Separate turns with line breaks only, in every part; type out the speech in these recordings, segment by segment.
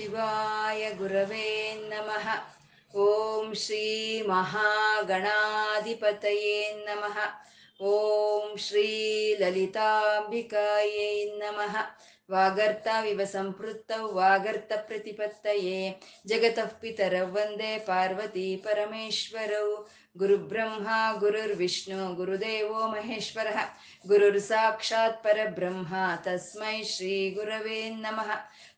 ಶಿವಾಯ ಗುರವೇ ನಮಃ. ಓಂ ಶ್ರೀ ಮಹಾಗಣಾಧಿಪತಯೇ ನಮಃ. ಓಂ ಶ್ರೀ ಲಲಿತಾಂಬಿಕಾಯೈ ನಮಃ. ವಾಗರ್ತಾವಿವ ಸಂಪೃತ್ತೌ ವಾಗರ್ತ ಪ್ರತಿಪತ್ತಯೇ. ಜಗತಃ ಪಿತರೌ ವಂದೇ ಪಾರ್ವತಿ ಪರಮೇಶ್ವರೌ. ಗುರುಬ್ರಹ್ಮ ಗುರುರ್ವಿಷ್ಣು ಗುರುದೇವೋ ಮಹೇಶ್ವರಃ. ಗುರುರ್ ಸಾಕ್ಷಾತ್ ಪರಬ್ರಹ್ಮ, ತಸ್ಮೈ ಶ್ರೀ ಗುರವೇ ನಮಃ.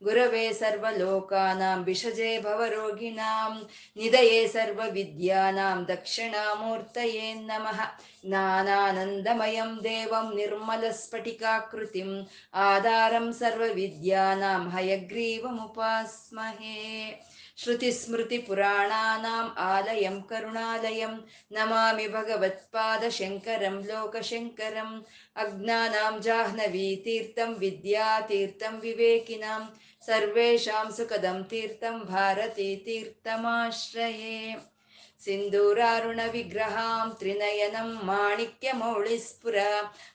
ಗುರವೇ ಸರ್ವಲೋಕಾನಾಂ ವಿಷಜೆ ಭವರೋಗಿಣಾಂ ನಿಧಯೇ ಸರ್ವವಿದ್ಯಾನಾಂ ದಕ್ಷಿಣಾಮೂರ್ತಯೇ ನಮಃ. निर्मलस्फटिकाकृतिम् ಆಧಾರಂ ಸರ್ವವಿದ್ಯಾನಾಂ ಹಯಗ್ರೀವಮುಪಾಸ್ಮಹೇ. श्रुतिस्मृतिपुराणानाम् आलयं करुणालयं नमामि भगवत्पादशङ्करं लोकशङ्करम् अज्ञानां जाह्नवीतीर्थं विद्यातीर्थं विवेकिनां सर्वेषां सुखदं तीर्थं भारतीतीर्थमाश्रये सिन्दूरारुणविग्रहां त्रिनयनं माणिक्यमौळिस्फुर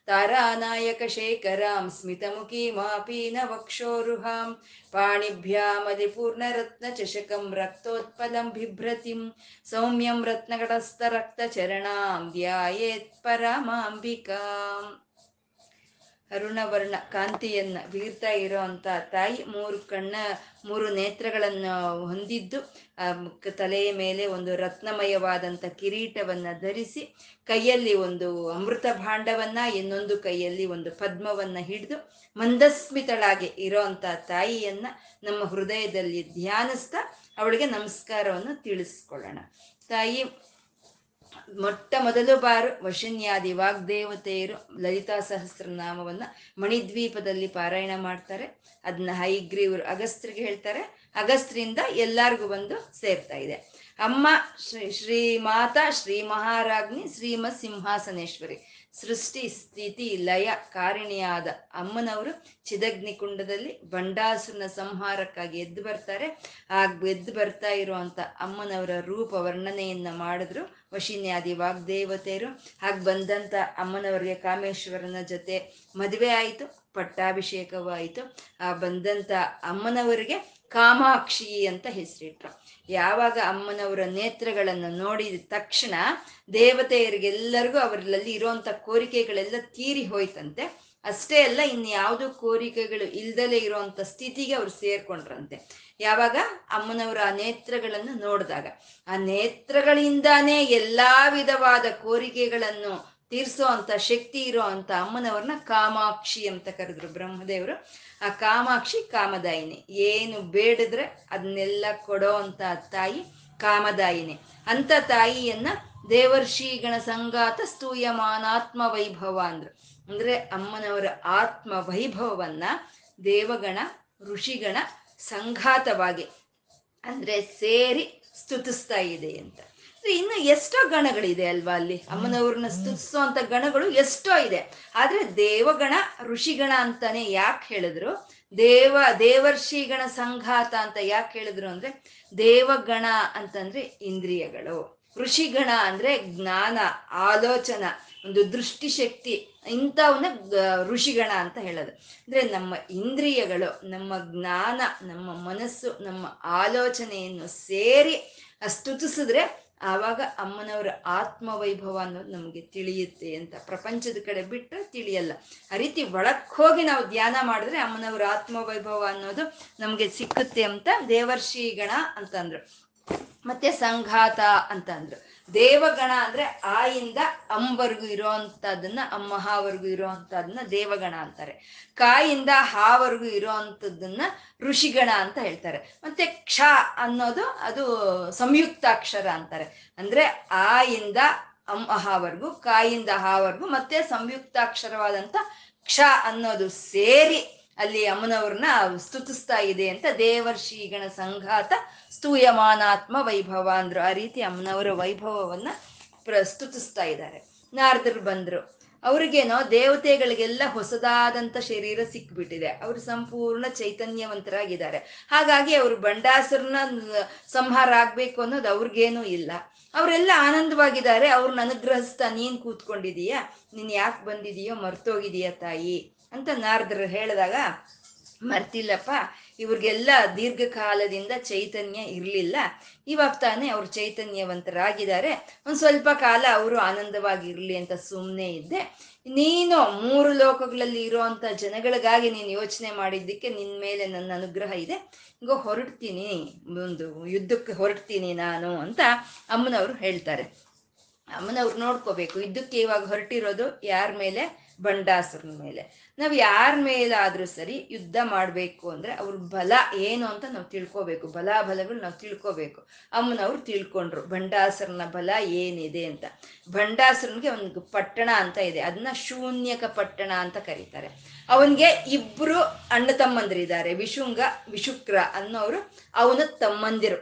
तारानायकशेखरां स्मितमुखीमापीनवक्षोरुहां पाणिभ्यामलिपूर्णरत्नचषकं रक्तोत्पलं बिभ्रतिं सौम्यं रत्नगटस्थरक्तचरणां ध्यायेत् परामाम्बिकाम् ಅರುಣವರ್ಣ ಕಾಂತಿಯನ್ನ ಬೀರ್ತಾ ಇರೋಂಥ ತಾಯಿ ಮೂರು ಕಣ್ಣ ಮೂರು ನೇತ್ರಗಳನ್ನು ಹೊಂದಿದ್ದು ಆ ಕ- ತಲೆಯ ಮೇಲೆ ಒಂದು ರತ್ನಮಯವಾದಂಥ ಕಿರೀಟವನ್ನು ಧರಿಸಿ ಕೈಯಲ್ಲಿ ಒಂದು ಅಮೃತ ಭಾಂಡವನ್ನು, ಇನ್ನೊಂದು ಕೈಯಲ್ಲಿ ಒಂದು ಪದ್ಮವನ್ನು ಹಿಡಿದು ಮಂದಸ್ಮಿತಳಾಗಿ ಇರೋಂಥ ತಾಯಿಯನ್ನು ನಮ್ಮ ಹೃದಯದಲ್ಲಿ ಧ್ಯಾನಿಸ್ತಾ ಅವಳಿಗೆ ನಮಸ್ಕಾರವನ್ನು ತಿಳಿಸ್ಕೊಳ್ಳೋಣ. ತಾಯಿ, ಮೊಟ್ಟ ಮೊದಲು ಬಾರು ವಶನ್ಯಾದಿ ವಾಗ್ದೇವತೆಯರು ಲಲಿತಾ ಸಹಸ್ರನಾಮವನ್ನು ಮಣಿದ್ವೀಪದಲ್ಲಿ ಪಾರಾಯಣ ಮಾಡ್ತಾರೆ. ಅದನ್ನ ಹೈಗ್ರೀವ್ರು ಅಗಸ್ತ್ರಿಗೆ ಹೇಳ್ತಾರೆ. ಅಗಸ್ತ್ರಿಂದ ಎಲ್ಲಾರ್ಗೂ ಬಂದು ಸೇರ್ತಾ ಇದೆ. ಅಮ್ಮ ಶ್ರೀ ಶ್ರೀ ಮಾತಾ ಶ್ರೀ ಮಹಾರಾಜ್ನಿ ಶ್ರೀಮ ಸಿಂಹಾಸನೇಶ್ವರಿ ಸೃಷ್ಟಿ, ಸ್ಥಿತಿ, ಲಯ, ಕಾರಿಣಿಯಾದ ಅಮ್ಮನವರು ಚಿದಗ್ನಿ ಕುಂಡದಲ್ಲಿ ಬಂಡಾಸುರನ ಸಂಹಾರಕ್ಕಾಗಿ ಎದ್ದು ಬರ್ತಾರೆ. ಆ ಎದ್ದು ಬರ್ತಾ ಇರುವಂತ ಅಮ್ಮನವರ ರೂಪ ವರ್ಣನೆಯನ್ನ ಮಾಡಿದ್ರು. ವಶಿನ್ಯಾದಿ ವಾಗ್ದೇವತೆಯರು ಹಾಗೆ ಬಂದಂತ ಅಮ್ಮನವರಿಗೆ ಕಾಮೇಶ್ವರನ ಜೊತೆ ಮದುವೆ ಆಯಿತು ಪಟ್ಟಾಭಿಷೇಕವೂ ಆಯಿತು ಆ ಬಂದಂತ ಅಮ್ಮನವರಿಗೆ ಕಾಮಾಕ್ಷಿ ಅಂತ ಹೆಸರಿಟ್ರು. ಯಾವಾಗ ಅಮ್ಮನವರ ನೇತ್ರಗಳನ್ನು ನೋಡಿದ ತಕ್ಷಣ ದೇವತೆಯರಿಗೆಲ್ಲರಿಗೂ ಅವರಲ್ಲಿ ಇರುವಂತ ಕೋರಿಕೆಗಳೆಲ್ಲ ತೀರಿ ಹೋಯ್ತಂತೆ. ಅಷ್ಟೇ ಅಲ್ಲ, ಇನ್ಯಾವುದೂ ಕೋರಿಕೆಗಳು ಇಲ್ದಲೇ ಇರುವಂತ ಸ್ಥಿತಿಗೆ ಅವ್ರು ಸೇರ್ಕೊಂಡ್ರಂತೆ. ಯಾವಾಗ? ಅಮ್ಮನವರ ಆ ನೇತ್ರಗಳನ್ನು ನೋಡಿದಾಗ. ಆ ನೇತ್ರಗಳಿಂದಾನೇ ಎಲ್ಲಾ ವಿಧವಾದ ಕೋರಿಕೆಗಳನ್ನು ತೀರ್ಸೋ ಅಂತ ಶಕ್ತಿ ಇರೋ ಅಂತ ಅಮ್ಮನವ್ರನ್ನ ಕಾಮಾಕ್ಷಿ ಅಂತ ಕರೆದ್ರು ಬ್ರಹ್ಮದೇವರು. ಆ ಕಾಮಾಕ್ಷಿ ಕಾಮದಾಯಿನಿ. ಏನು ಬೇಡಿದ್ರೆ ಅದನ್ನೆಲ್ಲ ಕೊಡೋ ಅಂತ ತಾಯಿ ಕಾಮದಾಯಿನಿ. ಅಂತ ತಾಯಿಯನ್ನ ದೇವರ್ಷಿಗಣ ಸಂಗಾತ ಸ್ತೂಯಮಾನಾತ್ಮ ವೈಭವ ಅಂದ್ರು. ಅಂದ್ರೆ ಅಮ್ಮನವರ ಆತ್ಮ ವೈಭವವನ್ನ ದೇವಗಣ, ಋಷಿಗಣ ಸಂಘಾತವಾಗಿ ಅಂದ್ರೆ ಸೇರಿ ಸ್ತುತಿಸ್ತಾ ಇದೆ ಅಂತ. ಇನ್ನು ಎಷ್ಟೋ ಗಣಗಳಿದೆ ಅಲ್ವಾ ಅಲ್ಲಿ? ಅಮ್ಮನವ್ರನ್ನ ಸ್ತುತಿಸುವಂತ ಗಣಗಳು ಎಷ್ಟೋ ಇದೆ. ಆದ್ರೆ ದೇವಗಣ ಋಷಿಗಣ ಅಂತಾನೆ ಯಾಕೆ ಹೇಳಿದ್ರು? ದೇವ ದೇವರ್ಷಿಗಣ ಸಂಘಾತ ಅಂತ ಯಾಕೆ ಹೇಳಿದ್ರು ಅಂದ್ರೆ ದೇವಗಣ ಅಂತಂದ್ರೆ ಇಂದ್ರಿಯಗಳು. ಋಷಿಗಣ ಅಂದ್ರೆ ಜ್ಞಾನ ಆಲೋಚನ ಒಂದು ದೃಷ್ಟಿಶಕ್ತಿ ಇಂಥವನ್ನ ಋಷಿಗಣ ಅಂತ ಹೇಳೋದು. ಅಂದ್ರೆ ನಮ್ಮ ಇಂದ್ರಿಯಗಳು ನಮ್ಮ ಜ್ಞಾನ ನಮ್ಮ ಮನಸ್ಸು ನಮ್ಮ ಆಲೋಚನೆಯನ್ನು ಸೇರಿ ಸ್ತುತಿಸಿದ್ರೆ ಆವಾಗ ಅಮ್ಮನವರ ಆತ್ಮವೈಭವ ಅನ್ನೋದು ನಮಗೆ ತಿಳಿಯುತ್ತೆ ಅಂತ ಪ್ರಪಂಚದ ಕಡೆ ಬಿಟ್ಟರೆ ತಿಳಿಯಲ್ಲ. ಆ ರೀತಿ ಒಳಕ್ ಹೋಗಿ ನಾವು ಧ್ಯಾನ ಮಾಡಿದ್ರೆ ಅಮ್ಮನವರ ಆತ್ಮವೈಭವ ಅನ್ನೋದು ನಮಗೆ ಸಿಕ್ಕುತ್ತೆ ಅಂತ ದೇವರ್ಷಿ ಗಣ ಅಂತಂದ್ರು. ಮತ್ತೆ ಸಂಘಾತ ಅಂತ ಅಂದ್ರು. ದೇವಗಣ ಅಂದ್ರೆ ಆಯಿಂದ ಅಂಬರ್ಗೂ ಇರೋವಂಥದ್ದನ್ನ ಅಮ್ಮಹಾವರೆಗೂ ಇರೋವಂಥದ್ದನ್ನ ದೇವಗಣ ಅಂತಾರೆ. ಕಾಯಿಂದ ಹಾವರೆಗೂ ಇರೋವಂಥದ್ದನ್ನ ಋಷಿಗಣ ಅಂತ ಹೇಳ್ತಾರೆ. ಮತ್ತೆ ಕ್ಷ ಅನ್ನೋದು ಅದು ಸಂಯುಕ್ತಾಕ್ಷರ ಅಂತಾರೆ. ಅಂದ್ರೆ ಆಯಿಂದ ಅಹಾವರೆಗೂ ಕಾಯಿಂದ ಹಾವರೆಗೂ ಮತ್ತೆ ಸಂಯುಕ್ತಾಕ್ಷರವಾದಂಥ ಕ್ಷ ಅನ್ನೋದು ಸೇರಿ ಅಲ್ಲಿ ಅಮ್ಮನವ್ರನ್ನ ಸ್ತುತಿಸ್ತಾ ಇದೆ ಅಂತ ದೇವರ್ಷಿಗಣ ಸಂಘಾತ ಸ್ತೂಯಮಾನಾತ್ಮ ವೈಭವ ಅಂದ್ರು. ಆ ರೀತಿ ಅಮ್ಮನವರ ವೈಭವವನ್ನ ಪ್ರಸ್ತುತಿಸ್ತಾ ಇದ್ದಾರೆ. ನಾರದರು ಬಂದ್ರು. ಅವ್ರಿಗೇನೋ ದೇವತೆಗಳಿಗೆಲ್ಲ ಹೊಸದಾದಂಥ ಶರೀರ ಸಿಕ್ಬಿಟ್ಟಿದೆ. ಅವರು ಸಂಪೂರ್ಣ ಚೈತನ್ಯವಂತರಾಗಿದ್ದಾರೆ. ಹಾಗಾಗಿ ಅವರು ಬಂಡಾಸರನ್ನ ಸಂಹಾರ ಆಗ್ಬೇಕು ಅನ್ನೋದು ಅವ್ರಿಗೇನೂ ಇಲ್ಲ. ಅವರೆಲ್ಲ ಆನಂದವಾಗಿದ್ದಾರೆ. ಅವ್ರನ್ನ ಅನುಗ್ರಹಿಸ್ತಾ ನೀನ್ ಕೂತ್ಕೊಂಡಿದೀಯಾ? ನೀನ್ ಯಾಕೆ ಬಂದಿದೀಯೋ ಮರ್ತೋಗಿದೀಯ ತಾಯಿ? ಅಂತ ನಾರದರು ಹೇಳಿದಾಗ, ಮರ್ತಿಲ್ಲಪ್ಪ, ಇವ್ರಿಗೆಲ್ಲ ದೀರ್ಘಕಾಲದಿಂದ ಚೈತನ್ಯ ಇರಲಿಲ್ಲ. ಇವಾಗ ತಾನೇ ಅವ್ರು ಚೈತನ್ಯವಂತರಾಗಿದ್ದಾರೆ. ಒಂದು ಸ್ವಲ್ಪ ಕಾಲ ಅವರು ಆನಂದವಾಗಿ ಇರಲಿ ಅಂತ ಸುಮ್ಮನೆ ಇದ್ದೆ. ನೀನು ಮೂರು ಲೋಕಗಳಲ್ಲಿ ಇರೋವಂಥ ಜನಗಳಿಗಾಗಿ ನೀನು ಯೋಚನೆ ಮಾಡಿದ್ದಕ್ಕೆ ನಿನ್ನ ಮೇಲೆ ನನ್ನ ಅನುಗ್ರಹ ಇದೆ. ಈಗ ಹೊರಡ್ತೀನಿ, ಒಂದು ಯುದ್ಧಕ್ಕೆ ಹೊರಡ್ತೀನಿ ನಾನು ಅಂತ ಅಮ್ಮನವರು ಹೇಳ್ತಾರೆ. ಅಮ್ಮನವ್ರು ನೋಡ್ಕೋಬೇಕು, ಯುದ್ಧಕ್ಕೆ ಇವಾಗ ಹೊರಟಿರೋದು ಯಾರ ಮೇಲೆ? ಬಂಡಾಸುರನ ಮೇಲೆ. ನಾವು ಯಾರ ಮೇಲಾದರೂ ಸರಿ ಯುದ್ಧ ಮಾಡಬೇಕು ಅಂದ್ರೆ ಅವ್ರ ಬಲ ಏನು ಅಂತ ನಾವು ತಿಳ್ಕೋಬೇಕು. ಬಲ ಬಲಗಳು ನಾವು ತಿಳ್ಕೋಬೇಕು. ಅಮ್ಮನವ್ರು ತಿಳ್ಕೊಂಡ್ರು ಭಂಡಾಸರನ ಬಲ ಏನಿದೆ ಅಂತ. ಭಂಡಾಸರನಿಗೆ ಒಂದು ಪಟ್ಟಣ ಅಂತ ಇದೆ. ಅದನ್ನ ಶೂನ್ಯಕ ಪಟ್ಟಣ ಅಂತ ಕರೀತಾರೆ. ಅವನಿಗೆ ಇಬ್ಬರು ಅಣ್ಣ ತಮ್ಮಂದಿರಿದ್ದಾರೆ. ವಿಶುಂಗ, ವಿಶುಕ್ರ ಅನ್ನೋರು ಅವನ ತಮ್ಮಂದಿರು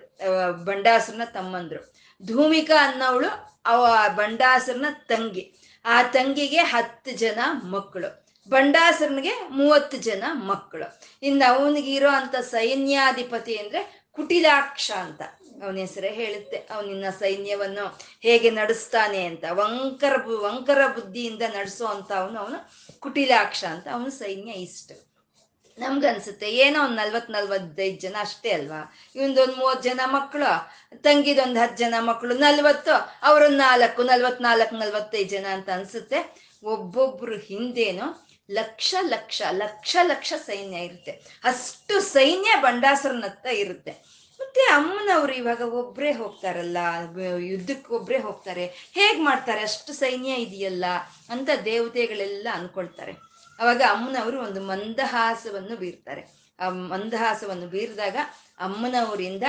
ಬಂಡಾಸುರನ ತಮ್ಮಂದ್ರು. ಧೂಮಿಕಾ ಅನ್ನೋವಳು ಅವ ಬಂಡಾಸುರನ ತಂಗಿ. ಆ ತಂಗಿಗೆ ಹತ್ತು ಜನ ಮಕ್ಕಳು, ಬಂಡಾಸರನಿಗೆ ಮೂವತ್ತು ಜನ ಮಕ್ಕಳು. ಇನ್ನು ಅವನಿಗೆ ಇರೋ ಅಂತ ಸೈನ್ಯಾಧಿಪತಿ ಅಂದ್ರೆ ಕುಟಿಲಾಕ್ಷ ಅಂತ ಅವನ ಹೆಸರೇ ಹೇಳುತ್ತೆ. ಅವನಿನ್ನ ಸೈನ್ಯವನ್ನು ಹೇಗೆ ನಡೆಸ್ತಾನೆ ಅಂತ, ವಂಕರ ವಂಕರ ಬುದ್ಧಿಯಿಂದ ನಡೆಸೋ ಅಂತ ಅವನು ಅವನು ಕುಟಿಲಾಕ್ಷ ಅಂತ ಅವನು ಸೈನ್ಯ ಇಷ್ಟ. ನಮ್ಗನ್ಸುತ್ತೆ. ಏನೋ ಒಂದು ನಲ್ವತ್ ನಲ್ವತ್ತೈದು ಜನ ಅಷ್ಟೇ ಅಲ್ವಾ? ಇವನ್ದೊಂದು ಮೂವತ್ತು ಜನ ಮಕ್ಕಳು ತಂಗಿದೊಂದು ಹತ್ತು ಜನ ಮಕ್ಕಳು ನಲ್ವತ್ತು, ಅವರೊಂದು ನಾಲ್ಕು ನಲ್ವತ್ನಾಲ್ಕು ನಲ್ವತ್ತೈದು ಜನ ಅಂತ ಅನ್ಸುತ್ತೆ. ಒಬ್ಬೊಬ್ರು ಹಿಂದೇನು ಲಕ್ಷ ಲಕ್ಷ ಲಕ್ಷ ಲಕ್ಷ ಸೈನ್ಯ ಇರುತ್ತೆ. ಅಷ್ಟು ಸೈನ್ಯ ಬಂಡಾಸುರನತ್ತ ಇರುತ್ತೆ. ಮತ್ತೆ ಅಮ್ಮನವ್ರು ಇವಾಗ ಒಬ್ಬರೇ ಹೋಗ್ತಾರಲ್ಲ, ಯುದ್ಧಕ್ಕೆ ಒಬ್ಬರೇ ಹೋಗ್ತಾರೆ. ಹೇಗೆ ಮಾಡ್ತಾರೆ? ಅಷ್ಟು ಸೈನ್ಯ ಇದೆಯಲ್ಲ ಅಂತ ದೇವತೆಗಳೆಲ್ಲ ಅನ್ಕೊಳ್ತಾರೆ. ಅವಾಗ ಅಮ್ಮನವರು ಒಂದು ಮಂದಹಾಸವನ್ನು ಬೀರ್ತಾರೆ. ಆ ಮಂದಹಾಸವನ್ನು ಬೀರಿದಾಗ ಅಮ್ಮನವರಿಂದ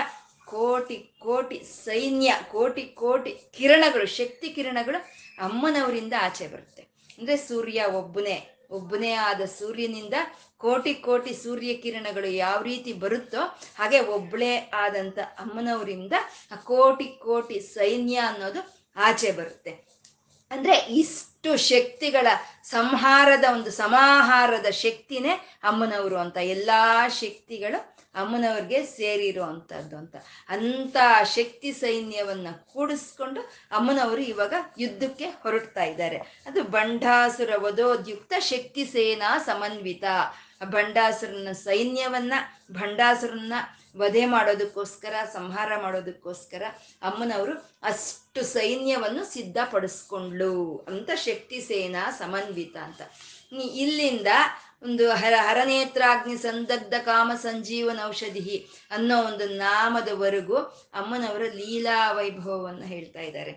ಕೋಟಿ ಕೋಟಿ ಸೈನ್ಯ, ಕೋಟಿ ಕೋಟಿ ಕಿರಣಗಳು, ಶಕ್ತಿ ಕಿರಣಗಳು ಅಮ್ಮನವರಿಂದ ಆಚೆ ಬರುತ್ತೆ. ಅಂದ್ರೆ ಸೂರ್ಯ ಒಬ್ಬನೇ ಒಬ್ಬನೇ ಆದ ಸೂರ್ಯನಿಂದ ಕೋಟಿ ಕೋಟಿ ಸೂರ್ಯ ಕಿರಣಗಳು ಯಾವ ರೀತಿ ಬರುತ್ತೋ ಹಾಗೆ ಒಬ್ಬಳೇ ಆದಂತ ಅಮ್ಮನವರಿಂದ ಆ ಕೋಟಿ ಕೋಟಿ ಸೈನ್ಯ ಅನ್ನೋದು ಆಚೆ ಬರುತ್ತೆ. ಅಂದ್ರೆ ಇಷ್ಟು ಶಕ್ತಿಗಳ ಸಂಹಾರದ ಒಂದು ಸಮಾಹಾರದ ಶಕ್ತಿನೇ ಅಮ್ಮನವರು ಅಂತ, ಎಲ್ಲಾ ಶಕ್ತಿಗಳು ಅಮ್ಮನವ್ರಿಗೆ ಸೇರಿರೋ ಅಂಥದ್ದು ಅಂತ. ಅಂತ ಶಕ್ತಿ ಸೈನ್ಯವನ್ನು ಕೂಡಿಸ್ಕೊಂಡು ಅಮ್ಮನವರು ಇವಾಗ ಯುದ್ಧಕ್ಕೆ ಹೊರಡ್ತಾ ಇದ್ದಾರೆ. ಅದು ಬಂಡಾಸುರ ವಧೋದ್ಯುಕ್ತ ಶಕ್ತಿ ಸೇನಾ ಸಮನ್ವಿತ. ಬಂಡಾಸುರನ ಸೈನ್ಯವನ್ನ ಭಂಡಾಸುರನ್ನ ವಧೆ ಮಾಡೋದಕ್ಕೋಸ್ಕರ, ಸಂಹಾರ ಮಾಡೋದಕ್ಕೋಸ್ಕರ ಅಮ್ಮನವರು ಅಷ್ಟು ಸೈನ್ಯವನ್ನು ಸಿದ್ಧಪಡಿಸ್ಕೊಂಡ್ಲು ಅಂತ ಶಕ್ತಿ ಸೇನಾ ಸಮನ್ವಿತ ಅಂತ. ಇಲ್ಲಿಂದ ಒಂದು ಹರ ಹರನೇತ್ರಾಗ್ನಿ ಸಂದಗ್ಧ ಕಾಮ ಸಂಜೀವನ ಔಷಧಿ ಅನ್ನೋ ಒಂದು ನಾಮದವರೆಗೂ ಅಮ್ಮನವರ ಲೀಲಾ ವೈಭವವನ್ನು ಹೇಳ್ತಾ ಇದ್ದಾರೆ.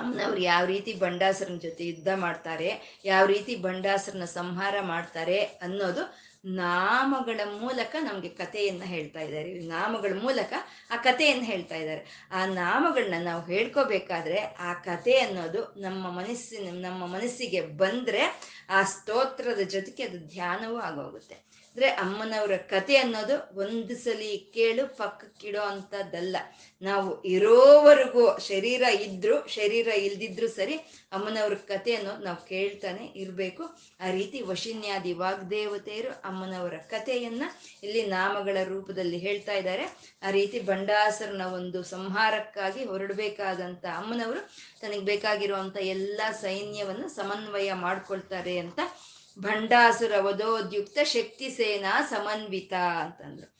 ಅಮ್ಮನವ್ರು ಯಾವ ರೀತಿ ಬಂಡಾಸರನ ಜೊತೆ ಯುದ್ಧ ಮಾಡ್ತಾರೆ, ಯಾವ ರೀತಿ ಬಂಡಾಸರನ ಸಂಹಾರ ಮಾಡ್ತಾರೆ ಅನ್ನೋದು ನಾಮಗಳ ಮೂಲಕ ನಮಗೆ ಕಥೆಯನ್ನು ಹೇಳ್ತಾ ಇದ್ದಾರೆ. ನಾಮಗಳ ಮೂಲಕ ಆ ಕಥೆಯನ್ನು ಹೇಳ್ತಾ ಇದ್ದಾರೆ. ಆ ನಾಮಗಳನ್ನ ನಾವು ಹೇಳ್ಕೋಬೇಕಾದ್ರೆ ಆ ಕಥೆ ಅನ್ನೋದು ನಮ್ಮ ಮನಸ್ಸಿನ, ನಮ್ಮ ಮನಸ್ಸಿಗೆ ಬಂದ್ರೆ ಆ ಸ್ತೋತ್ರದ ಜೊತೆಗೆ ಅದು ಧ್ಯಾನವೂ ಆಗೋಗುತ್ತೆ. ಅಂದ್ರೆ ಅಮ್ಮನವರ ಕತೆ ಅನ್ನೋದು ಒಂದು ಸಲಿ ಕೇಳು, ಪಕ್ಕಕ್ಕಿಡೋ ಅಂಥದ್ದಲ್ಲ ನಾವು ಇರೋವರೆಗೂ ಶರೀರ ಇದ್ರು, ಶರೀರ ಇಲ್ದಿದ್ರು ಸರಿ ಅಮ್ಮನವ್ರ ಕತೆ ಅನ್ನೋದು ನಾವು ಕೇಳ್ತಾನೆ ಇರಬೇಕು. ಆ ರೀತಿ ವಶಿನ್ಯಾದಿ ವಾಗ್ದೇವತೆಯರು ಅಮ್ಮನವರ ಕಥೆಯನ್ನ ಇಲ್ಲಿ ನಾಮಗಳ ರೂಪದಲ್ಲಿ ಹೇಳ್ತಾ ಇದ್ದಾರೆ. ಆ ರೀತಿ ಬಂಡಾಸರನ ಒಂದು ಸಂಹಾರಕ್ಕಾಗಿ ಹೊರಡಬೇಕಾದಂಥ ಅಮ್ಮನವರು ತನಗೆ ಬೇಕಾಗಿರುವಂಥ ಎಲ್ಲ ಸೈನ್ಯವನ್ನು ಸಮನ್ವಯ ಮಾಡ್ಕೊಳ್ತಾರೆ ಅಂತ ಭಂಡಾಸುರ ವಧೋದ್ಯುಕ್ತ ಶಕ್ತಿ ಸೇನಾ ಸಮನ್ವಿತ ಅಂತಂದ್ರು.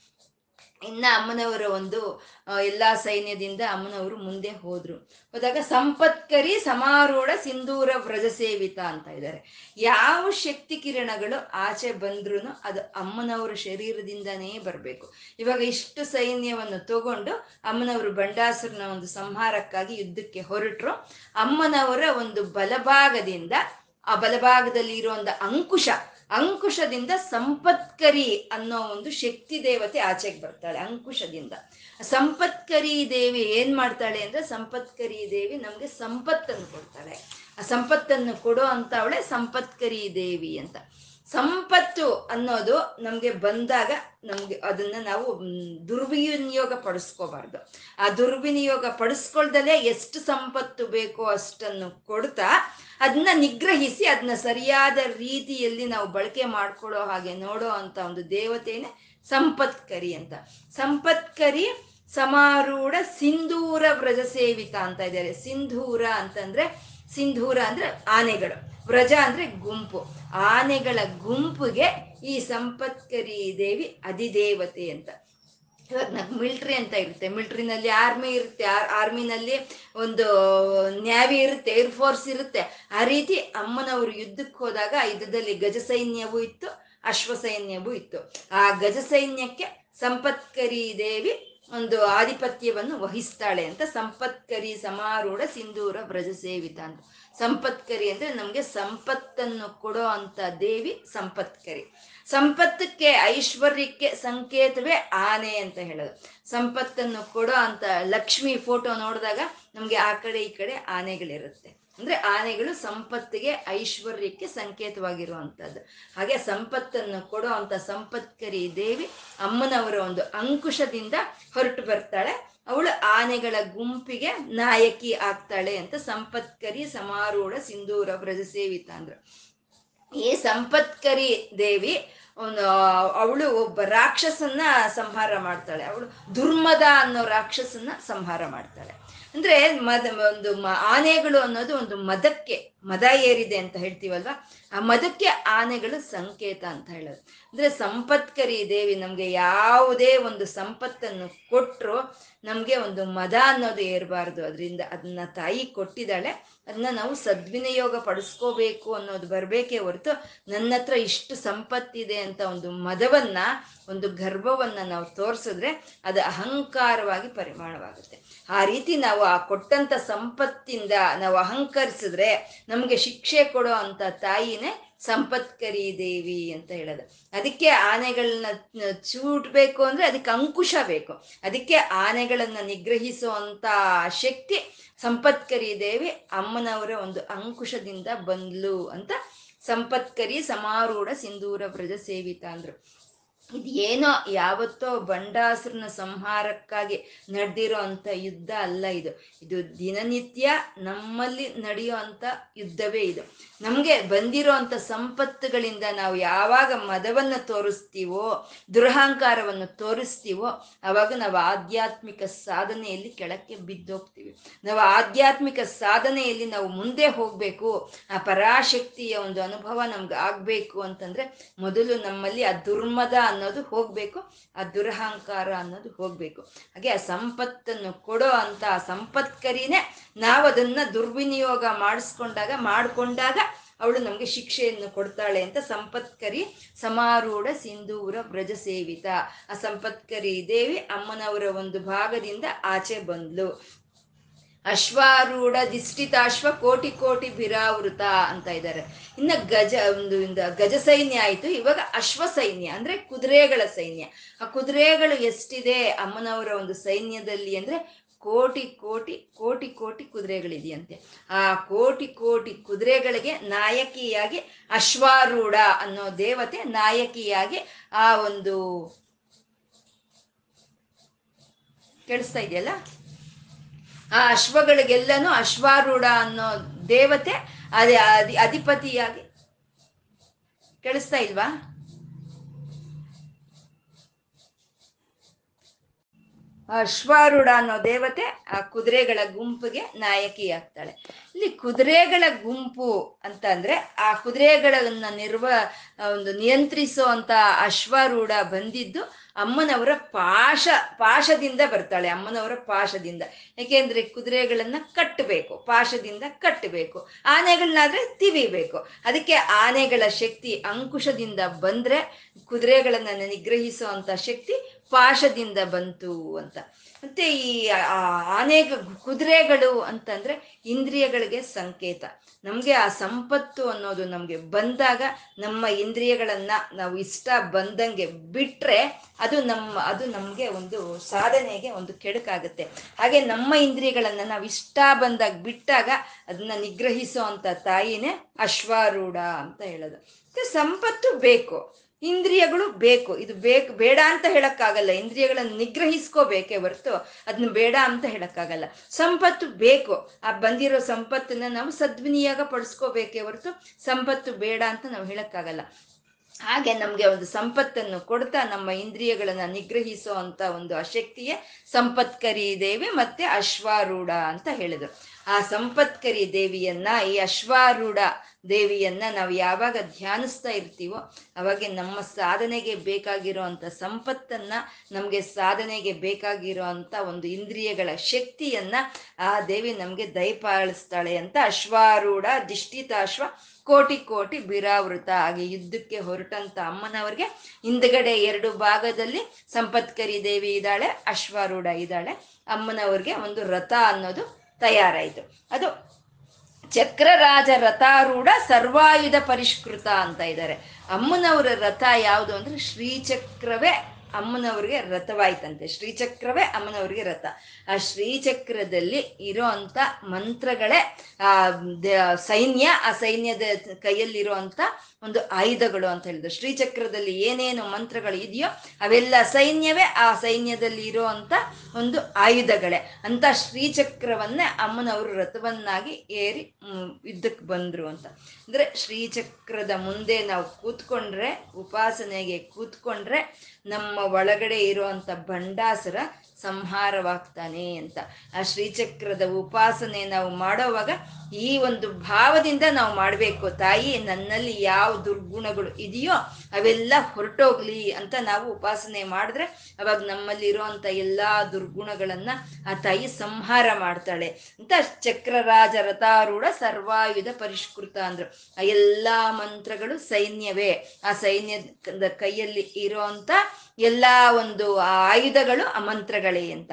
ಇನ್ನ ಅಮ್ಮನವರ ಒಂದು ಎಲ್ಲಾ ಸೈನ್ಯದಿಂದ ಅಮ್ಮನವರು ಮುಂದೆ ಹೋದ್ರು. ಹೋದಾಗ ಸಂಪತ್ಕರಿ ಸಮಾರೂಢ ಸಿಂಧೂರ ವ್ರಜ ಸೇವಿತ ಅಂತ ಇದ್ದಾರೆ. ಯಾವ ಶಕ್ತಿ ಕಿರಣಗಳು ಆಚೆ ಬಂದ್ರು ಅದು ಅಮ್ಮನವರ ಶರೀರದಿಂದನೇ ಬರಬೇಕು. ಇವಾಗ ಇಷ್ಟು ಸೈನ್ಯವನ್ನು ತಗೊಂಡು ಅಮ್ಮನವರು ಬಂಡಾಸುರನ ಒಂದು ಸಂಹಾರಕ್ಕಾಗಿ ಯುದ್ಧಕ್ಕೆ ಹೊರಟರು. ಅಮ್ಮನವರ ಒಂದು ಬಲಭಾಗದಿಂದ ಆ ಬಲಭಾಗದಲ್ಲಿ ಇರೋ ಅಂಕುಶ, ಅಂಕುಶದಿಂದ ಸಂಪತ್ಕರಿ ಅನ್ನೋ ಒಂದು ಶಕ್ತಿ ದೇವತೆ ಆಚೆಗೆ ಬರ್ತಾಳೆ ಅಂಕುಶದಿಂದ. ಸಂಪತ್ಕರಿ ದೇವಿ ಏನ್ ಮಾಡ್ತಾಳೆ ಅಂದ್ರೆ ಸಂಪತ್ಕರಿ ದೇವಿ ನಮ್ಗೆ ಸಂಪತ್ತನ್ನು ಕೊಡ್ತಾಳೆ. ಆ ಸಂಪತ್ತನ್ನು ಕೊಡೋ ಅಂತ ಅವಳೆ ಸಂಪತ್ಕರಿ ದೇವಿ ಅಂತ. ಸಂಪತ್ತು ಅನ್ನೋದು ನಮ್ಗೆ ಬಂದಾಗ ನಮ್ಗೆ ಅದನ್ನ ನಾವು ದುರ್ವಿನಿಯೋಗ ಪಡಿಸ್ಕೋಬಾರ್ದು ಆ ದುರ್ವಿನಿಯೋಗ ಪಡಿಸ್ಕೊಳ್ದಲೇ ಎಷ್ಟು ಸಂಪತ್ತು ಬೇಕೋ ಅಷ್ಟನ್ನು ಕೊಡ್ತಾ ಅದನ್ನ ನಿಗ್ರಹಿಸಿ ಅದನ್ನ ಸರಿಯಾದ ರೀತಿಯಲ್ಲಿ ನಾವು ಬಳಕೆ ಮಾಡ್ಕೊಳ್ಳೋ ಹಾಗೆ ನೋಡೋ ಅಂತ ಒಂದು ದೇವತೆನೆ ಸಂಪತ್ಕರಿ ಅಂತ. ಸಂಪತ್ಕರಿ ಸಮಾರೂಢ ಸಿಂಧೂರ ವ್ರಜ ಸೇವಿತ ಅಂತ ಇದ್ದಾರೆ. ಸಿಂಧೂರ ಅಂತಂದ್ರೆ, ಸಿಂಧೂರ ಅಂದ್ರೆ ಆನೆಗಳು. ವ್ರಜ ಅಂದ್ರೆ ಗುಂಪು. ಆನೆಗಳ ಗುಂಪಿಗೆ ಈ ಸಂಪತ್ಕರಿ ದೇವಿ ಅಧಿದೇವತೆ ಅಂತ. ಇವಾಗ ನಮ್ಗೆ ಮಿಲ್ಟ್ರಿ ಅಂತ ಇರುತ್ತೆ. ಮಿಲ್ಟ್ರಿನಲ್ಲಿ ಆರ್ಮಿ ಇರುತ್ತೆ. ಆರ್ಮಿನಲ್ಲಿ ಒಂದು ನ್ಯಾವಿ ಇರುತ್ತೆ, ಏರ್ ಫೋರ್ಸ್ ಇರುತ್ತೆ. ಆ ರೀತಿ ಅಮ್ಮನವರು ಯುದ್ಧಕ್ಕೆ ಹೋದಾಗ ಯುದ್ಧದಲ್ಲಿ ಗಜ ಸೈನ್ಯವೂ ಇತ್ತು ಅಶ್ವ ಸೈನ್ಯವೂ ಇತ್ತು. ಆ ಗಜ ಸೈನ್ಯಕ್ಕೆ ಸಂಪತ್ಕರಿ ದೇವಿ ಒಂದು ಆಧಿಪತ್ಯವನ್ನು ವಹಿಸ್ತಾಳೆ ಅಂತ, ಸಂಪತ್ಕರಿ ಸಮಾರೂಢ ಸಿಂಧೂರ ವ್ರಜ ಸೇವಿತ ಸಂಪತ್ಕರಿ ಅಂದ್ರೆ ನಮ್ಗೆ ಸಂಪತ್ತನ್ನು ಕೊಡೋ ಅಂತ ದೇವಿ ಸಂಪತ್ಕರಿ. ಸಂಪತ್ತಕ್ಕೆ ಐಶ್ವರ್ಯಕ್ಕೆ ಸಂಕೇತವೇ ಆನೆ ಅಂತ ಹೇಳೋದು. ಸಂಪತ್ತನ್ನು ಕೊಡೋ ಅಂತ ಲಕ್ಷ್ಮಿ ಫೋಟೋ ನೋಡಿದಾಗ ನಮ್ಗೆ ಆ ಕಡೆ ಈ ಕಡೆ ಆನೆಗಳಿರುತ್ತೆ. ಅಂದ್ರೆ ಆನೆಗಳು ಸಂಪತ್ತಿಗೆ, ಐಶ್ವರ್ಯಕ್ಕೆ ಸಂಕೇತವಾಗಿರುವಂತದ್ದು ಹಾಗೆ ಸಂಪತ್ತನ್ನು ಕೊಡೋ ಅಂತ ಸಂಪತ್ಕರಿ ದೇವಿ ಅಮ್ಮನವರ ಒಂದು ಅಂಕುಶದಿಂದ ಹೊರಟು ಬರ್ತಾಳೆ. ಅವಳು ಆನೆಗಳ ಗುಂಪಿಗೆ ನಾಯಕಿ ಆಗ್ತಾಳೆ ಅಂತ ಸಂಪತ್ಕರಿ ಸಮಾರೂಢ ಸಿಂಧೂರ ವ್ರಜ ಸೇವಿತ ಅಂದ್ರು. ಈ ಸಂಪತ್ಕರಿ ದೇವಿ ಒಂದು ಅವಳು ಒಬ್ಬ ರಾಕ್ಷಸನ್ನ ಸಂಹಾರ ಮಾಡ್ತಾಳೆ. ಅವಳು ದುರ್ಮದ ಅನ್ನೋ ರಾಕ್ಷಸನ್ನ ಸಂಹಾರ ಮಾಡ್ತಾಳೆ. ಅಂದ್ರೆ ಮದ, ಒಂದು ಆನೆಗಳು ಅನ್ನೋದು ಒಂದು ಮದಕ್ಕೆ ಮದ ಏರಿದೆ ಅಂತ ಹೇಳ್ತೀವಲ್ವಾ? ಆ ಮದಕ್ಕೆ ಆನೆಗಳು ಸಂಕೇತ ಅಂತ ಹೇಳೋದು. ಅಂದ್ರೆ ಸಂಪತ್ಕರಿ ದೇವಿ ನಮ್ಗೆ ಯಾವುದೇ ಒಂದು ಸಂಪತ್ತನ್ನು ಕೊಟ್ಟರು ನಮ್ಗೆ ಒಂದು ಮದ ಅನ್ನೋದು ಏರ್ಬಾರ್ದು. ಅದರಿಂದ ಅದನ್ನ ತಾಯಿ ಕೊಟ್ಟಿದ್ದಾಳೆ. ಅದನ್ನ ನಾವು ಸದ್ವಿನಿಯೋಗ ಪಡಿಸ್ಕೋಬೇಕು ಅನ್ನೋದು ಬರಬೇಕೇ ಹೊರತು ನನ್ನ ಹತ್ರ ಇಷ್ಟು ಸಂಪತ್ತಿದೆ ಅಂತ ಒಂದು ಮದವನ್ನ, ಒಂದು ಗರ್ಭವನ್ನ ನಾವು ತೋರಿಸಿದ್ರೆ ಅದು ಅಹಂಕಾರವಾಗಿ ಪರಿಮಾಣವಾಗುತ್ತೆ ಆ ರೀತಿ ನಾವು ಆ ಕೊಟ್ಟಂತ ಸಂಪತ್ತಿಂದ ನಾವು ಅಹಂಕರಿಸಿದ್ರೆ ನಮಗೆ ಶಿಕ್ಷೆ ಕೊಡೋ ಅಂತ ತಾಯಿನೇ ಸಂಪತ್ಕರಿ ದೇವಿ ಅಂತ ಹೇಳೋದು. ಅದಕ್ಕೆ ಆನೆಗಳನ್ನ ಚೂಟ್ಬೇಕು ಅಂದ್ರೆ ಅದಕ್ಕೆ ಅಂಕುಶ ಬೇಕು. ಅದಕ್ಕೆ ಆನೆಗಳನ್ನ ನಿಗ್ರಹಿಸುವಂತ ಶಕ್ತಿ ಸಂಪತ್ಕರಿ ದೇವಿ ಅಮ್ಮನವರ ಒಂದು ಅಂಕುಶದಿಂದ ಬಂದ್ಲು ಅಂತ ಸಂಪತ್ಕರಿ ಸಮಾರೂಢ ಸಿಂಧೂರ ವ್ರಜ ಸೇವಿತ ಅಂದ್ರು. ಇದೇನೋ ಯಾವತ್ತೋ ಬಂಡಾಸುರನ ಸಂಹಾರಕ್ಕಾಗಿ ನಡೆದಿರೋ ಅಂಥ ಯುದ್ಧ ಅಲ್ಲ ಇದು. ಇದು ದಿನನಿತ್ಯ ನಮ್ಮಲ್ಲಿ ನಡೆಯೋ ಅಂಥ ಯುದ್ಧವೇ ಇದು. ನಮಗೆ ಬಂದಿರೋ ಅಂಥ ಸಂಪತ್ತುಗಳಿಂದ ನಾವು ಯಾವಾಗ ಮದವನ್ನು ತೋರಿಸ್ತೀವೋ, ದುರಹಂಕಾರವನ್ನು ತೋರಿಸ್ತೀವೋ, ಅವಾಗ ನಾವು ಆಧ್ಯಾತ್ಮಿಕ ಸಾಧನೆಯಲ್ಲಿ ಕೆಳಕ್ಕೆ ಬಿದ್ದೋಗ್ತೀವಿ. ನಾವು ಆಧ್ಯಾತ್ಮಿಕ ಸಾಧನೆಯಲ್ಲಿ ನಾವು ಮುಂದೆ ಹೋಗಬೇಕು. ಆ ಪರಾಶಕ್ತಿಯ ಒಂದು ಅನುಭವ ನಮ್ಗೆ ಆಗಬೇಕು ಅಂತಂದ್ರೆ ಮೊದಲು ನಮ್ಮಲ್ಲಿ ಆ ದುರ್ಮದ ಅನ್ನೋದು ಹೋಗ್ಬೇಕು, ಆ ದುರಹಂಕಾರ ಅನ್ನೋದು ಹೋಗ್ಬೇಕು. ಹಾಗೆ ಆ ಸಂಪತ್ತನ್ನು ಕೊಡೋ ಅಂತ ಸಂಪತ್ಕರಿನೇ ನಾವು ಅದನ್ನ ದುರ್ವಿನಿಯೋಗ ಮಾಡಿಸ್ಕೊಂಡಾಗ, ಮಾಡ್ಕೊಂಡಾಗ ಅವಳು ನಮಗೆ ಶಿಕ್ಷೆಯನ್ನು ಕೊಡ್ತಾಳೆ ಅಂತ ಸಂಪತ್ಕರಿ ಸಮಾರೂಢ ಸಿಂಧೂರ ವ್ರಜ ಸೇವಿತ ಆ ಸಂಪತ್ಕರಿ ದೇವಿ ಅಮ್ಮನವರ ಒಂದು ಭಾಗದಿಂದ ಆಚೆ ಬಂದ್ಲು. ಅಶ್ವಾರೂಢ ದಿಷ್ಟಿತಾಶ್ವ ಕೋಟಿ ಕೋಟಿ ಬಿರಾವೃತ ಅಂತ ಇದ್ದಾರೆ. ಇನ್ನ ಗಜ ಒಂದು ಗಜ ಸೈನ್ಯ ಆಯ್ತು. ಇವಾಗ ಅಶ್ವ ಸೈನ್ಯ ಅಂದ್ರೆ ಕುದುರೆಗಳ ಸೈನ್ಯ. ಆ ಕುದುರೆಗಳು ಎಷ್ಟಿದೆ ಅಮ್ಮನವರ ಒಂದು ಸೈನ್ಯದಲ್ಲಿ ಅಂದ್ರೆ ಕೋಟಿ ಕೋಟಿ ಕೋಟಿ ಕೋಟಿ ಕುದುರೆಗಳಿದೆಯಂತೆ. ಆ ಕೋಟಿ ಕೋಟಿ ಕುದುರೆಗಳಿಗೆ ನಾಯಕಿಯಾಗಿ ಅಶ್ವಾರೂಢ ಅನ್ನೋ ದೇವತೆ ನಾಯಕಿಯಾಗಿ ಆ ಒಂದು ಕೇಳಿಸ್ತಾ ಇದೆಯಲ್ಲ? ಆ ಅಶ್ವಗಳಿಗೆಲ್ಲನೂ ಅಶ್ವಾರೂಢ ಅನ್ನೋ ದೇವತೆ ಅದೇ ಅಧಿ ಅಧಿಪತಿಯಾಗಿ ಕೇಳಿಸ್ತಾ ಇಲ್ವಾ? ಅಶ್ವಾರೂಢ ಅನ್ನೋ ದೇವತೆ ಆ ಕುದುರೆಗಳ ಗುಂಪಿಗೆ ನಾಯಕಿ ಆಗ್ತಾಳೆ ಇಲ್ಲಿ ಕುದುರೆಗಳ ಗುಂಪು ಅಂತ ಅಂದ್ರೆ ಆ ಕುದುರೆಗಳನ್ನ ನಿರ್ವ ಒಂದು ನಿಯಂತ್ರಿಸೋ ಅಂತ ಅಶ್ವಾರೂಢ ಬಂದಿದ್ದು ಅಮ್ಮನವರ ಪಾಶ, ಪಾಶದಿಂದ ಬರ್ತಾಳೆ, ಅಮ್ಮನವರ ಪಾಶದಿಂದ. ಯಾಕೆಂದ್ರೆ ಕುದುರೆಗಳನ್ನ ಕಟ್ಟಬೇಕು, ಪಾಶದಿಂದ ಕಟ್ಟಬೇಕು ಆನೆಗಳನ್ನಾದ್ರೆ ತಿವಿಬೇಕು. ಅದಕ್ಕೆ ಆನೆಗಳ ಶಕ್ತಿ ಅಂಕುಶದಿಂದ ಬಂದ್ರೆ ಕುದುರೆಗಳನ್ನ ನಿಗ್ರಹಿಸುವಂತ ಶಕ್ತಿ ಪಾಶದಿಂದ ಬಂತು ಅಂತ. ಮತ್ತೆ ಈ ಅನೇಕ ಕುದುರೆಗಳು ಅಂತಂದ್ರೆ ಇಂದ್ರಿಯಗಳಿಗೆ ಸಂಕೇತ. ನಮಗೆ ಆ ಸಂಪತ್ತು ಅನ್ನೋದು ನಮಗೆ ಬಂದಾಗ ನಮ್ಮ ಇಂದ್ರಿಯಗಳನ್ನ ನಾವು ಇಷ್ಟ ಬಂದಂಗೆ ಬಿಟ್ರೆ ಅದು ನಮ್ಮ ಅದು ನಮಗೆ ಒಂದು ಸಾಧನೆಗೆ ಒಂದು ಕೆಡುಕಾಗುತ್ತೆ. ಹಾಗೆ ನಮ್ಮ ಇಂದ್ರಿಯಗಳನ್ನ ನಾವು ಇಷ್ಟ ಬಂದಾಗ ಬಿಟ್ಟಾಗ ಅದನ್ನ ನಿಗ್ರಹಿಸೋ ಅಂತ ತಾಯಿನೇ ಅಶ್ವಾರೂಢ ಅಂತ ಹೇಳೋದು. ಸಂಪತ್ತು ಬೇಕು. ಇಂದ್ರಿಯಗಳು ಬೇಕು. ಇದು ಬೇಕು, ಬೇಡ ಅಂತ ಹೇಳಕ್ಕಾಗಲ್ಲ. ಇಂದ್ರಿಯಗಳನ್ನು ನಿಗ್ರಹಿಸ್ಕೋಬೇಕೇ ಹೊರತು ಅದನ್ನ ಬೇಡ ಅಂತ ಹೇಳಕ್ಕಾಗಲ್ಲ. ಸಂಪತ್ತು ಬೇಕು. ಆ ಬಂದಿರೋ ಸಂಪತ್ತನ್ನ ನಾವು ಸದ್ವಿನಿಯೋಗ ಪಡಿಸ್ಕೋಬೇಕೇ ಹೊರತು ಸಂಪತ್ತು ಬೇಡ ಅಂತ ನಾವು ಹೇಳಕ್ಕಾಗಲ್ಲ. ಹಾಗೆ ನಮಗೆ ಒಂದು ಸಂಪತ್ತನ್ನು ಕೊಡ್ತಾ ನಮ್ಮ ಇಂದ್ರಿಯಗಳನ್ನ ನಿಗ್ರಹಿಸೋ ಅಂತ ಒಂದು ಅಶಕ್ತಿಯೇ ಸಂಪತ್ಕರಿ ದೇವಿ ಮತ್ತೆ ಅಶ್ವಾರೂಢ ಅಂತ ಹೇಳಿದ್ರು. ಆ ಸಂಪತ್ಕರಿ ದೇವಿಯನ್ನ, ಈ ಅಶ್ವಾರೂಢ ದೇವಿಯನ್ನ ನಾವು ಯಾವಾಗ ಧ್ಯಾನಿಸ್ತಾ ಇರ್ತೀವೋ, ಅವಾಗೆ ನಮ್ಮ ಸಾಧನೆಗೆ ಬೇಕಾಗಿರೋ ಸಂಪತ್ತನ್ನ, ನಮಗೆ ಸಾಧನೆಗೆ ಬೇಕಾಗಿರೋ ಅಂಥ ಒಂದು ಇಂದ್ರಿಯಗಳ ಶಕ್ತಿಯನ್ನ ಆ ದೇವಿ ನಮಗೆ ದಯಪಾಲಿಸ್ತಾಳೆ ಅಂತ ಅಶ್ವಾರೂಢ ದಿಷ್ಟಿತಾಶ್ವ ಕೋಟಿ ಕೋಟಿ ಬಿರಾವೃತ ಹಾಗೆ ಯುದ್ಧಕ್ಕೆ ಹೊರಟಂತ ಅಮ್ಮನವ್ರಿಗೆ ಹಿಂದ್ಗಡೆ ಎರಡು ಭಾಗದಲ್ಲಿ ಸಂಪತ್ಕರಿ ದೇವಿ ಇದ್ದಾಳೆ, ಅಶ್ವಾರೂಢ ಇದ್ದಾಳೆ. ಅಮ್ಮನವ್ರಿಗೆ ಒಂದು ರಥ ಅನ್ನೋದು ತಯಾರಾಯಿತು. ಅದು ಚಕ್ರರಾಜ ರಥಾರೂಢ ಸರ್ವಾಯುಧ ಪರಿಷ್ಕೃತ ಅಂತ ಇದ್ದಾರೆ. ಅಮ್ಮನವರ ರಥ ಯಾವುದು ಅಂದ್ರೆ ಶ್ರೀಚಕ್ರವೇ ಅಮ್ಮನವ್ರಿಗೆ ರಥವಾಯ್ತಂತೆ. ಶ್ರೀಚಕ್ರವೇ ಅಮ್ಮನವ್ರಿಗೆ ರಥ. ಆ ಶ್ರೀಚಕ್ರದಲ್ಲಿ ಇರೋ ಅಂತ ಮಂತ್ರಗಳೇ, ಆ ಸೈನ್ಯ, ಆ ಸೈನ್ಯದ ಕೈಯಲ್ಲಿರೋ ಅಂತ ಒಂದು ಆಯುಧಗಳು ಅಂತ ಹೇಳಿದ್ರು. ಶ್ರೀಚಕ್ರದಲ್ಲಿ ಏನೇನು ಮಂತ್ರಗಳು ಇದೆಯೋ ಅವೆಲ್ಲ ಸೈನ್ಯವೇ, ಆ ಸೈನ್ಯದಲ್ಲಿ ಇರೋ ಅಂತ ಒಂದು ಆಯುಧಗಳೇ. ಅಂತ ಶ್ರೀಚಕ್ರವನ್ನೇ ಅಮ್ಮನವರು ರಥವನ್ನಾಗಿ ಏರಿ ಯುದ್ಧಕ್ಕೆ ಬಂದ್ರು ಅಂತ. ಅಂದ್ರೆ ಶ್ರೀಚಕ್ರದ ಮುಂದೆ ನಾವು ಕೂತ್ಕೊಂಡ್ರೆ, ಉಪಾಸನೆಗೆ ಕೂತ್ಕೊಂಡ್ರೆ ನಮ್ಮ ಒಳಗಡೆ ಇರುವಂತ ಭಂಡಾಸುರ ಸಂಹಾರವಾಗ್ತಾನೆ ಅಂತ. ಆ ಶ್ರೀಚಕ್ರದ ಉಪಾಸನೆ ನಾವು ಮಾಡೋವಾಗ ಈ ಒಂದು ಭಾವದಿಂದ ನಾವು ಮಾಡಬೇಕು, ತಾಯಿ, ನನ್ನಲ್ಲಿ ಯಾವ ದುರ್ಗುಣಗಳು ಇದೆಯೋ ಅವೆಲ್ಲ ಹೊರಟೋಗ್ಲಿ ಅಂತ ನಾವು ಉಪಾಸನೆ ಮಾಡಿದ್ರೆ ಅವಾಗ ನಮ್ಮಲ್ಲಿ ಇರುವಂತ ಎಲ್ಲಾ ದುರ್ಗುಣಗಳನ್ನ ಆ ತಾಯಿ ಸಂಹಾರ ಮಾಡ್ತಾಳೆ ಅಂತ ಚಕ್ರರಾಜ ರಥಾರೂಢ ಸರ್ವಾಯುಧ ಪರಿಷ್ಕೃತ ಅಂದ್ರು. ಆ ಎಲ್ಲಾ ಮಂತ್ರಗಳು ಸೈನ್ಯವೇ. ಆ ಸೈನ್ಯದ ಕೈಯಲ್ಲಿ ಇರುವಂತ ಎಲ್ಲಾ ಒಂದು ಆಯುಧಗಳು ಮಂತ್ರಗಳೇ ಅಂತ.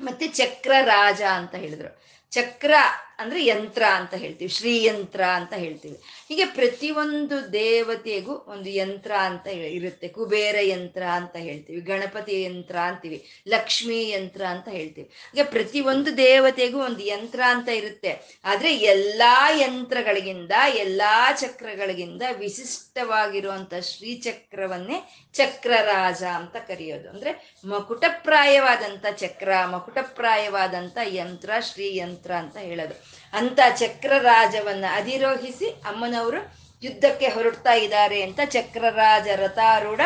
ಮತ್ತೆ ಚಕ್ರ ರಾಜ ಅಂತ ಹೇಳಿದ್ರು. ಚಕ್ರ ಅಂದ್ರೆ ಯಂತ್ರ ಅಂತ ಹೇಳ್ತೀವಿ, ಶ್ರೀಯಂತ್ರ ಅಂತ ಹೇಳ್ತೀವಿ. ಹೀಗೆ ಪ್ರತಿಯೊಂದು ದೇವತೆಗೂ ಒಂದು ಯಂತ್ರ ಅಂತ ಇರುತ್ತೆ, ಕುಬೇರ ಯಂತ್ರ ಅಂತ ಹೇಳ್ತೀವಿ, ಗಣಪತಿ ಯಂತ್ರ ಅಂತೀವಿ, ಲಕ್ಷ್ಮೀ ಯಂತ್ರ ಅಂತ ಹೇಳ್ತೀವಿ. ಹೀಗೆ ಪ್ರತಿಯೊಂದು ದೇವತೆಗೂ ಒಂದು ಯಂತ್ರ ಅಂತ ಇರುತ್ತೆ. ಆದ್ರೆ ಎಲ್ಲಾ ಯಂತ್ರಗಳಿಗಿಂತ ಎಲ್ಲಾ ಚಕ್ರಗಳಿಗಿಂತ ವಿಶಿಷ್ಟವಾಗಿರುವಂತ ಶ್ರೀಚಕ್ರವನ್ನೇ ಚಕ್ರರಾಜ ಅಂತ ಕರೆಯೋದು. ಅಂದ್ರೆ ಮಕುಟಪ್ರಾಯವಾದಂತ ಚಕ್ರ ಮಕುಟಪ್ರಾಯವಾದಂತ ಯಂತ್ರ, ಶ್ರೀಯಂತ್ರ ಅಂತ ಹೇಳೋದು. ಅಂತ ಚಕ್ರರಾಜವನ್ನ ಅಧಿರೋಹಿಸಿ ಅಮ್ಮನವರು ಯುದ್ಧಕ್ಕೆ ಹೊರಡ್ತಾ ಇದ್ದಾರೆ ಅಂತ ಚಕ್ರರಾಜ ರಥಾರೂಢ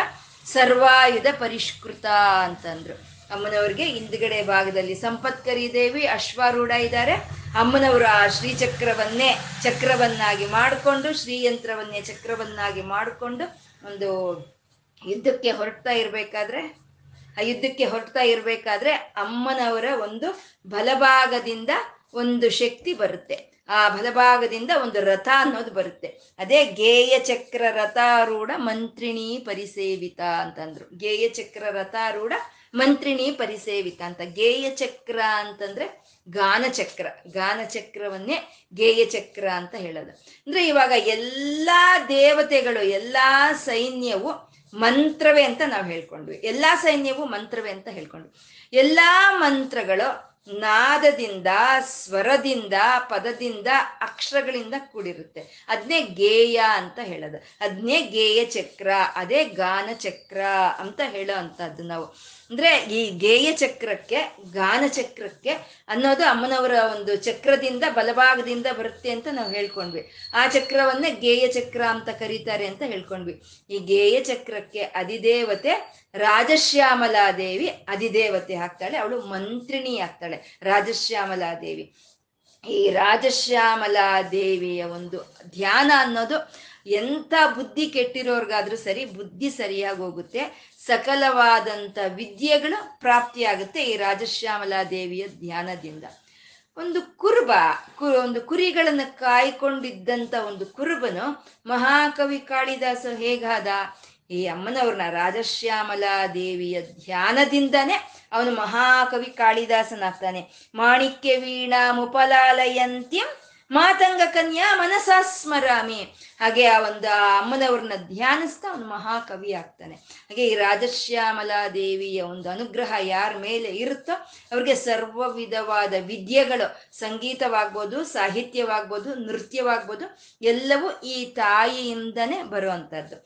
ಸರ್ವಾಯುಧ ಪರಿಷ್ಕೃತ ಅಂತಂದ್ರು. ಅಮ್ಮನವ್ರಿಗೆ ಹಿಂದ್ಗಡೆ ಭಾಗದಲ್ಲಿ ಸಂಪತ್ಕರಿ ದೇವಿ ಅಶ್ವಾರೂಢ ಇದ್ದಾರೆ. ಅಮ್ಮನವರು ಆ ಶ್ರೀಚಕ್ರವನ್ನೇ ಚಕ್ರವನ್ನಾಗಿ ಮಾಡಿಕೊಂಡು, ಶ್ರೀಯಂತ್ರವನ್ನೇ ಚಕ್ರವನ್ನಾಗಿ ಮಾಡಿಕೊಂಡು ಒಂದು ಯುದ್ಧಕ್ಕೆ ಹೊರಡ್ತಾ ಇರಬೇಕಾದ್ರೆ, ಆ ಯುದ್ಧಕ್ಕೆ ಹೊರಡ್ತಾ ಇರಬೇಕಾದ್ರೆ ಅಮ್ಮನವರ ಒಂದು ಬಲಭಾಗದಿಂದ ಒಂದು ಶಕ್ತಿ ಬರುತ್ತೆ. ಆ ಬಲಭಾಗದಿಂದ ಒಂದು ರಥ ಅನ್ನೋದು ಬರುತ್ತೆ. ಅದೇ ಗೇಯ ಚಕ್ರ ರಥಾರೂಢ ಮಂತ್ರಿಣಿ ಪರಿಸೇವಿತ ಅಂತಂದ್ರು. ಗೇಯ ಚಕ್ರ ರಥಾರೂಢ ಮಂತ್ರಿಣಿ ಪರಿಸೇವಿತ ಅಂತ. ಗೇಯ ಚಕ್ರ ಅಂತಂದ್ರೆ ಗಾನಚಕ್ರ ಗಾನಚಕ್ರವನ್ನೇ ಗೇಯ ಚಕ್ರ ಅಂತ ಹೇಳೋದು. ಅಂದ್ರೆ ಇವಾಗ ಎಲ್ಲಾ ದೇವತೆಗಳು, ಎಲ್ಲಾ ಸೈನ್ಯವು ಮಂತ್ರವೇ ಅಂತ ನಾವು ಹೇಳ್ಕೊಂಡ್ವಿ. ಎಲ್ಲಾ ಸೈನ್ಯವು ಮಂತ್ರವೇ ಅಂತ ಹೇಳ್ಕೊಂಡ್ವಿ. ಎಲ್ಲಾ ಮಂತ್ರಗಳು ನಾದದಿಂದ ಸ್ವರದಿಂದ, ಪದದಿಂದ, ಅಕ್ಷರಗಳಿಂದ ಕೂಡಿರುತ್ತೆ. ಅದನ್ನೇ ಗೇಯ ಅಂತ ಹೇಳೋದು. ಅದನ್ನೇ ಗೇಯ ಚಕ್ರ, ಅದೇ ಗಾನ ಚಕ್ರ ಅಂತ ಹೇಳೋ ಅಂಥದ್ದು ನಾವು. ಅಂದ್ರೆ ಈ ಗೇಯ ಚಕ್ರಕ್ಕೆ, ಗಾನ ಚಕ್ರಕ್ಕೆ ಅನ್ನೋದು ಅಮ್ಮನವರ ಒಂದು ಚಕ್ರದಿಂದ, ಬಲಭಾಗದಿಂದ ಬರುತ್ತೆ ಅಂತ ನಾವು ಹೇಳ್ಕೊಂಡ್ವಿ. ಆ ಚಕ್ರವನ್ನೇ ಗೇಯ ಚಕ್ರ ಅಂತ ಕರೀತಾರೆ ಅಂತ ಹೇಳ್ಕೊಂಡ್ವಿ. ಈ ಗೇಯ ಚಕ್ರಕ್ಕೆ ಅಧಿದೇವತೆ ರಾಜಶ್ಯಾಮಲಾದೇವಿ ಅಧಿದೇವತೆ ಆಗ್ತಾಳೆ. ಅವಳು ಮಂತ್ರಿಣಿ ಆಗ್ತಾಳೆ, ರಾಜಶ್ಯಾಮಲಾದೇವಿ. ಈ ರಾಜಶ್ಯಾಮಲಾದೇವಿಯ ಒಂದು ಧ್ಯಾನ ಅನ್ನೋದು ಎಂಥ ಬುದ್ಧಿ ಕೆಟ್ಟಿರೋರ್ಗಾದ್ರೂ ಸರಿ ಬುದ್ಧಿ ಸರಿಯಾಗಿ ಹೋಗುತ್ತೆ. ಸಕಲವಾದಂಥ ವಿದ್ಯೆಗಳು ಪ್ರಾಪ್ತಿಯಾಗುತ್ತೆ ಈ ರಾಜಶ್ಯಾಮಲಾ ದೇವಿಯ ಧ್ಯಾನದಿಂದ. ಒಂದು ಕುರುಬ, ಕು, ಒಂದು ಕುರಿಗಳನ್ನು ಕಾಯ್ಕೊಂಡಿದ್ದಂಥ ಒಂದು ಕುರುಬನು ಮಹಾಕವಿ ಕಾಳಿದಾಸ ಹೇಗಾದ? ಈ ಅಮ್ಮನವ್ರನ್ನ ರಾಜಶ್ಯಾಮಲಾ ದೇವಿಯ ಧ್ಯಾನದಿಂದನೇ ಅವನು ಮಹಾಕವಿ ಕಾಳಿದಾಸನಾಗ್ತಾನೆ. ಮಾಣಿಕ್ಯ ವೀಣಾ ಮುಪಲಾಲಯಂತ್ಯಂ ಮಾತಂಗ ಕನ್ಯಾ ಮನಸಾ ಸ್ಮರಾಮಿ. ಹಾಗೆ ಆ ಒಂದು ಅಮ್ಮನವ್ರನ್ನ ಧ್ಯಾನಿಸ್ತಾ ಅವನು ಮಹಾಕವಿ ಆಗ್ತಾನೆ. ಹಾಗೆ ಈ ರಾಜಶ್ಯಾಮಲಾ ದೇವಿಯ ಒಂದು ಅನುಗ್ರಹ ಯಾರ ಮೇಲೆ ಇರುತ್ತೋ ಅವ್ರಿಗೆ ಸರ್ವ ವಿಧವಾದ ವಿದ್ಯೆಗಳು ಸಂಗೀತವಾಗ್ಬೋದು, ಸಾಹಿತ್ಯವಾಗ್ಬೋದು, ನೃತ್ಯವಾಗ್ಬೋದು ಎಲ್ಲವೂ ಈ ತಾಯಿಯಿಂದನೇ ಬರುವಂಥದ್ದು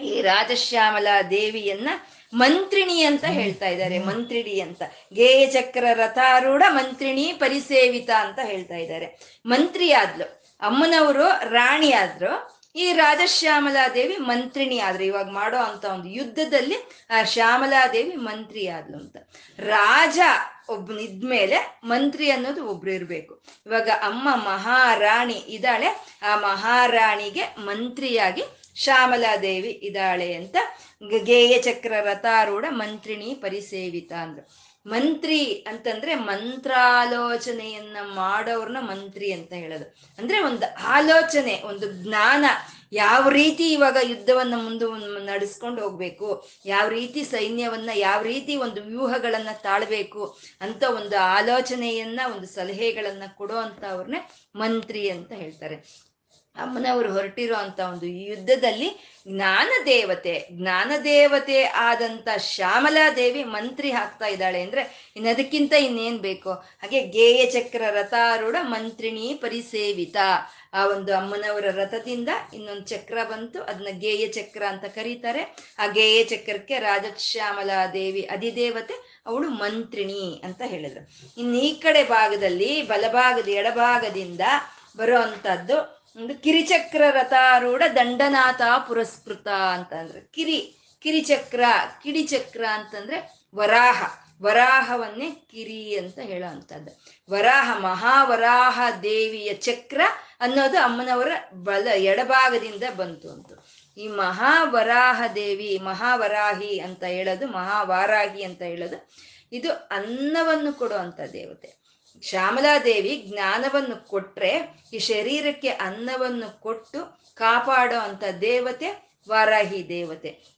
ಈ ರಾಜಶ್ಯಾಮಲಾ ದೇವಿಯನ್ನ ಮಂತ್ರಿಣಿ ಅಂತ ಹೇಳ್ತಾ ಇದ್ದಾರೆ ಮಂತ್ರಿಣಿ ಅಂತ. ಗೇಯ ಚಕ್ರ ರಥಾರೂಢ ಮಂತ್ರಿಣಿ ಪರಿಸೇವಿತ ಅಂತ ಹೇಳ್ತಾ ಇದ್ದಾರೆ. ಮಂತ್ರಿ ಆದ್ಲು ಅಮ್ಮನವರು ರಾಣಿ ಆದ್ರು ಈ ರಾಜಶ್ಯಾಮಲಾ ದೇವಿ ಮಂತ್ರಿಣಿ ಆದ್ರು. ಇವಾಗ ಮಾಡೋ ಅಂತ ಒಂದು ಯುದ್ಧದಲ್ಲಿ ಆ ಶ್ಯಾಮಲಾ ದೇವಿ ಮಂತ್ರಿ ಆದ್ಲು ಅಂತ. ರಾಜ ಒಬ್ಬನಿದ್ಮೇಲೆ ಮಂತ್ರಿ ಅನ್ನೋದು ಒಬ್ರು ಇರ್ಬೇಕು. ಇವಾಗ ಅಮ್ಮ ಮಹಾರಾಣಿ ಇದ್ದಾಳೆ ಆ ಮಹಾರಾಣಿಗೆ ಮಂತ್ರಿಯಾಗಿ ಶ್ಯಾಮಲಾದೇವಿ ಇದ್ದಾಳೆ ಅಂತ ಗೇಯ ಚಕ್ರ ರಥಾರೂಢ ಮಂತ್ರಿಣಿ ಪರಿಸೇವಿತ ಅಂದ್ರು. ಮಂತ್ರಿ ಅಂತಂದ್ರೆ ಮಂತ್ರಾಲೋಚನೆಯನ್ನ ಮಾಡೋರ್ನ ಮಂತ್ರಿ ಅಂತ ಹೇಳೋದು. ಅಂದ್ರೆ ಒಂದು ಆಲೋಚನೆ, ಒಂದು ಜ್ಞಾನ ಯಾವ ರೀತಿ ಇವಾಗ ಯುದ್ಧವನ್ನ ಮುಂದೆ ನಡೆಸ್ಕೊಂಡು ಹೋಗ್ಬೇಕು, ಯಾವ ರೀತಿ ಸೈನ್ಯವನ್ನ, ಯಾವ ರೀತಿ ಒಂದು ವ್ಯೂಹಗಳನ್ನ ತಾಳ್ಬೇಕು ಅಂತ ಒಂದು ಆಲೋಚನೆಯನ್ನ, ಒಂದು ಸಲಹೆಗಳನ್ನ ಕೊಡೋ ಅಂತ ಅವ್ರನ್ನೇ ಮಂತ್ರಿ ಅಂತ ಹೇಳ್ತಾರೆ. ಅಮ್ಮನವರು ಹೊರಟಿರೋ ಅಂತ ಒಂದು ಯುದ್ಧದಲ್ಲಿ ಜ್ಞಾನ ದೇವತೆ ಜ್ಞಾನ ದೇವತೆ ಆದಂತ ಶ್ಯಾಮಲಾದೇವಿ ಮಂತ್ರಿ ಹಾಕ್ತಾ ಇದ್ದಾಳೆ ಅಂದ್ರೆ ಇನ್ನದಕ್ಕಿಂತ ಇನ್ನೇನ್ ಬೇಕು? ಹಾಗೆ ಗೇಯ ಚಕ್ರ ರಥಾರೂಢ ಮಂತ್ರಿಣಿ ಪರಿಸೇವಿತ. ಆ ಒಂದು ಅಮ್ಮನವರ ರಥದಿಂದ ಇನ್ನೊಂದು ಚಕ್ರ ಬಂತು. ಅದನ್ನ ಗೇಯ ಚಕ್ರ ಅಂತ ಕರೀತಾರೆ. ಆ ಗೇಯ ಚಕ್ರಕ್ಕೆ ರಾಜಶ್ಯಾಮಲಾ ದೇವಿ ಅಧಿದೇವತೆ, ಅವಳು ಮಂತ್ರಿಣಿ ಅಂತ ಹೇಳಿದ್ರು. ಇನ್ನು ಈ ಕಡೆ ಭಾಗದಲ್ಲಿ ಬಲಭಾಗದ ಎಡಭಾಗದಿಂದ ಬರೋ ಅಂಥದ್ದು ಒಂದು ಕಿರಿಚಕ್ರ ರಥಾರೂಢ ದಂಡನಾಥ ಪುರಸ್ಕೃತ ಅಂತಂದ್ರೆ ಕಿರಿ, ಕಿರಿಚಕ್ರ, ಕಿಡಿಚಕ್ರ ಅಂತಂದ್ರೆ ವರಾಹ, ವರಾಹವನ್ನೇ ಕಿರಿ ಅಂತ ಹೇಳೋ ಅಂಥದ್ದು ವರಾಹ, ಮಹಾವರಾಹ ದೇವಿಯ ಚಕ್ರ ಅನ್ನೋದು ಅಮ್ಮನವರ ಬಲ, ಎಡಭಾಗದಿಂದ ಬಂತು ಅಂತ ಈ ಮಹಾವರಾಹ ದೇವಿ, ಮಹಾವರಾಹಿ ಅಂತ ಹೇಳೋದು, ಮಹಾವಾರಾಹಿ ಅಂತ ಹೇಳೋದು, ಇದು ಅನ್ನವನ್ನು ಕೊಡುವಂಥ ದೇವತೆ. ಶ್ಯಾಮಲಾದೇವಿ ಜ್ಞಾನವನ್ನು ಕೊಟ್ರೆ ಈ ಶರೀರಕ್ಕೆ ಅನ್ನವನ್ನು ಕೊಟ್ಟು ಕಾಪಾಡೋ ಅಂತ ದೇವತೆ ವಾರಾಹಿ ದೇವತೆ.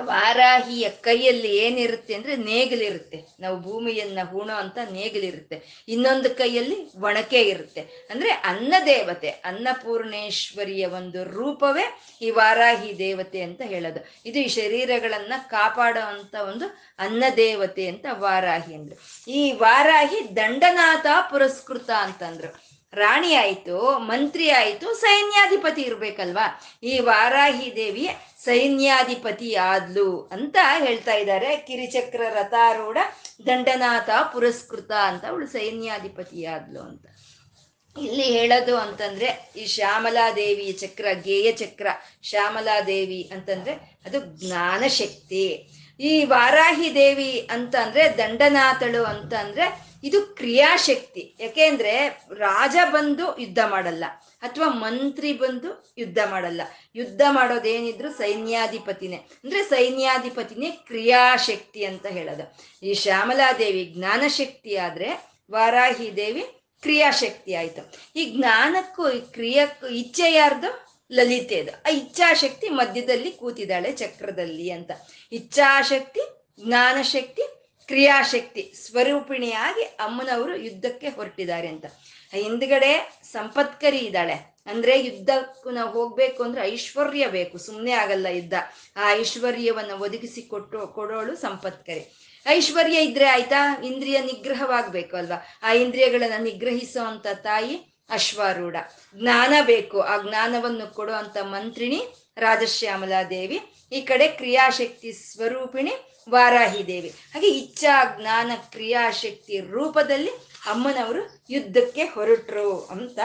ವಾರಾಹಿಯ ಕೈಯಲ್ಲಿ ಏನಿರುತ್ತೆ ಅಂದ್ರೆ ನೇಗಿಲಿರುತ್ತೆ. ನಾವು ಭೂಮಿಯನ್ನ ಹೂಣೋ ಅಂತ ನೇಗಿಲಿರುತ್ತೆ. ಇನ್ನೊಂದು ಕೈಯಲ್ಲಿ ಒಣಕೆ ಇರುತ್ತೆ. ಅಂದ್ರೆ ಅನ್ನ ದೇವತೆ ಅನ್ನಪೂರ್ಣೇಶ್ವರಿಯ ಒಂದು ರೂಪವೇ ಈ ವಾರಾಹಿ ದೇವತೆ ಅಂತ ಹೇಳೋದು. ಇದು ಈ ಶರೀರಗಳನ್ನ ಕಾಪಾಡೋ ಒಂದು ಅನ್ನ ದೇವತೆ ಅಂತ ವಾರಾಹಿ ಅಂದ್ರು. ಈ ವಾರಾಹಿ ದಂಡನಾಥ ಪುರಸ್ಕೃತ ಅಂತಂದ್ರು. ರಾಣಿ ಆಯಿತು, ಮಂತ್ರಿ ಆಯಿತು, ಸೈನ್ಯಾಧಿಪತಿ ಇರಬೇಕಲ್ವಾ? ಈ ವಾರಾಹಿ ದೇವಿ ಸೈನ್ಯಾಧಿಪತಿ ಆದ್ಲು ಅಂತ ಹೇಳ್ತಾ ಇದ್ದಾರೆ ಕಿರಿಚಕ್ರ ರಥಾರೂಢ ದಂಡನಾಥ ಪುರಸ್ಕೃತ ಅಂತ ಅವಳು ಸೈನ್ಯಾಧಿಪತಿ ಆದ್ಲು ಅಂತ. ಇಲ್ಲಿ ಹೇಳೋದು ಅಂತಂದ್ರೆ, ಈ ಶ್ಯಾಮಲಾದೇವಿ ಚಕ್ರ, ಗೇಯ ಚಕ್ರ ಶ್ಯಾಮಲಾದೇವಿ ಅಂತಂದ್ರೆ ಅದು ಜ್ಞಾನ ಶಕ್ತಿ ಈ ವಾರಾಹಿ ದೇವಿ ಅಂತಂದ್ರೆ ದಂಡನಾಥಳು ಅಂತಂದ್ರೆ ಇದು ಕ್ರಿಯಾಶಕ್ತಿ. ಯಾಕೆಂದ್ರೆ ರಾಜ ಬಂದು ಯುದ್ಧ ಮಾಡಲ್ಲ, ಅಥವಾ ಮಂತ್ರಿ ಬಂದು ಯುದ್ಧ ಮಾಡಲ್ಲ. ಯುದ್ಧ ಮಾಡೋದೇನಿದ್ರು ಸೈನ್ಯಾಧಿಪತಿನೇ. ಅಂದ್ರೆ ಸೈನ್ಯಾಧಿಪತಿನೇ ಕ್ರಿಯಾಶಕ್ತಿ ಅಂತ ಹೇಳೋದು. ಈ ಶ್ಯಾಮಲಾದೇವಿ ಜ್ಞಾನಶಕ್ತಿ ಆದ್ರೆ ವಾರಾಹಿ ದೇವಿ ಕ್ರಿಯಾಶಕ್ತಿ ಆಯ್ತು. ಈ ಜ್ಞಾನಕ್ಕೂ, ಈ ಕ್ರಿಯಕ್ಕೂ ಇಚ್ಛೆ ಯಾರ್ದು? ಲಲಿತೆದು. ಆ ಇಚ್ಛಾಶಕ್ತಿ ಮಧ್ಯದಲ್ಲಿ ಕೂತಿದ್ದಾಳೆ ಚಕ್ರದಲ್ಲಿ ಅಂತ. ಇಚ್ಛಾಶಕ್ತಿ, ಜ್ಞಾನಶಕ್ತಿ ಕ್ರಿಯಾಶಕ್ತಿ ಸ್ವರೂಪಿಣಿಯಾಗಿ ಅಮ್ಮನವರು ಯುದ್ಧಕ್ಕೆ ಹೊರಟಿದ್ದಾರೆ ಅಂತ. ಹಿಂದ್ಗಡೆ ಸಂಪತ್ಕರಿ ಇದ್ದಾಳೆ. ಅಂದ್ರೆ ಯುದ್ಧಕ್ಕೂ ನಾವು ಹೋಗ್ಬೇಕು ಅಂದ್ರೆ ಐಶ್ವರ್ಯ ಬೇಕು. ಸುಮ್ಮನೆ ಆಗಲ್ಲ ಯುದ್ಧ. ಆ ಐಶ್ವರ್ಯವನ್ನ ಒದಗಿಸಿ ಕೊಟ್ಟು, ಕೊಡೋಳು ಸಂಪತ್ಕರಿ. ಐಶ್ವರ್ಯ ಇದ್ರೆ ಆಯ್ತಾ? ಇಂದ್ರಿಯ ನಿಗ್ರಹವಾಗ್ಬೇಕು ಅಲ್ವಾ? ಆ ಇಂದ್ರಿಯಗಳನ್ನ ನಿಗ್ರಹಿಸೋ ಅಂತ ತಾಯಿ ಅಶ್ವಾರೂಢ. ಜ್ಞಾನ ಬೇಕು. ಆ ಜ್ಞಾನವನ್ನು ಕೊಡುವಂತ ಮಂತ್ರಿಣಿ ರಾಜಶ್ಯಾಮಲಾ ದೇವಿ ಈ ಕಡೆ ಕ್ರಿಯಾಶಕ್ತಿ ಸ್ವರೂಪಿಣಿ ವಾರಾಹಿ ದೇವಿ ಹಾಗೆ ಇಚ್ಛಾ, ಜ್ಞಾನ, ಕ್ರಿಯಾಶಕ್ತಿ ರೂಪದಲ್ಲಿ ಅಮ್ಮನವರು ಯುದ್ಧಕ್ಕೆ ಹೊರಟರು ಅಂತ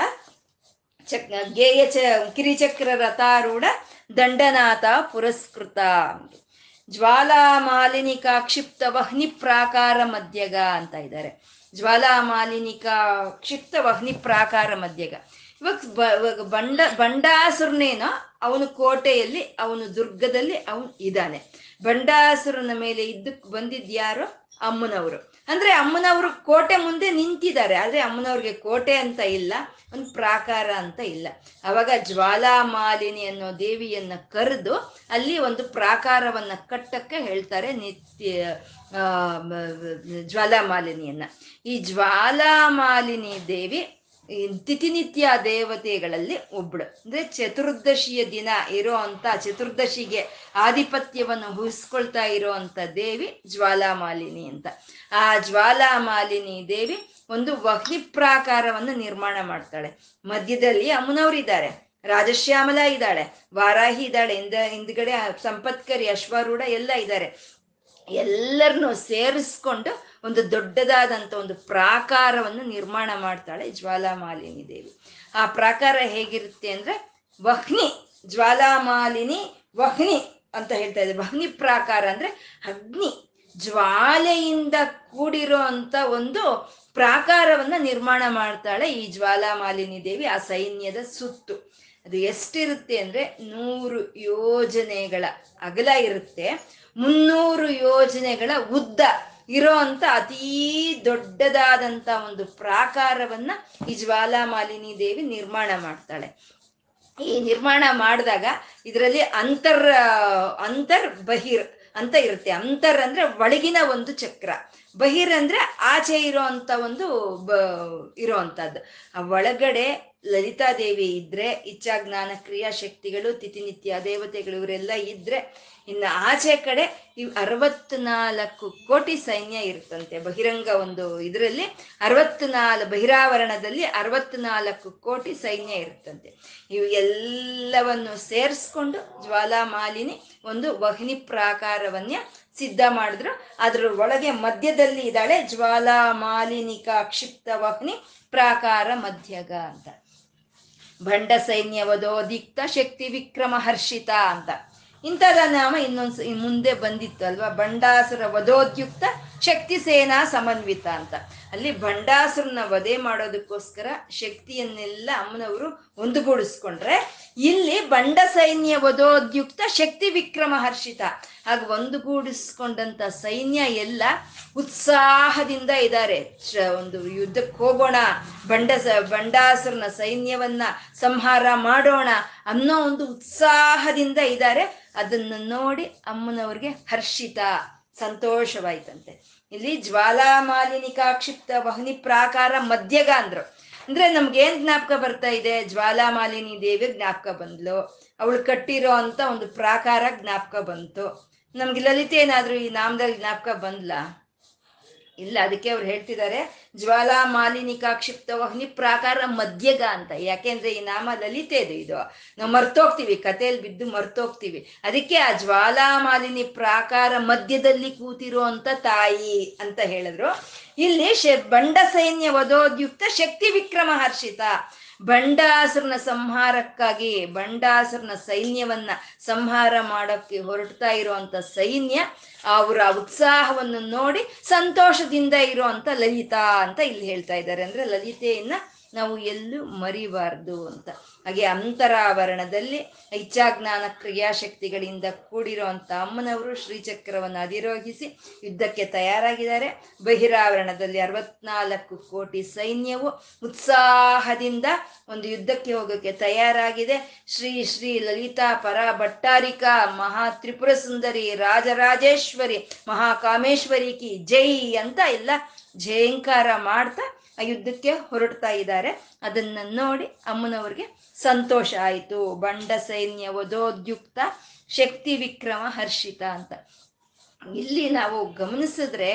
ಚಕ್ ಗೇಯ ಚ, ಕಿರಿಚಕ್ರ ರಥಾರೂಢ ದಂಡನಾಥ ಪುರಸ್ಕೃತ. ಜ್ವಾಲಾಮಾಲಿನಿಕಾ ಕ್ಷಿಪ್ತ ವಹ್ನಿ ಪ್ರಾಕಾರ ಮಧ್ಯಗ ಅಂತ ಇದ್ದಾರೆ. ಜ್ವಾಲಾಮಾಲಿನಿಕಾ ಕ್ಷಿಪ್ತ ವಹ್ನಿ ಪ್ರಾಕಾರ ಮಧ್ಯಗ. ಇವಾಗ ಬಂಡ, ಬಂಡಾಸುರನೇನೋ ಅವನು ಕೋಟೆಯಲ್ಲಿ, ಅವನು ದುರ್ಗದಲ್ಲಿ ಅವನು ಇದ್ದಾನೆ. ಬಂಡಾಸುರನ ಮೇಲೆ ಇದ್ದಕ್ಕೆ ಬಂದಿದ್ಯಾರು ಅಮ್ಮನವರು. ಅಂದ್ರೆ ಅಮ್ಮನವರು ಕೋಟೆ ಮುಂದೆ ನಿಂತಿದ್ದಾರೆ. ಆದ್ರೆ ಅಮ್ಮನವ್ರಿಗೆ ಕೋಟೆ ಅಂತ ಇಲ್ಲ, ಒಂದು ಪ್ರಾಕಾರ ಅಂತ ಇಲ್ಲ. ಅವಾಗ ಜ್ವಾಲಾಮಾಲಿನಿ ಅನ್ನೋ ದೇವಿಯನ್ನ ಕರೆದು ಅಲ್ಲಿ ಒಂದು ಪ್ರಾಕಾರವನ್ನ ಕಟ್ಟಕ್ಕೆ ಹೇಳ್ತಾರೆ ನಿತ್ಯ ಜ್ವಾಲಾಮಾಲಿನಿಯನ್ನ. ಈ ಜ್ವಾಲಾಮಾಲಿನಿ ದೇವಿ ತಿಥಿನಿತ್ಯ ದೇವತೆಗಳಲ್ಲಿ ಒಬ್ಳು. ಅಂದ್ರೆ ಚತುರ್ದಶಿಯ ದಿನ ಇರೋ ಅಂತ ಚತುರ್ದಶಿಗೆ ಆಧಿಪತ್ಯವನ್ನು ವಹಿಸ್ಕೊಳ್ತಾ ಇರೋ ಅಂತ ದೇವಿ ಜ್ವಾಲಾಮಾಲಿನಿ ಅಂತ. ಆ ಜ್ವಾಲಾಮಾಲಿನಿ ದೇವಿ ಒಂದು ವಹ್ನಿ ಪ್ರಾಕಾರವನ್ನು ನಿರ್ಮಾಣ ಮಾಡ್ತಾಳೆ. ಮಧ್ಯದಲ್ಲಿ ಅಮ್ಮನವರಿದ್ದಾರೆ ರಾಜಶ್ಯಾಮಲ ಇದ್ದಾಳೆ. ವಾರಾಹಿ ಇದ್ದಾಳೆ. ಹಿಂದ ಹಿಂದ್ಗಡೆ ಸಂಪತ್ಕರಿ ಅಶ್ವಾರೂಢ ಎಲ್ಲ ಇದ್ದಾರೆ. ಎಲ್ಲರನ್ನೂ ಸೇರಿಸ್ಕೊಂಡು ಒಂದು ದೊಡ್ಡದಾದಂಥ ಒಂದು ಪ್ರಾಕಾರವನ್ನು ನಿರ್ಮಾಣ ಮಾಡ್ತಾಳೆ ಜ್ವಾಲಾಮಾಲಿನಿ ದೇವಿ. ಆ ಪ್ರಾಕಾರ ಹೇಗಿರುತ್ತೆ ಅಂದರೆ ವಹ್ನಿ, ಜ್ವಾಲಾಮಾಲಿನಿ, ವಹ್ನಿ ಅಂತ ಹೇಳ್ತಾ ಇದ್ದಾರೆ. ವಹ್ನಿ ಪ್ರಾಕಾರ ಅಂದರೆ ಅಗ್ನಿ, ಜ್ವಾಲೆಯಿಂದ ಕೂಡಿರೋ ಅಂತ ಒಂದು ಪ್ರಾಕಾರವನ್ನ ನಿರ್ಮಾಣ ಮಾಡ್ತಾಳೆ ಈ ಜ್ವಾಲಾಮಾಲಿನಿ ದೇವಿ, ಆ ಸೈನ್ಯದ ಸುತ್ತು. ಅದು ಎಷ್ಟಿರುತ್ತೆ ಅಂದ್ರೆ ನೂರು ಯೋಜನೆಗಳ ಅಗಲ ಇರುತ್ತೆ. ಮುನ್ನೂರು ಯೋಜನೆಗಳ ಉದ್ದ ಇರೋ ಅಂತ ಅತೀ ದೊಡ್ಡದಾದಂತ ಒಂದು ಪ್ರಾಕಾರವನ್ನ ಈ ಜ್ವಾಲಾಮಾಲಿನಿ ದೇವಿ ನಿರ್ಮಾಣ ಮಾಡ್ತಾಳೆ. ಈ ನಿರ್ಮಾಣ ಮಾಡಿದಾಗ ಇದರಲ್ಲಿ ಅಂತರ್ ಅಂತರ್ ಬಹಿರ್ ಅಂತ ಇರುತ್ತೆ. ಅಂತರ್ ಅಂದ್ರೆ ಒಳಗಿನ ಒಂದು ಚಕ್ರ. ಬಹಿರ್ ಅಂದ್ರೆ ಆಚೆ ಇರೋ ಒಂದು ಬ, ಇರೋ ಅಂತದ್ದು. ಆ ಒಳಗಡೆ ಲಲಿತಾದೇವಿ ಇದ್ರೆ, ಇಚ್ಛಾಜ್ಞಾನ ಕ್ರಿಯಾಶಕ್ತಿಗಳು, ತಿಥಿನಿತ್ಯ ದೇವತೆಗಳು ಇವರೆಲ್ಲ ಇದ್ರೆ ಇನ್ನು ಆಚೆ ಕಡೆ ಇವ್ ಅರವತ್ನಾಲ್ಕು ಕೋಟಿ ಸೈನ್ಯ ಇರುತ್ತಂತೆ. ಬಹಿರಂಗ ಒಂದು ಇದರಲ್ಲಿ ಅರವತ್ನಾಲ್, ಬಹಿರಾವರಣದಲ್ಲಿ ಅರವತ್ನಾಲ್ಕು ಕೋಟಿ ಸೈನ್ಯ ಇರುತ್ತಂತೆ. ಇವು ಎಲ್ಲವನ್ನು ಸೇರಿಸ್ಕೊಂಡು ಜ್ವಾಲಾಮಾಲಿನಿ ಒಂದು ವಹ್ನಿ ಪ್ರಾಕಾರವನ್ನ ಸಿದ್ಧ ಮಾಡಿದ್ರು. ಅದ್ರ ಒಳಗೆ ಮಧ್ಯದಲ್ಲಿ ಇದ್ದಾಳೆ ಜ್ವಾಲಾಮಾಲಿನಿಕ ಕ್ಷಿಪ್ತ ವಹ್ನಿ ಪ್ರಾಕಾರ ಮಧ್ಯಗ ಅಂತ. ಭಂಡ ಸೈನ್ಯವದೋ ದಿಕ್ತ ಶಕ್ತಿ ವಿಕ್ರಮ ಹರ್ಷಿತ ಅಂತ. ಇಂಥದ ನಾಮ ಇನ್ನೊಂದು ಮುಂದೆ ಬಂದಿತ್ತು ಅಲ್ವಾ? ಬಂಡಾಸುರ ವಧೋದ್ಯುಕ್ತ ಶಕ್ತಿ ಸೇನಾ ಸಮನ್ವಿತ ಅಂತ. ಅಲ್ಲಿ ಬಂಡಾಸುರನ ವಧೆ ಮಾಡೋದಕ್ಕೋಸ್ಕರ ಶಕ್ತಿಯನ್ನೆಲ್ಲ ಅಮ್ಮನವರು ಒಂದುಗೂಡಿಸ್ಕೊಂಡ್ರೆ ಇಲ್ಲಿ ಬಂಡ ಸೈನ್ಯ ವಧೋದ್ಯುಕ್ತ ಶಕ್ತಿ ವಿಕ್ರಮ ಹರ್ಷಿತ. ಹಾಗೆ ಒಂದುಗೂಡಿಸ್ಕೊಂಡಂತ ಸೈನ್ಯ ಎಲ್ಲ ಉತ್ಸಾಹದಿಂದ ಇದ್ದಾರೆ. ಒಂದು ಯುದ್ಧಕ್ಕೆ ಹೋಗೋಣ ಬಂಡ ಬಂಡಾಸುರನ ಸೈನ್ಯವನ್ನ ಸಂಹಾರ ಮಾಡೋಣ ಅನ್ನೋ ಒಂದು ಉತ್ಸಾಹದಿಂದ ಇದ್ದಾರೆ. ಅದನ್ನು ನೋಡಿ ಅಮ್ಮನವ್ರಿಗೆ ಹರ್ಷಿತ, ಸಂತೋಷವಾಯ್ತಂತೆ. ಇಲ್ಲಿ ಜ್ವಾಲಾಮಾಲಿನಿಕಾಕ್ಷಿಪ್ತ ಕ್ಷಿಪ್ತ ವಹ್ನಿ ಪ್ರಾಕಾರ ಮಧ್ಯಗ ಅಂದ್ರು. ಅಂದ್ರೆ ನಮ್ಗೆ ಏನ್ ಜ್ಞಾಪಕ ಬರ್ತಾ ಇದೆ? ಜ್ವಾಲಾಮಾಲಿನಿ ದೇವಿ ಜ್ಞಾಪಕ ಬಂದ್ಲು. ಅವಳು ಕಟ್ಟಿರೋ ಅಂತ ಒಂದು ಪ್ರಾಕಾರ ಜ್ಞಾಪಕ ಬಂತು. ನಮ್ಗೆ ಲಲಿತೆ ಏನಾದ್ರು ಈ ನಾಮದಲ್ಲಿ ಜ್ಞಾಪಕ ಬಂದ್ಲಾ? ಇಲ್ಲ, ಅದಕ್ಕೆ ಅವ್ರು ಹೇಳ್ತಿದ್ದಾರೆ, ಜ್ವಾಲಾ ಮಾಲಿನಿಕಾ ಕ್ಷಿಪ್ತ ವಹ್ನಿ ಪ್ರಾಕಾರ ಮಧ್ಯಗ ಅಂತ. ಯಾಕೆಂದ್ರೆ ಈ ನಾಮ ಲಲಿತೆ ಇದು ನಾವು ಮರ್ತೋಗ್ತೀವಿ, ಕಥೆಯಲ್ಲಿ ಬಿದ್ದು ಮರ್ತೋಗ್ತೀವಿ. ಅದಕ್ಕೆ ಆ ಜ್ವಾಲಾ ಮಾಲಿನಿ ಪ್ರಾಕಾರ ಮಧ್ಯದಲ್ಲಿ ಕೂತಿರೋ ತಾಯಿ ಅಂತ ಹೇಳಿದ್ರು. ಇಲ್ಲಿ ಶ, ಬಂಡ ಸೈನ್ಯ ವಧೋದ್ಯುಕ್ತ ಶಕ್ತಿ ವಿಕ್ರಮ ಹರ್ಷಿತ. ಬಂಡಾಸುರನ ಸಂಹಾರಕ್ಕಾಗಿ, ಬಂಡಾಸುರನ ಸೈನ್ಯವನ್ನ ಸಂಹಾರ ಮಾಡೋಕ್ಕೆ ಹೊರಡ್ತಾ ಇರುವಂತ ಸೈನ್ಯ ಅವರ ಉತ್ಸಾಹವನ್ನು ನೋಡಿ ಸಂತೋಷದಿಂದ ಇರುವಂತ ಲಲಿತಾ ಅಂತ ಇಲ್ಲಿ ಹೇಳ್ತಾ ಇದ್ದಾರೆ. ಅಂದ್ರೆ ಲಲಿತೆಯನ್ನ ನಾವು ಎಲ್ಲೂ ಮರಿಬಾರ್ದು ಅಂತ. ಹಾಗೆ ಅಂತರಾವರಣದಲ್ಲಿ ಇಚ್ಛಾಜ್ಞಾನ ಕ್ರಿಯಾಶಕ್ತಿಗಳಿಂದ ಕೂಡಿರುವಂತ ಅಮ್ಮನವರು ಶ್ರೀಚಕ್ರವನ್ನು ಅಧಿರೋಹಿಸಿ ಯುದ್ಧಕ್ಕೆ ತಯಾರಾಗಿದ್ದಾರೆ. ಬಹಿರಾವರಣದಲ್ಲಿ ಅರವತ್ನಾಲ್ಕು ಕೋಟಿ ಸೈನ್ಯವು ಉತ್ಸಾಹದಿಂದ ಒಂದು ಯುದ್ಧಕ್ಕೆ ಹೋಗೋಕ್ಕೆ ತಯಾರಾಗಿದೆ. ಶ್ರೀ ಶ್ರೀ ಲಲಿತಾ ಪರ ಭಟ್ಟಾರಿಕಾ ಮಹಾ ತ್ರಿಪುರ ಸುಂದರಿ, ರಾಜರಾಜೇಶ್ವರಿ, ಮಹಾಕಾಮೇಶ್ವರಿ ಕಿ ಜೈ ಅಂತ ಎಲ್ಲ ಜಯಂಕಾರ ಮಾಡ್ತಾ ಯುದ್ಧಕ್ಕೆ ಹೊರಡ್ತಾ ಇದ್ದಾರೆ. ಅದನ್ನ ನೋಡಿ ಅಮ್ಮನವ್ರಿಗೆ ಸಂತೋಷ ಆಯಿತು. ಬಂಡ ಸೈನ್ಯ ವಧೋದ್ಯುಕ್ತ ಶಕ್ತಿ ವಿಕ್ರಮ ಹರ್ಷಿತ ಅಂತ. ಇಲ್ಲಿ ನಾವು ಗಮನಿಸಿದ್ರೆ,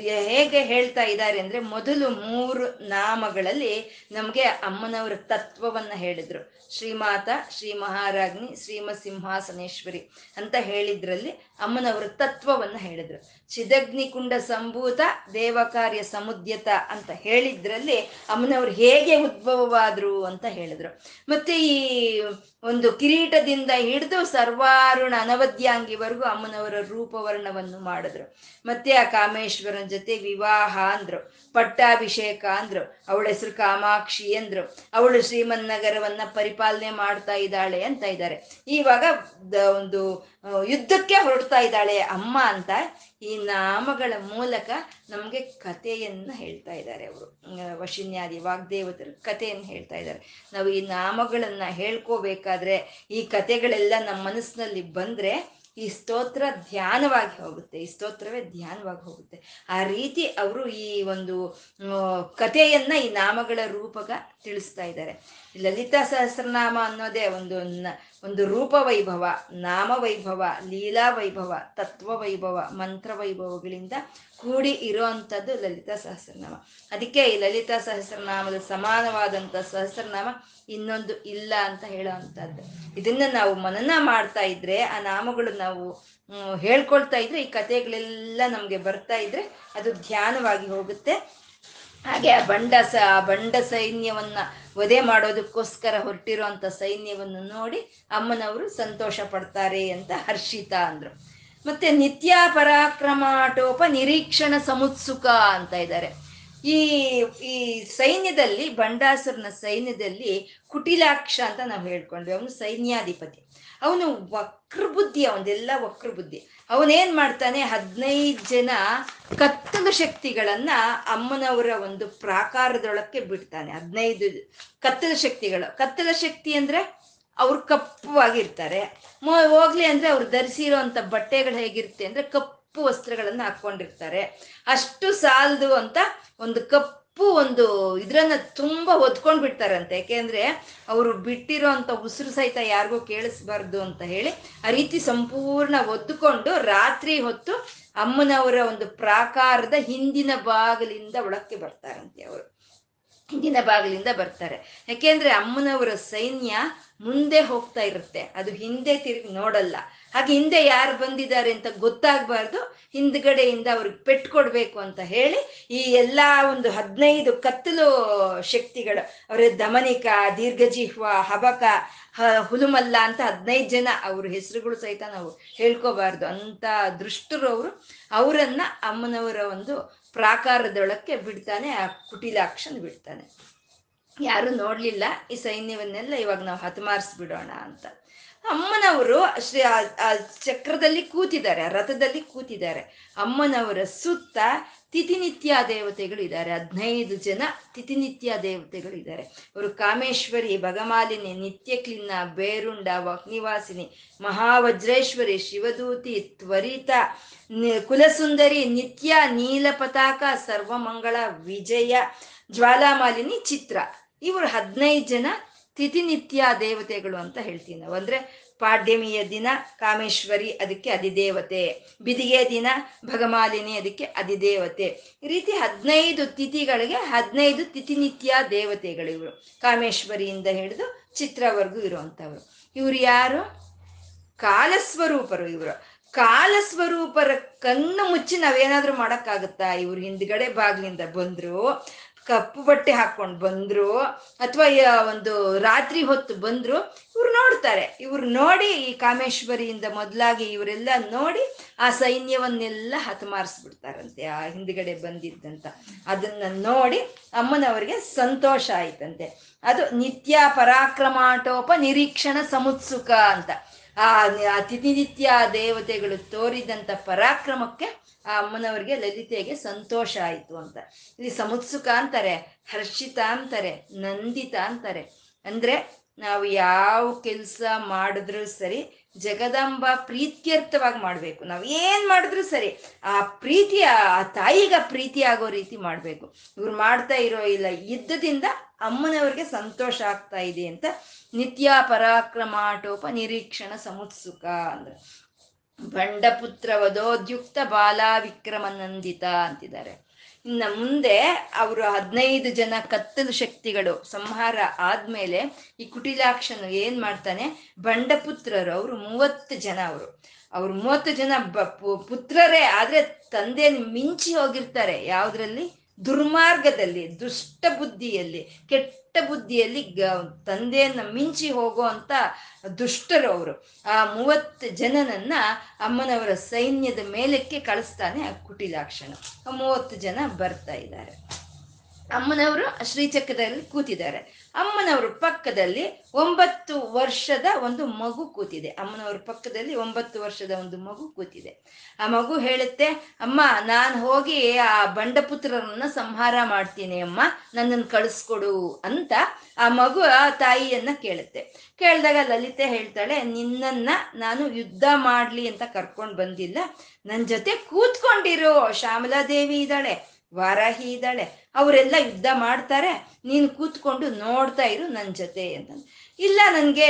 ಹೇಗೆ ಹೇಳ್ತಾ ಇದ್ದಾರೆ ಅಂದ್ರೆ ಮೊದಲು ಮೂರು ನಾಮಗಳಲ್ಲಿ ನಮಗೆ ಅಮ್ಮನವರ ತತ್ವವನ್ನ ಹೇಳಿದ್ರು. ಶ್ರೀಮಾತ ಶ್ರೀ ಮಹಾರಾಜ್ನಿ ಶ್ರೀಮ ಸಿಂಹಾಸನೇಶ್ವರಿ ಅಂತ ಹೇಳಿದ್ರಲ್ಲಿ ಅಮ್ಮನವರ ತತ್ವವನ್ನ ಹೇಳಿದ್ರು. ಚಿದಗ್ನಿಕುಂಡ ಸಂಭೂತ, ದೇವಕಾರ್ಯ ಸಮುದ್ಯತ ಅಂತ ಹೇಳಿದ್ರಲ್ಲಿ ಅಮ್ಮನವ್ರು ಹೇಗೆ ಉದ್ಭವವಾದ್ರು ಅಂತ ಹೇಳಿದ್ರು. ಮತ್ತೆ ಈ ಒಂದು ಕಿರೀಟದಿಂದ ಹಿಡಿದು ಸರ್ವಾರುಣ ಅನವದ್ಯಾಂಗಿವರೆಗೂ ಅಮ್ಮನವರ ರೂಪವರ್ಣವನ್ನು ಮಾಡಿದ್ರು. ಮತ್ತೆ ಆ ಕಾಮೇಶ್ವರನ ಜೊತೆ ವಿವಾಹ ಅಂದ್ರು, ಪಟ್ಟಾಭಿಷೇಕ ಅಂದ್ರು, ಅವಳ ಹೆಸರು ಕಾಮಾಕ್ಷಿ ಅಂದ್ರು, ಅವಳು ಶ್ರೀಮನ್ನಗರವನ್ನ ಪರಿಪಾಲನೆ ಮಾಡ್ತಾ ಇದ್ದಾಳೆ ಅಂತ ಇದ್ದಾರೆ. ಇವಾಗ ಒಂದು ಯುದ್ಧಕ್ಕೆ ಹೊರಡ್ತಾ ಇದ್ದಾಳೆ ಅಮ್ಮ ಅಂತ ಈ ನಾಮಗಳ ಮೂಲಕ ನಮಗೆ ಕಥೆಯನ್ನ ಹೇಳ್ತಾ ಇದ್ದಾರೆ ಅವರು. ವಶಿನ್ಯಾದಿ ವಾಗ್ದೇವತರು ಕಥೆಯನ್ನು ಹೇಳ್ತಾ ಇದ್ದಾರೆ. ನಾವು ಈ ನಾಮಗಳನ್ನ ಹೇಳ್ಕೋಬೇಕಾದ್ರೆ ಈ ಕಥೆಗಳೆಲ್ಲ ನಮ್ಮ ಮನಸ್ಸಿನಲ್ಲಿ ಬಂದ್ರೆ ಈ ಸ್ತೋತ್ರ ಧ್ಯಾನವಾಗಿ ಹೋಗುತ್ತೆ, ಈ ಸ್ತೋತ್ರವೇ ಧ್ಯಾನವಾಗಿ ಹೋಗುತ್ತೆ. ಆ ರೀತಿ ಅವರು ಈ ಒಂದು ಕಥೆಯನ್ನ ಈ ನಾಮಗಳ ರೂಪಕ ತಿಳಿಸ್ತಾ ಇದ್ದಾರೆ. ಲಲಿತಾ ಸಹಸ್ರನಾಮ ಅನ್ನೋದೇ ಒಂದು ಒಂದು ರೂಪ ವೈಭವ ನಾಮ ವೈಭವ ಲೀಲಾ ವೈಭವ ತತ್ವ ವೈಭವ ಮಂತ್ರ ವೈಭವಗಳಿಂದ ಕೂಡಿ ಇರುವಂಥದ್ದು ಲಲಿತಾ ಸಹಸ್ರನಾಮ. ಅದಕ್ಕೆ ಈ ಲಲಿತಾ ಸಹಸ್ರನಾಮದ ಸಮಾನವಾದಂಥ ಸಹಸ್ರನಾಮ ಇನ್ನೊಂದು ಇಲ್ಲ ಅಂತ ಹೇಳೋ ಅಂಥದ್ದು ಇದನ್ನ ನಾವು ಮನನ ಮಾಡ್ತಾ ಇದ್ರೆ, ಆ ನಾಮಗಳು ನಾವು ಹೇಳ್ಕೊಳ್ತಾ ಇದ್ರೆ, ಈ ಕಥೆಗಳೆಲ್ಲ ನಮಗೆ ಬರ್ತಾ ಇದ್ರೆ ಅದು ಧ್ಯಾನವಾಗಿ ಹೋಗುತ್ತೆ. ಹಾಗೆ ಆ ಬಂಡಸ, ಆ ಬಂಡ ಸೈನ್ಯವನ್ನ ವಧೆ ಮಾಡೋದಕ್ಕೋಸ್ಕರ ಹೊರಟಿರುವಂತ ಸೈನ್ಯವನ್ನು ನೋಡಿ ಅಮ್ಮನವರು ಸಂತೋಷ ಪಡ್ತಾರೆ ಅಂತ ಹರ್ಷಿತ ಅಂದ್ರು. ಮತ್ತೆ ನಿತ್ಯ ಪರಾಕ್ರಮಾಟೋಪ ನಿರೀಕ್ಷಣ ಸಮುತ್ಸುಕ ಅಂತ ಇದ್ದಾರೆ. ಈ ಈ ಸೈನ್ಯದಲ್ಲಿ, ಬಂಡಾಸುರನ ಸೈನ್ಯದಲ್ಲಿ ಕುಟಿಲಾಕ್ಷ ಅಂತ ನಾವು ಹೇಳ್ಕೊಂಡ್ವಿ. ಅವನು ಸೈನ್ಯಾಧಿಪತಿ. ಅವನು ವಕ್ರಬುದ್ಧಿ, ಅವನದೆಲ್ಲ ವಕ್ರ ಬುದ್ಧಿ ಅವನೇನ್ ಮಾಡ್ತಾನೆ? ಹದಿನೈದು ಜನ ಕತ್ತಲು ಶಕ್ತಿಗಳನ್ನ ಅಮ್ಮನವರ ಒಂದು ಪ್ರಾಕಾರದೊಳಕ್ಕೆ ಬಿಡ್ತಾನೆ. ಹದಿನೈದು ಕತ್ತಲ ಶಕ್ತಿಗಳು. ಕತ್ತಲ ಶಕ್ತಿ ಅಂದ್ರೆ ಅವ್ರು ಕಪ್ಪವಾಗಿರ್ತಾರೆ ಮೊ- ಹೋಗ್ಲಿ ಅಂದ್ರೆ ಅವ್ರು ಧರಿಸಿರೋಂಥ ಬಟ್ಟೆಗಳು ಹೇಗಿರುತ್ತೆ ಅಂದ್ರೆ ಕಪ್ಪು ವಸ್ತ್ರಗಳನ್ನ ಹಾಕೊಂಡಿರ್ತಾರೆ. ಅಷ್ಟು ಸಾಲದು ಅಂತ ಒಂದು ಕಪ್ಪು ಒಂದು ಇದ್ರನ್ನ ತುಂಬಾ ಹೊತ್ಕೊಂಡ್ ಬಿಡ್ತಾರಂತೆ. ಯಾಕೆಂದ್ರೆ ಅವರು ಬಿಟ್ಟಿರೋ ಅಂತ ಉಸಿರು ಸಹಿತ ಯಾರಿಗೂ ಕೇಳಿಸ್ಬಾರ್ದು ಅಂತ ಹೇಳಿ ಆ ರೀತಿ ಸಂಪೂರ್ಣ ಒದ್ದುಕೊಂಡು ರಾತ್ರಿ ಹೊತ್ತು ಅಮ್ಮನವರ ಒಂದು ಪ್ರಾಕಾರದ ಹಿಂದಿನ ಬಾಗಿಲಿಂದ ಒಳಕ್ಕೆ ಬರ್ತಾರಂತೆ ಅವರು. ಹಿಂದಿನ ಬಾಗಿಲಿಂದ ಬರ್ತಾರೆ. ಯಾಕೆಂದ್ರೆ ಅಮ್ಮನವರ ಸೈನ್ಯ ಮುಂದೆ ಹೋಗ್ತಾ ಇರುತ್ತೆ. ಅದು ಹಿಂದೆ ತಿರುಗಿ ನೋಡಲ್ಲ. ಹಾಗೆ ಹಿಂದೆ ಯಾರು ಬಂದಿದ್ದಾರೆ ಅಂತ ಗೊತ್ತಾಗಬಾರ್ದು. ಹಿಂದ್ಗಡೆಯಿಂದ ಅವ್ರಿಗೆ ಪೆಟ್ಟು ಕೊಡಬೇಕು ಅಂತ ಹೇಳಿ ಈ ಎಲ್ಲ ಒಂದು ಹದಿನೈದು ಕತ್ತಲು ಶಕ್ತಿಗಳು, ಅವರ ದಮನಿಕ, ದೀರ್ಘಜಿಹ್ವ, ಹಬಕ ಹುಲುಮಲ್ಲ ಅಂತ ಹದಿನೈದು ಜನ ಅವ್ರ ಹೆಸರುಗಳು ಸಹಿತ ನಾವು ಹೇಳ್ಕೋಬಾರ್ದು. ಅಂತ ದೃಷ್ಟರು ಅವರು. ಅವರನ್ನ ಅಮ್ಮನವರ ಒಂದು ಪ್ರಾಕಾರದೊಳಕ್ಕೆ ಬಿಡ್ತಾನೆ, ಆ ಕುಟಿಲಾಕ್ಷನ್ ಬಿಡ್ತಾನೆ. ಯಾರು ನೋಡ್ಲಿಲ್ಲ ಈ ಸೈನ್ಯವನ್ನೆಲ್ಲ ಇವಾಗ ನಾವು ಹತಮಾರಿಸ್ಬಿಡೋಣ ಅಂತ. ಅಮ್ಮನವರು ಶ್ರೀ ಚಕ್ರದಲ್ಲಿ ಕೂತಿದ್ದಾರೆ ರಥದಲ್ಲಿ ಕೂತಿದ್ದಾರೆ. ಅಮ್ಮನವರ ಸುತ್ತ ತಿಥಿನಿತ್ಯ ದೇವತೆಗಳು ಇದ್ದಾರೆ. ಹದಿನೈದು ಜನ ತಿಥಿನಿತ್ಯ ದೇವತೆಗಳು ಇದ್ದಾರೆ. ಅವರು ಕಾಮೇಶ್ವರಿ, ಭಗಮಾಲಿನಿ, ನಿತ್ಯಕ್ಲಿನ್ನ, ಬೇರುಂಡ ವಗ್ನಿವಾಸಿನಿ ಮಹಾವಜ್ರೇಶ್ವರಿ ಶಿವದೂತಿ ತ್ವರಿತ ಕುಲಸುಂದರಿ, ನಿತ್ಯ, ನೀಲ ಪತಾಕ, ಸರ್ವಮಂಗಳ, ವಿಜಯ, ಜ್ವಾಲಾಮಾಲಿನಿ, ಚಿತ್ರ. ಇವರು ಹದಿನೈದು ಜನ ತಿಥಿನಿತ್ಯ ದೇವತೆಗಳು ಅಂತ ಹೇಳ್ತೀವಿ ನಾವು ಅಂದ್ರೆ ಪಾಡ್ಯಮಿಯ ದಿನ ಕಾಮೇಶ್ವರಿ ಅದಕ್ಕೆ ಅಧಿದೇವತೆ, ಬಿದಿಗೆ ದಿನ ಭಗಮಾಲಿನಿ ಅದಕ್ಕೆ ಅಧಿದೇವತೆ. ಈ ರೀತಿ ಹದಿನೈದು ತಿಥಿಗಳಿಗೆ ಹದಿನೈದು ತಿಥಿನಿತ್ಯ ದೇವತೆಗಳು ಇವರು. ಕಾಮೇಶ್ವರಿಯಿಂದ ಹಿಡಿದು ಚಿತ್ರವರೆಗೂ ಇರುವಂಥವ್ರು. ಇವರು ಯಾರು? ಕಾಲಸ್ವರೂಪರು ಇವರು. ಕಾಲಸ್ವರೂಪರ ಕಣ್ಣು ಮುಚ್ಚಿ ನಾವೇನಾದ್ರೂ ಮಾಡೋಕ್ಕಾಗುತ್ತಾ? ಇವ್ರು ಹಿಂದ್ಗಡೆ ಬಾಗ್ಲಿಂದ ಬಂದ್ರು. ಕಪ್ಪು ಬಟ್ಟೆ ಹಾಕೊಂಡು ಬಂದ್ರು ಅಥವಾ ಒಂದು ರಾತ್ರಿ ಹೊತ್ತು ಬಂದ್ರು, ಇವ್ರು ನೋಡ್ತಾರೆ. ಇವ್ರು ನೋಡಿ ಈ ಕಾಮೇಶ್ವರಿಯಿಂದ ಮೊದಲಾಗಿ ಇವರೆಲ್ಲ ನೋಡಿ ಆ ಸೈನ್ಯವನ್ನೆಲ್ಲ ಹತಮಾರಿಸ್ಬಿಡ್ತಾರಂತೆ ಆ ಹಿಂದ್ಗಡೆ ಬಂದಿದ್ದಂತ. ಅದನ್ನ ನೋಡಿ ಅಮ್ಮನವರಿಗೆ ಸಂತೋಷ ಆಯ್ತಂತೆ. ಅದು ನಿತ್ಯ ಪರಾಕ್ರಮಾಟೋಪ ನಿರೀಕ್ಷಣ ಸಮುತ್ಸುಕ ಅಂತ. ಆ ಅತಿಥಿ ನಿತ್ಯ ದೇವತೆಗಳು ತೋರಿದಂತ ಪರಾಕ್ರಮಕ್ಕೆ ಆ ಅಮ್ಮನವ್ರಿಗೆ ಲಲಿತೆಗೆ ಸಂತೋಷ ಆಯಿತು ಅಂತ. ಇಲ್ಲಿ ಸಮುತ್ಸುಕ ಅಂತಾರೆ, ಹರ್ಷಿತ ಅಂತಾರೆ, ನಂದಿತ ಅಂತಾರೆ. ಅಂದ್ರೆ ನಾವು ಯಾವ ಕೆಲಸ ಮಾಡಿದ್ರೂ ಸರಿ, ಜಗದಂಬ ಪ್ರೀತ್ಯರ್ಥವಾಗಿ ಮಾಡಬೇಕು. ನಾವು ಏನು ಮಾಡಿದ್ರು ಸರಿ, ಆ ಪ್ರೀತಿ, ಆ ತಾಯಿಗ ಪ್ರೀತಿ ಆಗೋ ರೀತಿ ಮಾಡಬೇಕು. ಇವ್ರು ಮಾಡ್ತಾ ಇರೋ ಇಲ್ಲ ಯುದ್ಧದಿಂದ ಅಮ್ಮನವ್ರಿಗೆ ಸಂತೋಷ ಆಗ್ತಾ ಇದೆ ಅಂತ ನಿತ್ಯ ಪರಾಕ್ರಮಾಟೋಪ ನಿರೀಕ್ಷಣ ಸಮುತ್ಸುಕ ಅಂದ್ರೆ. ಬಂಡಪುತ್ರ ವಧೋದ್ಯುಕ್ತ ಬಾಲಾ ವಿಕ್ರಮನಂದಿತ ಅಂತಿದ್ದಾರೆ. ಇನ್ನ ಮುಂದೆ ಅವರು ಹದಿನೈದು ಜನ ಕತ್ತಲು ಶಕ್ತಿಗಳು ಸಂಹಾರ ಆದ್ಮೇಲೆ ಈ ಕುಟಿಲಾಕ್ಷನು ಏನ್ ಮಾಡ್ತಾನೆ? ಬಂಡಪುತ್ರರು, ಅವರು ಮೂವತ್ತು ಜನ ಅವರು. ಅವ್ರು ಮೂವತ್ತು ಜನ ಪುತ್ರರೇ, ಆದ್ರೆ ತಂದೆ ಮಿಂಚಿ ಹೋಗಿರ್ತಾರೆ. ಯಾವ್ದ್ರಲ್ಲಿ? ದುರ್ಮಾರ್ಗದಲ್ಲಿ, ದುಷ್ಟ ಬುದ್ಧಿಯಲ್ಲಿ, ಕೆಟ್ಟ ಬುದ್ಧಿಯಲ್ಲಿ ತಂದೆಯನ್ನ ಮಿಂಚಿ ಹೋಗೋ ಅಂತ ದುಷ್ಟರು ಅವರು. ಆ ಮೂವತ್ತು ಜನನನ್ನ ಅಮ್ಮನವರ ಸೈನ್ಯದ ಮೇಲಕ್ಕೆ ಕಳಿಸ್ತಾನೆ ಆ ಕುಟಿಲಾಕ್ಷಣ. ಮೂವತ್ತು ಜನ ಬರ್ತಾ ಇದ್ದಾರೆ. ಅಮ್ಮನವರು ಶ್ರೀಚಕ್ರದಲ್ಲಿ ಕೂತಿದ್ದಾರೆ. ಅಮ್ಮನವರು ಪಕ್ಕದಲ್ಲಿ ಒಂಬತ್ತು ವರ್ಷದ ಒಂದು ಮಗು ಕೂತಿದೆ. ಅಮ್ಮನವ್ರ ಪಕ್ಕದಲ್ಲಿ ಒಂಬತ್ತು ವರ್ಷದ ಒಂದು ಮಗು ಕೂತಿದೆ. ಆ ಮಗು ಹೇಳುತ್ತೆ, ಅಮ್ಮ, ನಾನು ಹೋಗಿ ಆ ಬಂಡಪುತ್ರರನ್ನ ಸಂಹಾರ ಮಾಡ್ತೀನಿ ಅಮ್ಮ, ನನ್ನನ್ನು ಕಳಿಸ್ಕೊಡು ಅಂತ ಆ ಮಗು ಆ ತಾಯಿಯನ್ನ ಕೇಳುತ್ತೆ. ಕೇಳಿದಾಗ ಲಲಿತೆ ಹೇಳ್ತಾಳೆ, ನಿನ್ನನ್ನ ನಾನು ಯುದ್ಧ ಮಾಡ್ಲಿ ಅಂತ ಕರ್ಕೊಂಡು ಬಂದಿಲ್ಲ. ನನ್ನ ಜೊತೆ ಕೂತ್ಕೊಂಡಿರೋ ಶ್ಯಾಮಲಾದೇವಿ ಇದ್ದಾಳೆ. ವಾರಾಹಿ ಇದ್ದಾಳೆ ಅವರೆಲ್ಲ ಯುದ್ಧ ಮಾಡ್ತಾರೆ. ನೀನು ಕೂತ್ಕೊಂಡು ನೋಡ್ತಾ ಇರು ನನ್ನ ಜೊತೆ ಅಂತ ಇಲ್ಲ ನನಗೆ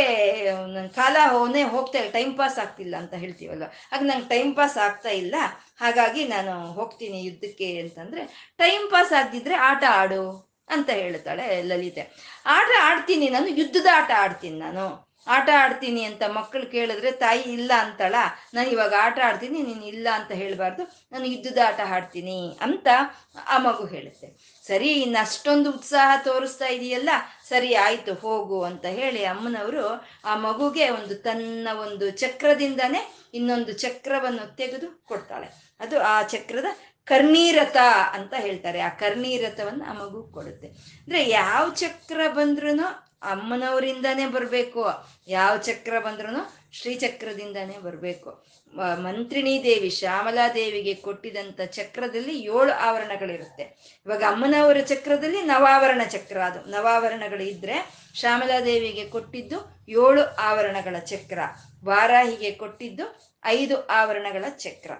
ನನ್ನ ಕಾಲ ಹೋನೇ ಹೋಗ್ತಾ ಇಲ್ಲ ಟೈಮ್ ಪಾಸ್ ಆಗ್ತಿಲ್ಲ ಅಂತ ಹೇಳ್ತೀವಲ್ಲ ಆಗ ನಂಗೆ ಟೈಮ್ ಪಾಸ್ ಆಗ್ತಾ ಇಲ್ಲ. ಹಾಗಾಗಿ ನಾನು ಹೋಗ್ತೀನಿ ಯುದ್ಧಕ್ಕೆ ಅಂತಂದ್ರೆ ಟೈಮ್ ಪಾಸ್ ಆಗದಿದ್ರೆ ಆಟ ಆಡು ಅಂತ ಹೇಳ್ತಾಳೆ ಲಲಿತೆ. ಆಟ ಆಡ್ತೀನಿ ನಾನು, ಯುದ್ಧದ ಆಟ ಆಡ್ತೀನಿ ನಾನು. ಆಟ ಆಡ್ತೀನಿ ಅಂತ ಮಕ್ಕಳು ಕೇಳಿದ್ರೆ, ತಾಯಿ ಇಲ್ಲ ಅಂತಳ? ನಾನು ಇವಾಗ ಆಟ ಆಡ್ತೀನಿ, ನೀನು ಇಲ್ಲ ಅಂತ ಹೇಳಬಾರ್ದು. ನಾನು ಇದ್ದುದ ಆಟ ಆಡ್ತೀನಿ ಅಂತ ಆ ಮಗು ಹೇಳುತ್ತೆ. ಸರಿ, ಇನ್ನು ಅಷ್ಟೊಂದು ಉತ್ಸಾಹ ತೋರಿಸ್ತಾ ಇದೆಯಲ್ಲ, ಸರಿ ಆಯ್ತು, ಹೋಗು ಅಂತ ಹೇಳಿ ಅಮ್ಮನವರು ಆ ಮಗುಗೆ ಒಂದು ತನ್ನ ಒಂದು ಚಕ್ರದಿಂದನೇ ಇನ್ನೊಂದು ಚಕ್ರವನ್ನು ತೆಗೆದು ಕೊಡ್ತಾಳೆ. ಅದು ಆ ಚಕ್ರದ ಕರ್ಣೀರಥ ಅಂತ ಹೇಳ್ತಾರೆ. ಆ ಕರ್ಣೀರಥವನ್ನು ಆ ಮಗು ಕೊಡುತ್ತೆ. ಅಂದ್ರೆ ಯಾವ ಚಕ್ರ ಬಂದ್ರೂ ಅಮ್ಮನವರಿಂದಾನೇ ಬರಬೇಕು. ಯಾವ ಚಕ್ರ ಬಂದ್ರೂ ಶ್ರೀಚಕ್ರದಿಂದಾನೇ ಬರಬೇಕು. ಮಂತ್ರಿಣಿ ದೇವಿ ಶ್ಯಾಮಲಾ ದೇವಿಗೆ ಕೊಟ್ಟಿದಂಥ ಚಕ್ರದಲ್ಲಿ ಏಳು ಆವರಣಗಳಿರುತ್ತೆ. ಇವಾಗ ಅಮ್ಮನವರ ಚಕ್ರದಲ್ಲಿ ನವಾವರಣ ಚಕ್ರ ಅದು. ನವಾವರಣಗಳು ಇದ್ರೆ ಶ್ಯಾಮಲಾ ದೇವಿಗೆ ಕೊಟ್ಟಿದ್ದು ಏಳು ಆವರಣಗಳ ಚಕ್ರ. ವಾರಾಹಿಗೆ ಕೊಟ್ಟಿದ್ದು ಐದು ಆವರಣಗಳ ಚಕ್ರ.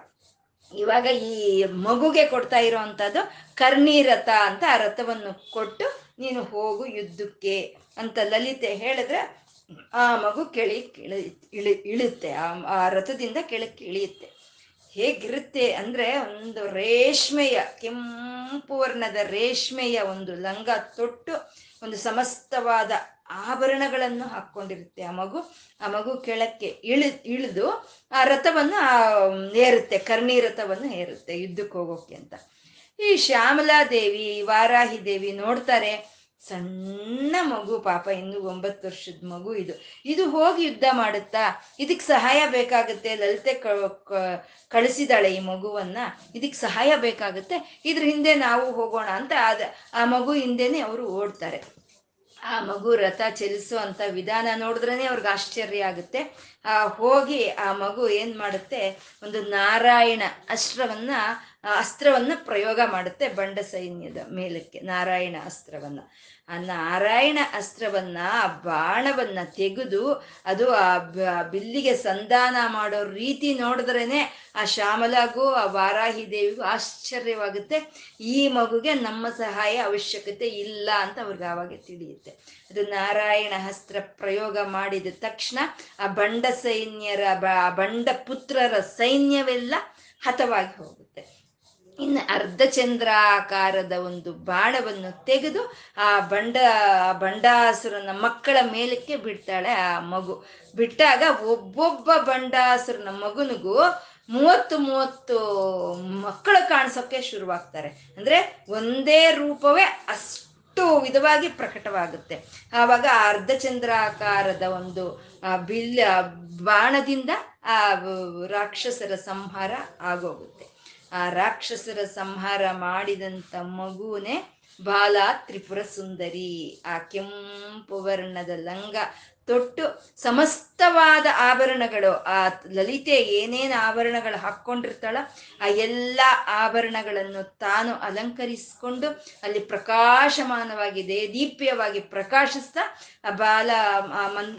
ಇವಾಗ ಈ ಮಗುಗೆ ಕೊಡ್ತಾ ಇರೋವಂಥದ್ದು ಕರ್ಣೀರಥ ಅಂತ ಆ ರಥವನ್ನು ಕೊಟ್ಟು ನೀನು ಹೋಗು ಯುದ್ಧಕ್ಕೆ ಅಂತ ಲಲಿತೆ ಹೇಳಿದ್ರೆ ಆ ಮಗು ಕೆಳಿ ಇಳಿ ಇಳಿ ಇಳುತ್ತೆ ಆ ರಥದಿಂದ ಕೆಳಕ್ಕೆ ಇಳಿಯುತ್ತೆ. ಹೇಗಿರುತ್ತೆ ಅಂದ್ರೆ ಒಂದು ರೇಷ್ಮೆಯ, ಕೆಂಪು ವರ್ಣದ ರೇಷ್ಮೆಯ ಒಂದು ಲಂಗ ತೊಟ್ಟು ಒಂದು ಸಮಸ್ತವಾದ ಆಭರಣಗಳನ್ನು ಹಾಕೊಂಡಿರುತ್ತೆ ಆ ಮಗು ಆ ಮಗು ಕೆಳಕ್ಕೆ ಇಳಿ, ಇಳಿದು ಆ ರಥವನ್ನು ಏರುತ್ತೆ, ಕರ್ಣಿ ರಥವನ್ನು ಏರುತ್ತೆ ಯುದ್ಧಕ್ಕೆ ಹೋಗೋಕೆ ಅಂತ. ಈ ಶ್ಯಾಮಲಾ ದೇವಿ, ವಾರಾಹಿ ದೇವಿ ನೋಡ್ತಾರೆ, ಸಣ್ಣ ಮಗು, ಪಾಪ ಇನ್ನು ಒಂಬತ್ತು ವರ್ಷದ ಮಗು ಇದು. ಇದು ಹೋಗಿ ಯುದ್ಧ ಮಾಡುತ್ತಾ? ಇದಕ್ಕೆ ಸಹಾಯ ಬೇಕಾಗುತ್ತೆ? ಲಲಿತೆ ಕಳಿಸಿದಾಳೆ ಈ ಮಗುವನ್ನ, ಇದಕ್ಕೆ ಸಹಾಯ ಬೇಕಾಗುತ್ತೆ? ಇದ್ರ ಹಿಂದೆ ನಾವು ಹೋಗೋಣ ಅಂತ ಅದ ಆ ಮಗು ಹಿಂದೆನೆ ಅವರು ಓಡ್ತಾರೆ. ಆ ಮಗು ರಥ ಚಲಿಸುವಂತ ವಿಧಾನ ನೋಡಿದ್ರೇ ಅವ್ರಿಗೆ ಆಶ್ಚರ್ಯ ಆಗುತ್ತೆ. ಆ, ಹೋಗಿ ಆ ಮಗು ಏನ್ ಮಾಡುತ್ತೆ? ಒಂದು ನಾರಾಯಣ ಅಸ್ತ್ರವನ್ನ ಅಸ್ತ್ರವನ್ನ ಪ್ರಯೋಗ ಮಾಡುತ್ತೆ ಬಂಡ ಸೈನ್ಯದ ಮೇಲಕ್ಕೆ, ನಾರಾಯಣ ಅಸ್ತ್ರವನ್ನ. ಆ ನಾರಾಯಣ ಅಸ್ತ್ರವನ್ನ, ಆ ಬಾಣವನ್ನ ತೆಗೆದು ಅದು ಆ ಬಿಲ್ಲಿಗೆ ಸಂಧಾನ ಮಾಡೋ ರೀತಿ ನೋಡಿದ್ರೇನೆ ಆ ಶ್ಯಾಮಲಾಗೂ, ಆ ವಾರಾಹಿ ದೇವಿಗೂ ಆಶ್ಚರ್ಯವಾಗುತ್ತೆ. ಈ ಮಗುಗೆ ನಮ್ಮ ಸಹಾಯ ಅವಶ್ಯಕತೆ ಇಲ್ಲ ಅಂತ ಅವ್ರಿಗೆ ಆವಾಗ ತಿಳಿಯುತ್ತೆ. ಅದು ನಾರಾಯಣ ಅಸ್ತ್ರ ಪ್ರಯೋಗ ಮಾಡಿದ ತಕ್ಷಣ ಆ ಬಂಡ ಸೈನ್ಯರ ಬಂಡ ಪುತ್ರರ ಸೈನ್ಯವೆಲ್ಲ ಹತವಾಗಿ ಹೋಗುತ್ತೆ. ಇನ್ನು ಅರ್ಧಚಂದ್ರಾಕಾರದ ಒಂದು ಬಾಣವನ್ನು ತೆಗೆದು ಆ ಬಂಡ ಬಂಡಾಸುರನ ಮಕ್ಕಳ ಮೇಲಕ್ಕೆ ಬಿಡ್ತಾಳೆ ಆ ಮಗು. ಬಿಟ್ಟಾಗ ಒಬ್ಬೊಬ್ಬ ಬಂಡಾಸುರನ ಮಗನಿಗೂ ಮೂವತ್ತು ಮೂವತ್ತು ಮಕ್ಕಳು ಕಾಣಿಸೋಕೆ ಶುರುವಾಗ್ತಾರೆ. ಅಂದ್ರೆ ಒಂದೇ ರೂಪವೇ ಅಷ್ಟು ವಿಧವಾಗಿ ಪ್ರಕಟವಾಗುತ್ತೆ. ಆವಾಗ ಅರ್ಧಚಂದ್ರಾಕಾರದ ಒಂದು ಬಿಲ್ ಬಾಣದಿಂದ ಆ ರಾಕ್ಷಸರ ಸಂಹಾರ ಆಗೋಗುತ್ತೆ. ಆ ರಾಕ್ಷಸರ ಸಂಹಾರ ಮಾಡಿದಂಥ ಮಗುವೇ ಬಾಲ ತ್ರಿಪುರ ಸುಂದರಿ ಆ ಕೆಂಪು ವರ್ಣದ ಲಂಗ ತೊಟ್ಟು ಸಮಸ್ತವಾದ ಆಭರಣಗಳು, ಆ ಲಲಿತೆ ಏನೇನು ಆಭರಣಗಳು ಹಾಕ್ಕೊಂಡಿರ್ತಾಳ ಆ ಎಲ್ಲ ಆಭರಣಗಳನ್ನು ತಾನು ಅಲಂಕರಿಸಿಕೊಂಡು ಅಲ್ಲಿ ಪ್ರಕಾಶಮಾನವಾಗಿದೆ ದೀಪ್ಯವಾಗಿ ಪ್ರಕಾಶಿಸ್ತಾ ಬಾಲ ಮನ್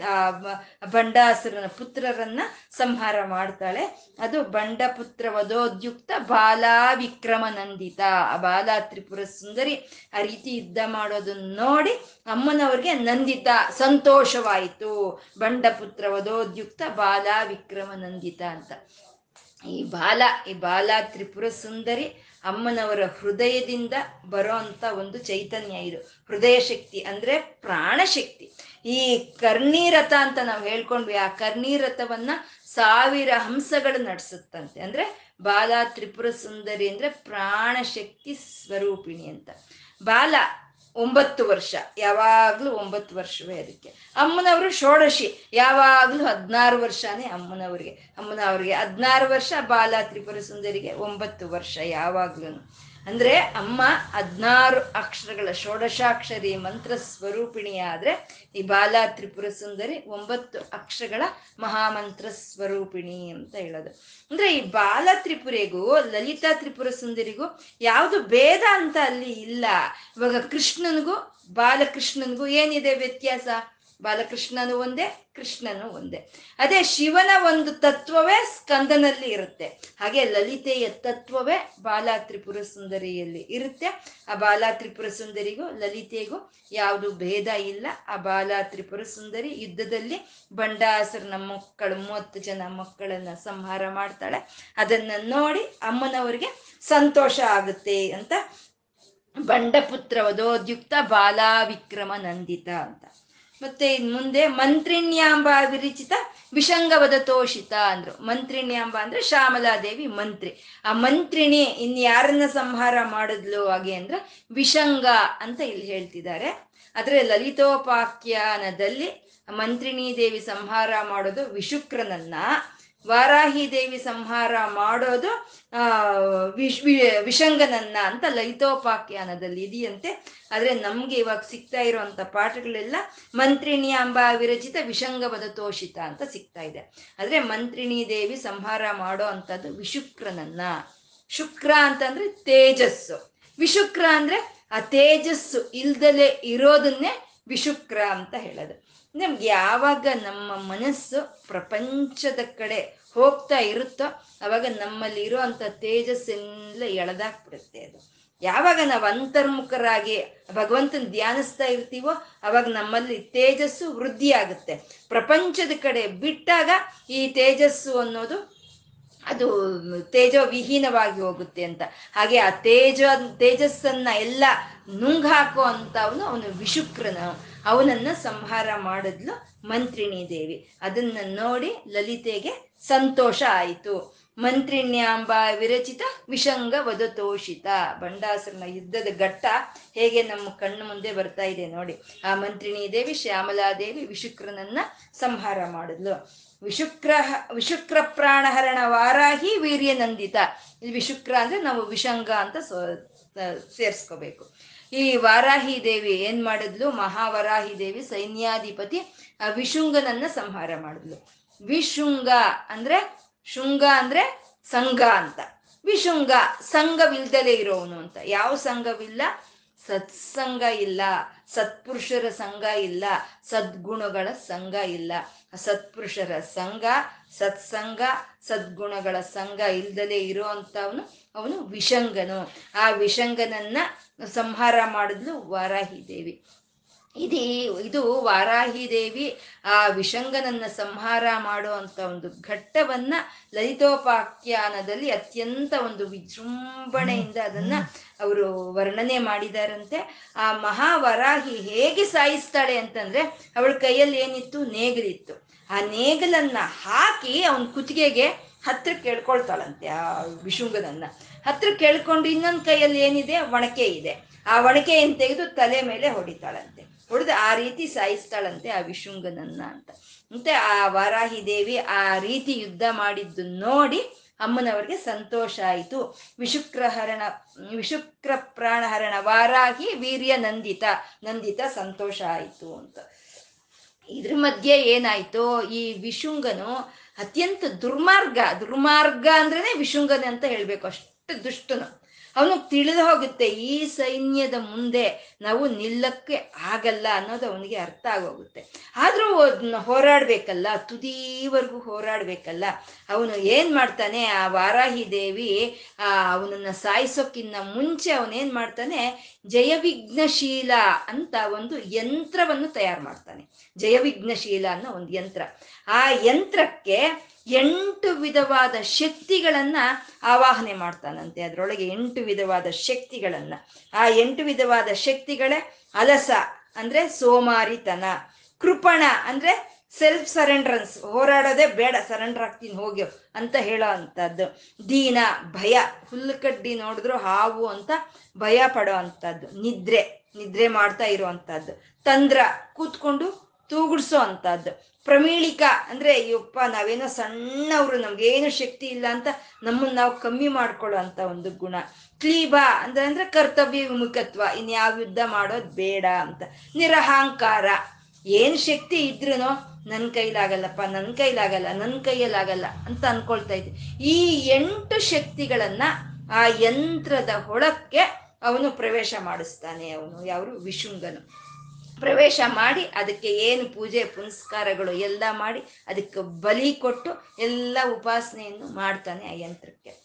ಬಂಡಾಸುರನ ಪುತ್ರರನ್ನ ಸಂಹಾರ ಮಾಡ್ತಾಳೆ. ಅದು ಬಂಡಪುತ್ರ ವಧೋದ್ಯುಕ್ತ ಬಾಲಾ ವಿಕ್ರಮ ನಂದಿತ ಆ ಬಾಲ ತ್ರಿಪುರ ಸುಂದರಿ ಆ ರೀತಿ ಯುದ್ಧ ಮಾಡೋದನ್ನ ನೋಡಿ ಅಮ್ಮನವ್ರಿಗೆ ನಂದಿತ, ಸಂತೋಷವಾಯಿತು. ಬಂಡಪುತ್ರ ವಧೋದ್ಯುಕ್ತ ಬಾಲಾ ವಿಕ್ರಮ ನಂದಿತ ಅಂತ. ಈ ಬಾಲ ಈ ಬಾಲ ತ್ರಿಪುರ ಸುಂದರಿ ಅಮ್ಮನವರ ಹೃದಯದಿಂದ ಬರೋ ಅಂತ ಒಂದು ಚೈತನ್ಯ ಇದು. ಹೃದಯ ಶಕ್ತಿ ಅಂದ್ರೆ ಪ್ರಾಣಶಕ್ತಿ ಈ ಕರ್ಣೀರಥ ಅಂತ ನಾವು ಹೇಳ್ಕೊಂಡ್ವಿ, ಆ ಕರ್ಣೀರಥವನ್ನ ಸಾವಿರ ಹಂಸಗಳು ನಡೆಸುತ್ತಂತೆ. ಅಂದ್ರೆ ಬಾಲ ತ್ರಿಪುರ ಸುಂದರಿ ಅಂದ್ರೆ ಪ್ರಾಣಶಕ್ತಿ ಸ್ವರೂಪಿಣಿ ಅಂತ. ಬಾಲ ಒಂಬತ್ತು ವರ್ಷ, ಯಾವಾಗ್ಲೂ ಒಂಬತ್ತು ವರ್ಷವೇ ಅದಕ್ಕೆ. ಅಮ್ಮನವರು ಷೋಡಶಿ, ಯಾವಾಗ್ಲೂ ಹದಿನಾರು ವರ್ಷನೇ ಅಮ್ಮನವ್ರಿಗೆ. ಅಮ್ಮನವ್ರಿಗೆ ಹದಿನಾರು ವರ್ಷ ಬಾಲ ತ್ರಿಪುರ ಸುಂದರಿಗೆ ಒಂಬತ್ತು ವರ್ಷ ಯಾವಾಗ್ಲೂ ಅಂದ್ರೆ ಅಮ್ಮ ಹದಿನಾರು ಅಕ್ಷರಗಳ ಷೋಡಶಾಕ್ಷರಿ ಮಂತ್ರ ಸ್ವರೂಪಿಣಿ ಆದ್ರೆ ಈ ಬಾಲ ತ್ರಿಪುರ ಸುಂದರಿ ಒಂಬತ್ತು ಅಕ್ಷರಗಳ ಮಹಾಮಂತ್ರ ಸ್ವರೂಪಿಣಿ ಅಂತ ಹೇಳೋದು. ಅಂದ್ರೆ ಈ ಬಾಲ ತ್ರಿಪುರೆಗೂ, ಲಲಿತಾ ತ್ರಿಪುರ ಸುಂದರಿಗೂ ಯಾವುದು ಭೇದ ಅಂತ ಅಲ್ಲಿ ಇಲ್ಲ. ಇವಾಗ ಕೃಷ್ಣನಿಗೂ, ಬಾಲಕೃಷ್ಣನಿಗೂ ಏನಿದೆ ವ್ಯತ್ಯಾಸ? ಬಾಲಕೃಷ್ಣನು ಒಂದೇ, ಕೃಷ್ಣನು ಒಂದೇ. ಅದೇ ಶಿವನ ಒಂದು ತತ್ವವೇ ಸ್ಕಂದನಲ್ಲಿ ಇರುತ್ತೆ. ಹಾಗೆ ಲಲಿತೆಯ ತತ್ವವೇ ಬಾಲಾತ್ರಿಪುರ ಸುಂದರಿಯಲ್ಲಿ ಇರುತ್ತೆ. ಆ ಬಾಲಾತ್ರಿಪುರ ಸುಂದರಿಗೂ ಲಲಿತೆಗೂ ಯಾವುದು ಭೇದ ಇಲ್ಲ. ಆ ಬಾಲಾತ್ರಿಪುರ ಸುಂದರಿ ಯುದ್ಧದಲ್ಲಿ ಬಂಡಾಸರನ ಮಕ್ಕಳು, ಮೂವತ್ತು ಜನ ಮಕ್ಕಳನ್ನ ಸಂಹಾರ ಮಾಡ್ತಾಳೆ. ಅದನ್ನ ನೋಡಿ ಅಮ್ಮನವರಿಗೆ ಸಂತೋಷ ಆಗುತ್ತೆ ಅಂತ ಬಂಡಪುತ್ರ ವಧೋದ್ಯುಕ್ತ ಬಾಲಾ ವಿಕ್ರಮ ನಂದಿತ ಅಂತ. ಮತ್ತೆ ಮುಂದೆ ಮಂತ್ರಿಣ್ಯಾಂಬ ವಿರಿಚಿತ ವಿಷಂಗವದ ತೋಷಿತ ಅಂದ್ರು. ಮಂತ್ರಿಣ್ಯಾಂಬ ಅಂದ್ರೆ ಶ್ಯಾಮಲಾದೇವಿ ಮಂತ್ರಿ. ಆ ಮಂತ್ರಿಣಿ ಇನ್ ಯಾರನ್ನ ಸಂಹಾರ ಮಾಡಿದ್ಲು ಹಾಗೆ ಅಂದ್ರೆ ವಿಷಂಗ ಅಂತ ಇಲ್ಲಿ ಹೇಳ್ತಿದ್ದಾರೆ. ಆದ್ರೆ ಲಲಿತೋಪಾಖ್ಯಾನದಲ್ಲಿ ಮಂತ್ರಿಣಿ ದೇವಿ ಸಂಹಾರ ಮಾಡೋದು ವಿಶುಕ್ರನನ್ನ. ವಾರಾಹಿ ದೇವಿ ಸಂಹಾರ ಮಾಡೋದು, ಆ, ವಿಶ್ ವಿಷಂಗನನ್ನ ಅಂತ ಲೈತೋಪಾಖ್ಯಾನದಲ್ಲಿ ಇದೆಯಂತೆ. ಆದ್ರೆ ನಮ್ಗೆ ಇವಾಗ ಸಿಗ್ತಾ ಇರುವಂತ ಪಾಠಗಳೆಲ್ಲ ಮಂತ್ರಿಣಿ ಅಂಬ ವಿರಚಿತ ವಿಷಂಗವದ ತೋಷಿತ ಅಂತ ಸಿಗ್ತಾ ಇದೆ. ಆದ್ರೆ ಮಂತ್ರಿಣಿ ದೇವಿ ಸಂಹಾರ ಮಾಡೋ ಅಂತದ್ದು ವಿಶುಕ್ರನನ್ನ. ಶುಕ್ರ ಅಂತಂದ್ರೆ ತೇಜಸ್ಸು. ವಿಶುಕ್ರ ಅಂದ್ರೆ ಆ ತೇಜಸ್ಸು ಇಲ್ದಲೆ ಇರೋದನ್ನೇ ವಿಶುಕ್ರ ಅಂತ ಹೇಳೋದು. ನಮ್ಗೆ ಯಾವಾಗ ನಮ್ಮ ಮನಸ್ಸು ಪ್ರಪಂಚದ ಕಡೆ ಹೋಗ್ತಾ ಇರುತ್ತೋ ಅವಾಗ ನಮ್ಮಲ್ಲಿ ಇರುವಂತ ತೇಜಸ್ಸೆಲ್ಲ ಎಳೆದಾಕ್ಬಿಡುತ್ತೆ ಅದು. ಯಾವಾಗ ನಾವು ಅಂತರ್ಮುಖರಾಗಿ ಭಗವಂತನ ಧ್ಯಾನಿಸ್ತಾ ಇರ್ತೀವೋ ಅವಾಗ ನಮ್ಮಲ್ಲಿ ತೇಜಸ್ಸು ವೃದ್ಧಿ ಆಗುತ್ತೆ ಪ್ರಪಂಚದ ಕಡೆ ಬಿಟ್ಟಾಗ ಈ ತೇಜಸ್ಸು ಅನ್ನೋದು ಅದು ತೇಜೋ ವಿಹೀನವಾಗಿ ಹೋಗುತ್ತೆ ಅಂತ. ಹಾಗೆ ಆ ತೇಜ, ತೇಜಸ್ಸನ್ನ ಎಲ್ಲ ನುಂಗ್ ಹಾಕೋ ಅಂತ ಅವನು ಅವನು ವಿಶುಕ್ರನು. ಅವನನ್ನ ಸಂಹಾರ ಮಾಡಿದ್ಲು ಮಂತ್ರಿಣಿ ದೇವಿ. ಅದನ್ನ ನೋಡಿ ಲಲಿತೆಗೆ ಸಂತೋಷ ಆಯಿತು. ಮಂತ್ರಿಣ್ಯಾಂಬ ವಿರಚಿತ ವಿಷಂಗ ವದತೋಷಿತ ಬಂಡಾಸುರನ ಯುದ್ಧದ ಘಟ್ಟ ಹೇಗೆ ನಮ್ಮ ಕಣ್ಣು ಮುಂದೆ ಬರ್ತಾ ಇದೆ ನೋಡಿ. ಆ ಮಂತ್ರಿಣಿ ದೇವಿ ಶ್ಯಾಮಲಾದೇವಿ ವಿಶುಕ್ರನನ್ನ ಸಂಹಾರ ಮಾಡಿದ್ಲು. ವಿಶುಕ್ರ ವಿಶುಕ್ರ ಪ್ರಾಣಹರಣ ವಾರಾಹಿ ವೀರ್ಯನಂದಿತ. ಇಲ್ಲಿ ವಿಶುಕ್ರ ಅಂದ್ರೆ ನಾವು ವಿಷಂಗ ಅಂತ ಸೇರಿಸ್ಕೋಬೇಕು. ಈ ವಾರಾಹಿ ದೇವಿ ಏನ್ ಮಾಡಿದ್ಲು? ಮಹಾವರಾಹಿ ದೇವಿ ಸೈನ್ಯಾಧಿಪತಿ ವಿಶುಂಗನನ್ನ ಸಂಹಾರ ಮಾಡಿದ್ಲು. ವಿಶುಂಗ ಅಂದ್ರೆ ಶುಂಗ ಅಂದ್ರೆ ಸಂಘ ಅಂತ. ವಿಶುಂಗ ಸಂಘವಿಲ್ದಲೇ ಇರೋವನು ಅಂತ. ಯಾವ ಸಂಘವಿಲ್ಲ? ಸತ್ಸಂಗ ಇಲ್ಲ. ಸತ್ಪುರುಷರ ಸಂಘ ಇಲ್ಲ. ಸದ್ಗುಣಗಳ ಸಂಘ ಇಲ್ಲ. ಸತ್ಪುರುಷರ ಸಂಘ, ಸತ್ಸಂಗ, ಸದ್ಗುಣಗಳ ಸಂಘ ಇಲ್ದಲೇ ಇರೋ ಅಂತವನು ಅವನು ವಿಷಂಗನು ಆ ವಿಷಂಗನನ್ನ ಸಂಹಾರ ಮಾಡಿದ್ಲು ವಾರಾಹಿ ದೇವಿ ಇದು ಇದು ವಾರಾಹಿ ದೇವಿ ಆ ವಿಷಂಗನನ್ನ ಸಂಹಾರ ಮಾಡುವಂತ ಒಂದು ಘಟ್ಟವನ್ನ ಲಲಿತೋಪಾಖ್ಯಾನದಲ್ಲಿ ಅತ್ಯಂತ ಒಂದು ವಿಜೃಂಭಣೆಯಿಂದ ಅದನ್ನ ಅವರು ವರ್ಣನೆ ಮಾಡಿದಾರಂತೆ. ಆ ಮಹಾವರಾಹಿ ಹೇಗೆ ಸಾಯಿಸ್ತಾಳೆ ಅಂತಂದ್ರೆ ಅವಳ ಕೈಯಲ್ಲಿ ಏನಿತ್ತು? ನೇಗಲಿತ್ತು. ಆ ನೇಗಲನ್ನ ಹಾಕಿ ಅವನ ಕುತ್ತಿಗೆಗೆ ಹತ್ರ ಕೇಳ್ಕೊಳ್ತಾಳಂತೆ ಆ ವಿಶುಂಗನನ್ನ ಹತ್ರ ಕೇಳ್ಕೊಂಡು ಇನ್ನೊಂದ್ ಕೈಯಲ್ಲಿ ಏನಿದೆ ಒಣಕೆ ಇದೆ. ಆ ಒಣಕೆಯನ್ನು ತೆಗೆದು ತಲೆ ಮೇಲೆ ಹೊಡಿತಾಳಂತೆ. ಹೊಡೆದು ಆ ರೀತಿ ಸಾಯಿಸ್ತಾಳಂತೆ ಆ ವಿಶೃಂಗನನ್ನ ಅಂತ. ಮತ್ತೆ ಆ ವಾರಾಹಿ ದೇವಿ ಆ ರೀತಿ ಯುದ್ಧ ಮಾಡಿದ್ದು ನೋಡಿ ಅಮ್ಮನವರಿಗೆ ಸಂತೋಷ ಆಯಿತು. ವಿಶುಕ್ರಹರಣ, ವಿಶುಕ್ರ ಪ್ರಾಣಹರಣ, ವಾರಾಹಿ ವೀರ್ಯ ನಂದಿತ ನಂದಿತ ಸಂತೋಷ ಆಯಿತು ಅಂತ. ಇದ್ರ ಮಧ್ಯೆ ಏನಾಯ್ತು? ಈ ವಿಶುಂಗನು ಅತ್ಯಂತ ದುರ್ಮಾರ್ಗ ದುರ್ಮಾರ್ಗ ಅಂದ್ರೇನೆ ವಿಶುಂಗನೆ ಅಂತ ಹೇಳ್ಬೇಕು ಅಷ್ಟು. ದುಷ್ಟನು. ಅವನು ತಿಳಿದು ಹೋಗುತ್ತೆ, ಈ ಸೈನ್ಯದ ಮುಂದೆ ನಾವು ನಿಲ್ಲಕ್ಕೆ ಆಗಲ್ಲ ಅನ್ನೋದು ಅವನಿಗೆ ಅರ್ಥ ಆಗೋಗುತ್ತೆ. ಆದರೂ ಹೋರಾಡಬೇಕಲ್ಲ, ತುದಿವರೆಗೂ ಹೋರಾಡಬೇಕಲ್ಲ. ಅವನು ಏನ್ ಮಾಡ್ತಾನೆ, ಆ ವಾರಾಹಿ ದೇವಿ, ಆ, ಅವನನ್ನ ಸಾಯಿಸೋಕ್ಕಿನ್ನ ಮುಂಚೆ ಅವನೇನ್ ಮಾಡ್ತಾನೆ, ಜಯವಿಘ್ನಶೀಲ ಅಂತ ಒಂದು ಯಂತ್ರವನ್ನು ತಯಾರು ಮಾಡ್ತಾನೆ. ಜಯವಿಘ್ನಶೀಲ ಅನ್ನೋ ಒಂದು ಯಂತ್ರ. ಆ ಯಂತ್ರಕ್ಕೆ ಎಂಟು ವಿಧವಾದ ಶಕ್ತಿಗಳನ್ನ ಆವಾಹನೆ ಮಾಡ್ತಾನಂತೆ. ಅದರೊಳಗೆ ಎಂಟು ವಿಧವಾದ ಶಕ್ತಿಗಳನ್ನ. ಆ ಎಂಟು ವಿಧವಾದ ಶಕ್ತಿಗಳೇ ಅಲಸ, ಅಂದ್ರೆ ಸೋಮಾರಿತನ, ಕೃಪಣ, ಅಂದ್ರೆ ಸೆಲ್ಫ್ ಸರೆಂಡ್ರನ್ಸ್ ಹೋರಾಡೋದೇ ಬೇಡ ಸರೆಂಡರ್ ಆಗ್ತೀನಿ, ಹೋಗ್ಯೋ ಅಂತ ಹೇಳೋ ಅಂಥದ್ದು. ದೀನ, ಭಯ ಹುಲ್ಲುಕಡ್ಡಿ ನೋಡಿದ್ರು ಹಾವು ಅಂತ ಭಯ ಪಡೋ ಅಂಥದ್ದು. ನಿದ್ರೆ ನಿದ್ರೆ ಮಾಡ್ತಾ ಇರುವಂಥದ್ದು ತಂದ್ರ, ಕೂತ್ಕೊಂಡು ತೂಗುಡ್ಸೋ ಅಂತದ್ದು. ಪ್ರಮೀಳಿಕ ಅಂದ್ರೆ, ಅಯ್ಯಪ್ಪ, ನಾವೇನೋ ಸಣ್ಣವ್ರು, ನಮ್ಗೇನು ಶಕ್ತಿ ಇಲ್ಲ ಅಂತ ನಮ್ಮನ್ನ ನಾವು ಕಮ್ಮಿ ಮಾಡ್ಕೊಳ್ಳೋ ಅಂತ ಒಂದು ಗುಣ. ಕ್ಲೀಬ ಅಂದ್ರೆ ಅಂದ್ರೆ ಕರ್ತವ್ಯ ವಿಮುಖತ್ವ. ಇನ್ಯಾವ ಯುದ್ಧ ಮಾಡೋದು ಬೇಡ ಅಂತ. ನಿರಹಂಕಾರ. ಏನ್ ಶಕ್ತಿ ಇದ್ರೂ ನನ್ನ ಕೈಲಾಗಲ್ಲಪ್ಪ ನನ್ನ ಕೈಲಾಗಲ್ಲ ನನ್ನ ಕೈಯಲ್ಲಾಗಲ್ಲ ಅಂತ ಅನ್ಕೊಳ್ತಾ ಇದ್ದೆ. ಈ ಎಂಟು ಶಕ್ತಿಗಳನ್ನ ಆ ಯಂತ್ರದ ಹೊಳಕ್ಕೆ ಅವನು ಪ್ರವೇಶ ಮಾಡಿಸ್ತಾನೆ ಅವನು ಯಾರು ವಿಶುಂಗನು. ಪ್ರವೇಶ ಮಾಡಿ ಅದಕ್ಕೆ ಏನು ಪೂಜೆ, ಪುನಸ್ಕಾರಗಳು ಎಲ್ಲ ಮಾಡಿ ಅದಕ್ಕೆ ಬಲಿ ಕೊಟ್ಟು ಎಲ್ಲ ಉಪಾಸನೆಯನ್ನು ಮಾಡ್ತಾನೆ ಆ ಯಂತ್ರಕ್ಕೆ.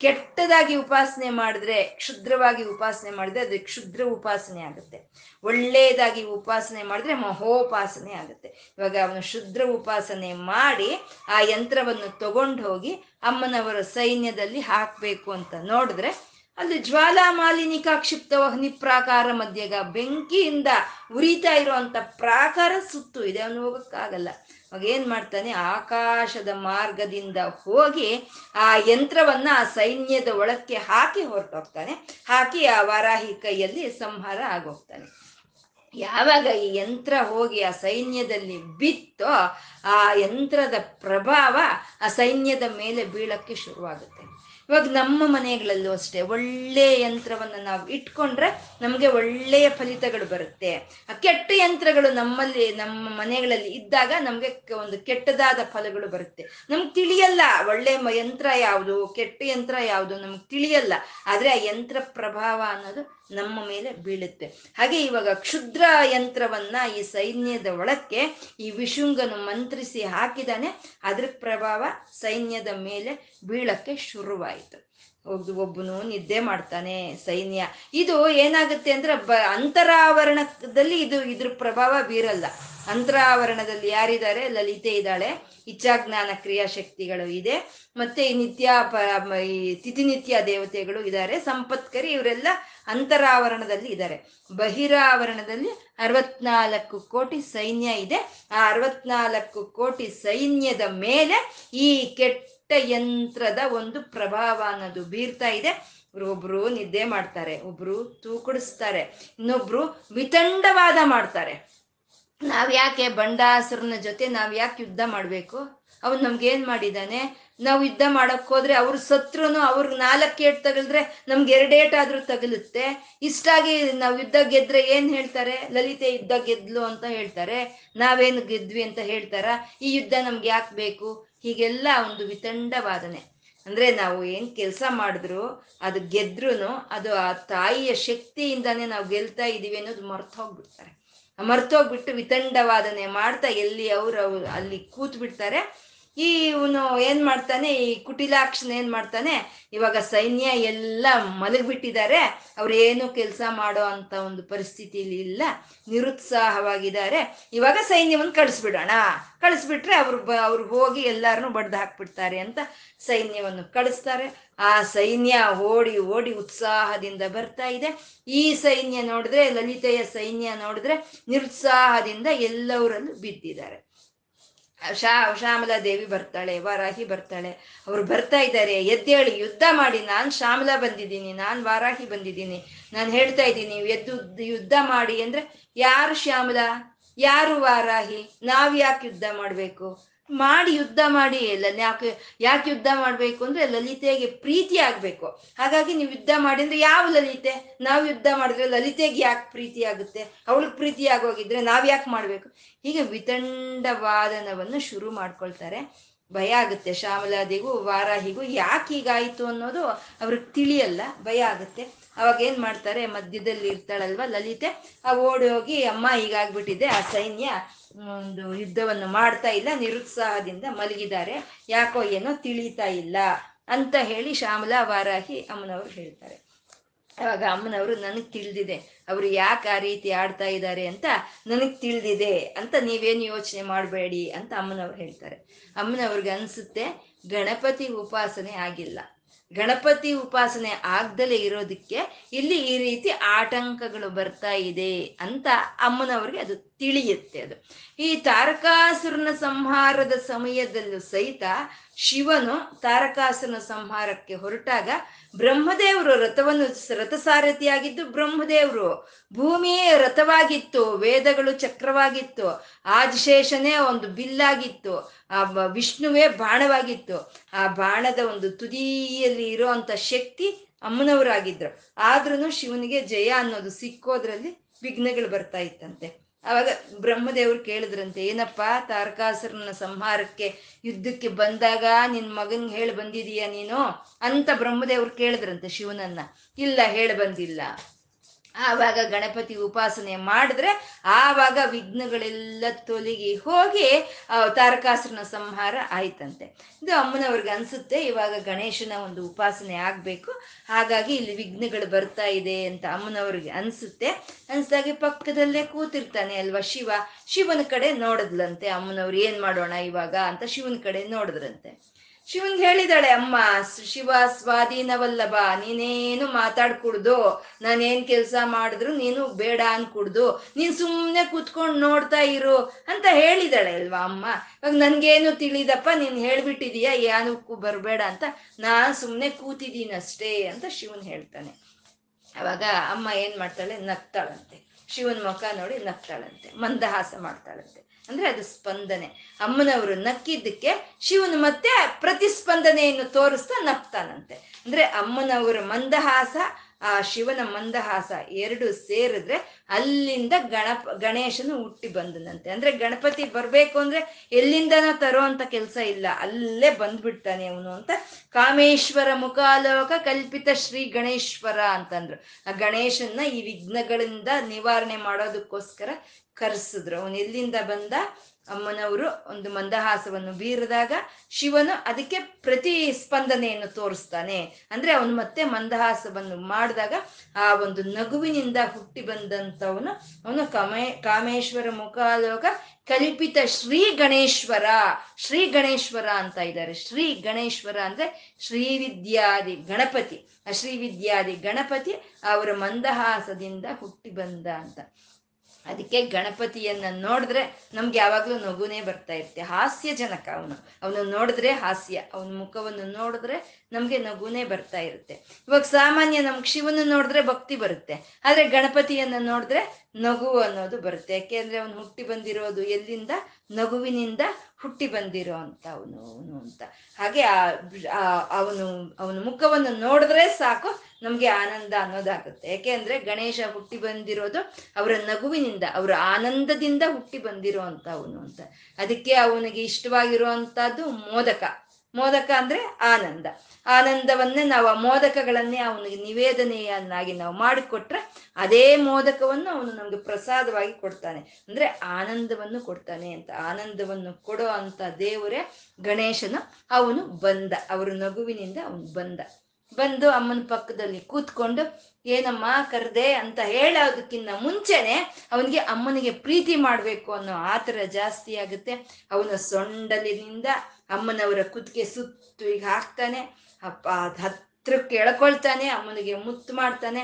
ಕೆಟ್ಟದಾಗಿ ಉಪಾಸನೆ ಮಾಡಿದ್ರೆ, ಕ್ಷುದ್ರವಾಗಿ ಉಪಾಸನೆ ಮಾಡಿದ್ರೆ ಅದು ಕ್ಷುದ್ರ ಉಪಾಸನೆ ಆಗುತ್ತೆ. ಒಳ್ಳೆಯದಾಗಿ ಉಪಾಸನೆ ಮಾಡಿದ್ರೆ ಮಹೋಪಾಸನೆ ಆಗುತ್ತೆ. ಇವಾಗ ಅವನು ಶುದ್ರ ಉಪಾಸನೆ ಮಾಡಿ ಆ ಯಂತ್ರವನ್ನು ತಗೊಂಡು ಹೋಗಿ ಅಮ್ಮನವರ ಸೈನ್ಯದಲ್ಲಿ ಹಾಕಬೇಕು ಅಂತ ನೋಡಿದ್ರೆ ಅಲ್ಲಿ ಜ್ವಾಲಾ ಮಾಲಿನಿಕಾ ಕ್ಷಿಪ್ತ ವಹ್ನಿ ಪ್ರಾಕಾರ ಮಧ್ಯಗ ಬೆಂಕಿಯಿಂದ ಉರಿತಾ ಇರುವಂತ ಪ್ರಾಕಾರ ಸುತ್ತು ಇದೆ. ಅವನು ಹೋಗಕ್ಕಾಗಲ್ಲ. ಅವಾಗ ಏನ್ ಮಾಡ್ತಾನೆ? ಆಕಾಶದ ಮಾರ್ಗದಿಂದ ಹೋಗಿ ಆ ಯಂತ್ರವನ್ನ ಆ ಸೈನ್ಯದ ಒಳಕ್ಕೆ ಹಾಕಿ ಹೊರಟೋಗ್ತಾನೆ. ಹಾಕಿ ಆ ವಾರಾಹಿ ಕೈಯಲ್ಲಿ ಸಂಹಾರ ಆಗೋಗ್ತಾನೆ. ಯಾವಾಗ ಈ ಯಂತ್ರ ಹೋಗಿ ಆ ಸೈನ್ಯದಲ್ಲಿ ಬಿತ್ತೋ ಆ ಯಂತ್ರದ ಪ್ರಭಾವ ಆ ಸೈನ್ಯದ ಮೇಲೆ ಬೀಳಕ್ಕೆ ಶುರುವಾಗುತ್ತೆ. ಇವಾಗ ನಮ್ಮ ಮನೆಗಳಲ್ಲೂ ಅಷ್ಟೇ ಒಳ್ಳೆಯ ಯಂತ್ರವನ್ನು ನಾವು ಇಟ್ಕೊಂಡ್ರೆ ನಮಗೆ ಒಳ್ಳೆಯ ಫಲಿತಗಳು ಬರುತ್ತೆ. ಆ ಕೆಟ್ಟ ಯಂತ್ರಗಳು ನಮ್ಮಲ್ಲಿ, ನಮ್ಮ ಮನೆಗಳಲ್ಲಿ ಇದ್ದಾಗ ನಮಗೆ ಒಂದು ಕೆಟ್ಟದಾದ ಫಲಗಳು ಬರುತ್ತೆ. ನಮ್ಗೆ ತಿಳಿಯಲ್ಲ ಒಳ್ಳೆ ಯಂತ್ರ ಯಾವುದು, ಕೆಟ್ಟ ಯಂತ್ರ ಯಾವುದು ನಮ್ಗೆ ತಿಳಿಯಲ್ಲ. ಆದರೆ ಆ ಯಂತ್ರ ಪ್ರಭಾವ ಅನ್ನೋದು ನಮ್ಮ ಮೇಲೆ ಬೀಳುತ್ತೆ. ಹಾಗೆ ಇವಾಗ ಕ್ಷುದ್ರ ಯಂತ್ರವನ್ನ ಈ ಸೈನ್ಯದ ಒಳಕ್ಕೆ ಈ ವಿಶುಂಗನು ಮಂತ್ರಿಸಿ ಹಾಕಿದಾನೆ. ಅದ್ರ ಪ್ರಭಾವ ಸೈನ್ಯದ ಮೇಲೆ ಬೀಳಕ್ಕೆ ಶುರುವಾಯಿತು. ಒಬ್ಬ ಒಬ್ಬನು ನಿದ್ದೆ ಮಾಡ್ತಾನೆ ಸೈನ್ಯ. ಇದು ಏನಾಗುತ್ತೆ ಅಂದ್ರೆ ಬ ಅಂತರಾವರಣದಲ್ಲಿ ಇದು ಇದ್ರ ಪ್ರಭಾವ ಬೀರಲ್ಲ. ಅಂತರಾವರಣದಲ್ಲಿ ಯಾರಿದ್ದಾರೆ? ಲಲಿತೆ ಇದ್ದಾಳೆ. ಇಚ್ಛಾಜ್ಞಾನ ಕ್ರಿಯಾಶಕ್ತಿಗಳು ಇದೆ. ಮತ್ತೆ ಈ ನಿತ್ಯ ಈ ತಿಥಿನಿತ್ಯ ದೇವತೆಗಳು ಇದ್ದಾರೆ. ಸಂಪತ್ಕರಿ ಇವರೆಲ್ಲ ಅಂತರಾವರಣದಲ್ಲಿ ಇದ್ದಾರೆ. ಬಹಿರಾವರಣದಲ್ಲಿ ಅರವತ್ನಾಲ್ಕು ಕೋಟಿ ಸೈನ್ಯ ಇದೆ. ಆ ಅರವತ್ನಾಲ್ಕು ಕೋಟಿ ಸೈನ್ಯದ ಮೇಲೆ ಈ ಕೆಟ್ಟ ಯಂತ್ರದ ಒಂದು ಪ್ರಭಾವ ಅನ್ನೋದು ಬೀರ್ತಾ ಇದೆ. ಒಬ್ರು ನಿದ್ದೆ ಮಾಡ್ತಾರೆ, ಒಬ್ರು ತೂಕುಡಿಸ್ತಾರೆ, ಇನ್ನೊಬ್ರು ವಿತಂಡವಾದ ಮಾಡ್ತಾರೆ. ನಾವ್ ಯಾಕೆ ಬಂಡಾಸುರನ ಜೊತೆ ನಾವ್ ಯಾಕೆ ಯುದ್ಧ ಮಾಡ್ಬೇಕು? ಅವ್ನು ನಮ್ಗೆ ಏನ್ ಮಾಡಿದಾನೆ? ನಾವು ಯುದ್ಧ ಮಾಡಕ್ ಹೋದ್ರೆ ಅವ್ರ ಸತ್ರುನು ಅವ್ರಿಗೆ ನಾಲ್ಕು ಏಟ್ ತಗಲಿದ್ರೆ ನಮ್ಗೆ ಎರಡೇಟ್ ಆದ್ರೂ ತಗಲುತ್ತೆ. ಇಷ್ಟಾಗಿ ನಾವು ಯುದ್ಧ ಗೆದ್ರೆ ಏನ್ ಹೇಳ್ತಾರೆ? ಲಲಿತೆ ಯುದ್ಧ ಗೆದ್ಲು ಅಂತ ಹೇಳ್ತಾರೆ. ನಾವೇನು ಗೆದ್ವಿ ಅಂತ ಹೇಳ್ತಾರ? ಈ ಯುದ್ಧ ನಮ್ಗೆ ಯಾಕೆ ಬೇಕು? ಹೀಗೆಲ್ಲ ಒಂದು ವಿತಂಡವಾದನೆ. ಅಂದ್ರೆ ನಾವು ಏನ್ ಕೆಲಸ ಮಾಡಿದ್ರು ಅದು ಗೆದ್ರು ಅದು ಆ ತಾಯಿಯ ಶಕ್ತಿಯಿಂದಾನೇ ನಾವು ಗೆಲ್ತಾ ಇದೀವಿ ಅನ್ನೋದು ಮರ್ತೋಗ್ಬಿಡ್ತಾರೆ ಮರ್ತೋಗ್ಬಿಟ್ಟು ವಿತಂಡವಾದನೆ ಮಾಡ್ತಾ ಎಲ್ಲಿ ಅವ್ರು ಅಲ್ಲಿ ಕೂತ್ ಬಿಡ್ತಾರೆ ಈ ಇವನು ಏನ್ ಮಾಡ್ತಾನೆ, ಈ ಕುಟಿಲಾಕ್ಷನ್ ಏನ್ ಮಾಡ್ತಾನೆ, ಇವಾಗ ಸೈನ್ಯ ಎಲ್ಲ ಮಲಗಿಬಿಟ್ಟಿದ್ದಾರೆ. ಅವ್ರು ಏನು ಕೆಲಸ ಮಾಡೋ ಅಂತ ಒಂದು ಪರಿಸ್ಥಿತಿಲಿ ಇಲ್ಲ. ನಿರುತ್ಸಾಹವಾಗಿದ್ದಾರೆ. ಇವಾಗ ಸೈನ್ಯವನ್ನು ಕಳಿಸ್ಬಿಡೋಣ. ಕಳಿಸ್ಬಿಟ್ರೆ ಅವ್ರು ಬ, ಅವ್ರು ಹೋಗಿ ಎಲ್ಲಾರನು ಬಡ್ದು ಹಾಕ್ಬಿಡ್ತಾರೆ ಅಂತ ಸೈನ್ಯವನ್ನು ಕಳಿಸ್ತಾರೆ. ಆ ಸೈನ್ಯ ಓಡಿ ಓಡಿ ಉತ್ಸಾಹದಿಂದ ಬರ್ತಾ ಇದೆ. ಈ ಸೈನ್ಯ ನೋಡಿದ್ರೆ, ಲಲಿತೆಯ ಸೈನ್ಯ ನೋಡಿದ್ರೆ ನಿರುತ್ಸಾಹದಿಂದ ಎಲ್ಲವರಲ್ಲೂ ಬಿದ್ದಿದ್ದಾರೆ. ಶಾ, ಶ್ಯಾಮಲಾ ದೇವಿ ಬರ್ತಾಳೆ, ವಾರಾಹಿ ಬರ್ತಾಳೆ. ಅವ್ರು ಬರ್ತಾ ಇದ್ದಾರೆ. ಎದ್ದೇಳಿ ಯುದ್ಧ ಮಾಡಿ. ನಾನು ಶ್ಯಾಮಲಾ ಬಂದಿದ್ದೀನಿ. ನಾನು ವಾರಾಹಿ ಬಂದಿದ್ದೀನಿ. ನಾನು ಹೇಳ್ತಾ ಇದ್ದೀನಿ ಎದ್ದು ಯುದ್ಧ ಮಾಡಿ ಅಂದ್ರೆ ಯಾರು ಶ್ಯಾಮಲಾ? ಯಾರು ವಾರಾಹಿ? ನಾವು ಯಾಕೆ ಯುದ್ಧ ಮಾಡ್ಬೇಕು? ಮಾಡಿ ಯುದ್ಧ ಮಾಡಿ ಯಾಕೆ ಯಾಕೆ ಯುದ್ಧ ಮಾಡಬೇಕು ಅಂದ್ರೆ ಲಲಿತೆಗೆ ಪ್ರೀತಿ ಆಗ್ಬೇಕು. ಹಾಗಾಗಿ ನೀವು ಯುದ್ಧ ಮಾಡಿ ಅಂದ್ರೆ ಯಾವ ಲಲಿತೆ? ನಾವು ಯುದ್ಧ ಮಾಡಿದ್ರೆ ಲಲಿತೆಗೆ ಯಾಕೆ ಪ್ರೀತಿ ಆಗುತ್ತೆ? ಅವಳಿಗೆ ಪ್ರೀತಿ ಆಗೋಗಿದ್ರೆ ನಾವ್ ಯಾಕೆ ಮಾಡ್ಬೇಕು? ಹೀಗೆ ವಿತಂಡವಾದನವನ್ನು ಶುರು ಮಾಡ್ಕೊಳ್ತಾರೆ. ಭಯ ಆಗುತ್ತೆ. ಶ್ಯಾಮಲಾದಿಗೂ, ವಾರಾಹಿಗೂ ಯಾಕೆ ಹೀಗಾಯಿತು ಅನ್ನೋದು ಅವ್ರಿಗೆ ತಿಳಿಯಲ್ಲ. ಭಯ ಆಗುತ್ತೆ. ಅವಾಗ ಏನ್ ಮಾಡ್ತಾರೆ? ಮಧ್ಯದಲ್ಲಿ ಇರ್ತಾಳಲ್ವ ಲಲಿತೆ? ಆ ಓಡಿ ಹೋಗಿ, ಅಮ್ಮ, ಹೀಗಾಗ್ಬಿಟ್ಟಿದೆ, ಆ ಸೈನ್ಯ. ಒಂದು ಯುದ್ಧವನ್ನು ಮಾಡ್ತಾ ಇಲ್ಲ, ನಿರುತ್ಸಾಹದಿಂದ ಮಲಗಿದ್ದಾರೆ. ಯಾಕೋ ಏನೋ ತಿಳಿತಾ ಇಲ್ಲ ಅಂತ ಹೇಳಿ ಶ್ಯಾಮಲಾ ವಾರಾಹಿ ಅಮ್ಮನವ್ರು ಹೇಳ್ತಾರೆ. ಅವಾಗ ಅಮ್ಮನವರು, ನನಗೆ ತಿಳಿದಿದೆ. ಅವರು ಯಾಕೆ ಆ ರೀತಿ ಆಡ್ತಾ ಇದ್ದಾರೆ ಅಂತ ನನಗೆ ತಿಳಿದಿದೆ ಅಂತ ನೀವೇನು ಯೋಚನೆ ಮಾಡಬೇಡಿ ಅಂತ ಅಮ್ಮನವ್ರು ಹೇಳ್ತಾರೆ. ಅಮ್ಮನವ್ರಿಗೆ ಅನ್ಸುತ್ತೆ, ಗಣಪತಿ ಉಪಾಸನೆ ಆಗಿಲ್ಲ. ಗಣಪತಿ ಉಪಾಸನೆ ಆಗ್ದಲೇ ಇರೋದಕ್ಕೆ ಇಲ್ಲಿ ಈ ರೀತಿ ಆಟಂಕಗಳು ಬರ್ತಾ ಇದೆ ಅಂತ ಅಮ್ಮನವ್ರಿಗೆ ಅದು ತಿಳಿಯುತ್ತೆ ಅದು. ಈ ತಾರಕಾಸುರನ ಸಂಹಾರದ ಸಮಯದಲ್ಲೂ ಸಹಿತ ಶಿವನು ತಾರಕಾಸನ ಸಂಹಾರಕ್ಕೆ ಹೊರಟಾಗ ಬ್ರಹ್ಮದೇವರು ರಥವನ್ನು ರಥಸಾರಥಿಯಾಗಿದ್ದು ಬ್ರಹ್ಮದೇವರು ಭೂಮಿಯೇ ರಥವಾಗಿತ್ತು, ವೇದಗಳು ಚಕ್ರವಾಗಿತ್ತು, ಆದಿಶೇಷನೇ ಒಂದು ಬಿಲ್ಲಾಗಿತ್ತು, ಆ ವಿಷ್ಣುವೇ ಬಾಣವಾಗಿತ್ತು. ಆ ಬಾಣದ ಒಂದು ತುದಿಯಲ್ಲಿ ಇರುವಂತ ಶಕ್ತಿ ಅಮ್ಮನವರಾಗಿದ್ರು. ಆದ್ರೂ ಶಿವನಿಗೆ ಜಯ ಅನ್ನೋದು ಸಿಕ್ಕೋದ್ರಲ್ಲಿ ವಿಘ್ನಗಳು ಬರ್ತಾ ಇತ್ತಂತೆ. ಅವಾಗ ಬ್ರಹ್ಮದೇವರು ಕೇಳಿದ್ರಂತೆ, ಏನಪ್ಪ ತಾರಕಾಸುರನ ಸಂಹಾರಕ್ಕೆ ಯುದ್ಧಕ್ಕೆ ಬಂದಾಗ ನಿನ್ ಮಗನ್ ಹೇಳಿ ಬಂದಿದೀಯ ನೀನು ಅಂತ ಬ್ರಹ್ಮದೇವ್ರು ಕೇಳಿದ್ರಂತೆ ಶಿವನನ್ನ. ಇಲ್ಲ, ಹೇಳಿ ಬಂದಿಲ್ಲ. ಆವಾಗ ಗಣಪತಿ ಉಪಾಸನೆ ಮಾಡಿದ್ರೆ ಆವಾಗ ವಿಘ್ನಗಳೆಲ್ಲ ತೊಲಗಿ ಹೋಗಿ ತಾರಕಾಸುರನ ಸಂಹಾರ ಆಯ್ತಂತೆ. ಇದು ಅಮ್ಮನವ್ರಿಗೆ ಅನ್ಸುತ್ತೆ, ಇವಾಗ ಗಣೇಶನ ಒಂದು ಉಪಾಸನೆ ಆಗ್ಬೇಕು. ಹಾಗಾಗಿ ಇಲ್ಲಿ ವಿಘ್ನಗಳು ಬರ್ತಾ ಇದೆ ಅಂತ ಅಮ್ಮನವ್ರಿಗೆ ಅನ್ಸುತ್ತೆ. ಅನ್ಸ್ದಾಗೆ ಪಕ್ಕದಲ್ಲೇ ಕೂತಿರ್ತಾನೆ ಅಲ್ವಾ ಶಿವ. ಶಿವನ ಕಡೆ ನೋಡಿದ್ಲಂತೆ ಅಮ್ಮನವ್ರು ಏನ್ ಮಾಡೋಣ ಇವಾಗ ಅಂತ ಶಿವನ ಕಡೆ ನೋಡಿದ್ರಂತೆ. ಶಿವನ್ಗೆ ಹೇಳಿದಾಳೆ, ಅಮ್ಮ, ಶಿವ ಸ್ವಾಧೀನವಲ್ಲಭ ನೀನೇನು ಮಾತಾಡ್ಕೂಡ್ದು, ನಾನೇನ್ ಕೆಲಸ ಮಾಡಿದ್ರು ನೀನು ಬೇಡ ಅನ್ಕೂಡ್ದು, ನೀನ್ ಸುಮ್ಮನೆ ಕೂತ್ಕೊಂಡು ನೋಡ್ತಾ ಇರು ಅಂತ ಹೇಳಿದಾಳೆ ಅಲ್ವಾ ಅಮ್ಮ. ಇವಾಗ ನನ್ಗೇನು ತಿಳಿದಪ್ಪ, ನೀನ್ ಹೇಳ್ಬಿಟ್ಟಿದೀಯ ಏನಕ್ಕೂ ಬರಬೇಡ ಅಂತ ನಾನ್ ಸುಮ್ಮನೆ ಕೂತಿದ್ದೀನಿ ಅಷ್ಟೇ ಅಂತ ಶಿವನ್ ಹೇಳ್ತಾನೆ. ಅವಾಗ ಅಮ್ಮ ಏನ್ ಮಾಡ್ತಾಳೆ, ನಗ್ತಾಳಂತೆ. ಶಿವನ್ ಮುಖ ನೋಡಿ ನಗ್ತಾಳಂತೆ, ಮಂದಹಾಸ ಮಾಡ್ತಾಳಂತೆ. ಅಂದ್ರೆ ಅದು ಸ್ಪಂದನೆ. ಅಮ್ಮನವರು ನಕ್ಕಿದ್ದಕ್ಕೆ ಶಿವನು ಮತ್ತೆ ಪ್ರತಿಸ್ಪಂದನೆಯನ್ನು ತೋರಿಸ್ತಾ ನಪ್ತಾನಂತೆ ಅಂದ್ರೆ ಅಮ್ಮನವರ ಮಂದಹಾಸ ಆ ಶಿವನ ಮಂದಹಾಸ ಎರಡು ಸೇರಿದ್ರೆ ಅಲ್ಲಿಂದ ಗಣಪ, ಗಣೇಶನು ಹುಟ್ಟಿ ಬಂದನಂತೆ. ಅಂದ್ರೆ ಗಣಪತಿ ಬರ್ಬೇಕು ಅಂದ್ರೆ ಎಲ್ಲಿಂದನೋ ತರೋ ಅಂತ ಕೆಲಸ ಇಲ್ಲ. ಅಲ್ಲೇ ಬಂದ್ಬಿಡ್ತಾನೆ ಅವನು ಅಂತ ಕಾಮೇಶ್ವರ ಮುಖಾಲೋಕ ಕಲ್ಪಿತ ಶ್ರೀ ಗಣೇಶ್ವರ ಅಂತಂದ್ರು. ಆ ಗಣೇಶನ್ನ ಈ ವಿಘ್ನಗಳಿಂದ ನಿವಾರಣೆ ಮಾಡೋದಕ್ಕೋಸ್ಕರ ಕರೆಸಿದ್ರು. ಅವನು ಎಲ್ಲಿಂದ ಬಂದ? ಅಮ್ಮನವರು ಒಂದು ಮಂದಹಾಸವನ್ನು ಬೀರಿದಾಗ ಶಿವನು ಅದಕ್ಕೆ ಪ್ರತಿಸ್ಪಂದನೆಯನ್ನು ತೋರಿಸ್ತಾನೆ. ಅಂದ್ರೆ ಅವನು ಮತ್ತೆ ಮಂದಹಾಸವನ್ನು ಮಾಡಿದಾಗ ಆ ಒಂದು ನಗುವಿನಿಂದ ಹುಟ್ಟಿ ಬಂದಂಥವನು ಅವನು ಕಮೇ, ಕಾಮೇಶ್ವರ ಮುಖಾಲೋಕ ಕಲ್ಪಿತ ಶ್ರೀ ಗಣೇಶ್ವರ ಶ್ರೀ ಗಣೇಶ್ವರ ಅಂತ ಇದ್ದಾರೆ. ಶ್ರೀ ಗಣೇಶ್ವರ ಅಂದ್ರೆ ಶ್ರೀವಿದ್ಯಾದಿ ಗಣಪತಿ. ಆ ಶ್ರೀವಿದ್ಯಾದಿ ಗಣಪತಿ ಅವರ ಮಂದಹಾಸದಿಂದ ಹುಟ್ಟಿ ಬಂದ ಅಂತ. ಅದಕ್ಕೆ ಗಣಪತಿಯನ್ನ ನೋಡಿದ್ರೆ ನಮ್ಗೆ ಯಾವಾಗ್ಲೂ ನಗುನೇ ಬರ್ತಾ ಇರುತ್ತೆ. ಹಾಸ್ಯ ಜನಕ ಅವನು. ಅವನು ನೋಡಿದ್ರೆ ಹಾಸ್ಯ. ಅವನ ಮುಖವನ್ನು ನೋಡಿದ್ರೆ ನಮ್ಗೆ ನಗುನೇ ಬರ್ತಾ ಇರುತ್ತೆ. ಇವಾಗ ಸಾಮಾನ್ಯ ನಮ್ಗೆ ಶಿವನ ನೋಡಿದ್ರೆ ಭಕ್ತಿ ಬರುತ್ತೆ. ಆದ್ರೆ ಗಣಪತಿಯನ್ನ ನೋಡಿದ್ರೆ ನಗು ಅನ್ನೋದು ಬರುತ್ತೆ. ಯಾಕೆಂದ್ರೆ ಅವನು ಹುಟ್ಟಿ ಬಂದಿರೋದು ಎಲ್ಲಿಂದ? ನಗುವಿನಿಂದ ಹುಟ್ಟಿ ಬಂದಿರೋ ಅಂತ ಅವನು ಅವನು ಅಂತ. ಹಾಗೆ ಆ, ಅವನು, ಅವನ ಮುಖವನ್ನು ನೋಡಿದ್ರೆ ಸಾಕು. ನಮ್ಗೆ ಆನಂದ ಅನ್ನೋದಾಗುತ್ತೆ. ಯಾಕೆಂದ್ರೆ ಗಣೇಶ ಹುಟ್ಟಿ ಬಂದಿರೋದು ಅವರ ನಗುವಿನಿಂದ, ಅವರ ಆನಂದದಿಂದ ಹುಟ್ಟಿ ಬಂದಿರೋ ಅಂತ. ಅವನು ಅಂತ ಅದಕ್ಕೆ ಅವನಿಗೆ ಇಷ್ಟವಾಗಿರುವಂತಹದ್ದು ಮೋದಕ. ಮೋದಕ ಅಂದ್ರೆ ಆನಂದ. ಆನಂದವನ್ನೇ ನಾವು ಆ ಮೋದಕಗಳನ್ನೇ ಅವನಿಗೆ ನಿವೇದನೆಯನ್ನಾಗಿ ನಾವು ಮಾಡಿಕೊಟ್ರೆ ಅದೇ ಮೋದಕವನ್ನು ಅವನು ನಮ್ಗೆ ಪ್ರಸಾದವಾಗಿ ಕೊಡ್ತಾನೆ. ಅಂದ್ರೆ ಆನಂದವನ್ನು ಕೊಡ್ತಾನೆ ಅಂತ. ಆನಂದವನ್ನು ಕೊಡೋ ಅಂತ ದೇವರೇ ಗಣೇಶನು. ಅವನು ಬಂದ. ಅವರ ನಗುವಿನಿಂದ ಅವನು ಬಂದ. ಬಂದು ಅಮ್ಮನ ಪಕ್ಕದಲ್ಲಿ ಕೂತ್ಕೊಂಡು, ಏನಮ್ಮ ಕರೆದೆ? ಅಂತ ಹೇಳೋದಕ್ಕಿಂತ ಮುಂಚೆನೆ ಅವನಿಗೆ ಅಮ್ಮನಿಗೆ ಪ್ರೀತಿ ಮಾಡಬೇಕು ಅನ್ನೋ ಆತರ ಜಾಸ್ತಿ ಆಗುತ್ತೆ. ಅವನ ಸೊಂಡಲಿನಿಂದ ಅಮ್ಮನವರ ಕುತ್ತಿಗೆ ಸುತ್ತು ಈಗ ಹಾಕ್ತಾನೆ. ಅಪ್ಪ ಹತ್ರಕ್ಕೆ ಎಳ್ಕೊಳ್ತಾನೆ, ಅಮ್ಮನಿಗೆ ಮುತ್ತು ಮಾಡ್ತಾನೆ.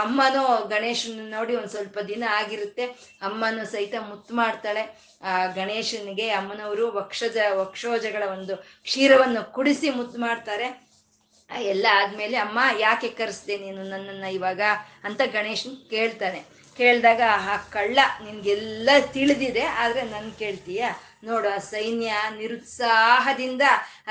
ಅಮ್ಮನೂ ಗಣೇಶನ ನೋಡಿ ಒಂದು ಸ್ವಲ್ಪ ದಿನ ಆಗಿರುತ್ತೆ. ಅಮ್ಮನೂ ಸಹಿತ ಮುತ್ತು ಮಾಡ್ತಾಳೆ. ಆ ಗಣೇಶನಿಗೆ ಅಮ್ಮನವರು ವಕ್ಷಜ, ವಕ್ಷೋಜಗಳ ಒಂದು ಕ್ಷೀರವನ್ನು ಕುಡಿಸಿ ಮುತ್ತು ಮಾಡ್ತಾರೆ. ಎಲ್ಲ ಆದ್ಮೇಲೆ ಅಮ್ಮ, ಯಾಕೆ ಕರೆಸ್ದೆ ನೀನು ನನ್ನನ್ನ ಇವಾಗ? ಅಂತ ಗಣೇಶನ್ ಕೇಳ್ತಾನೆ. ಕೇಳಿದಾಗ ಆ ಕಳ್ಳ, ನಿನ್ಗೆಲ್ಲ ತಿಳಿದಿದೆ, ಆದ್ರೆ ನನ್ ಕೇಳ್ತೀಯ? ನೋಡು, ಆ ಸೈನ್ಯ ನಿರುತ್ಸಾಹದಿಂದ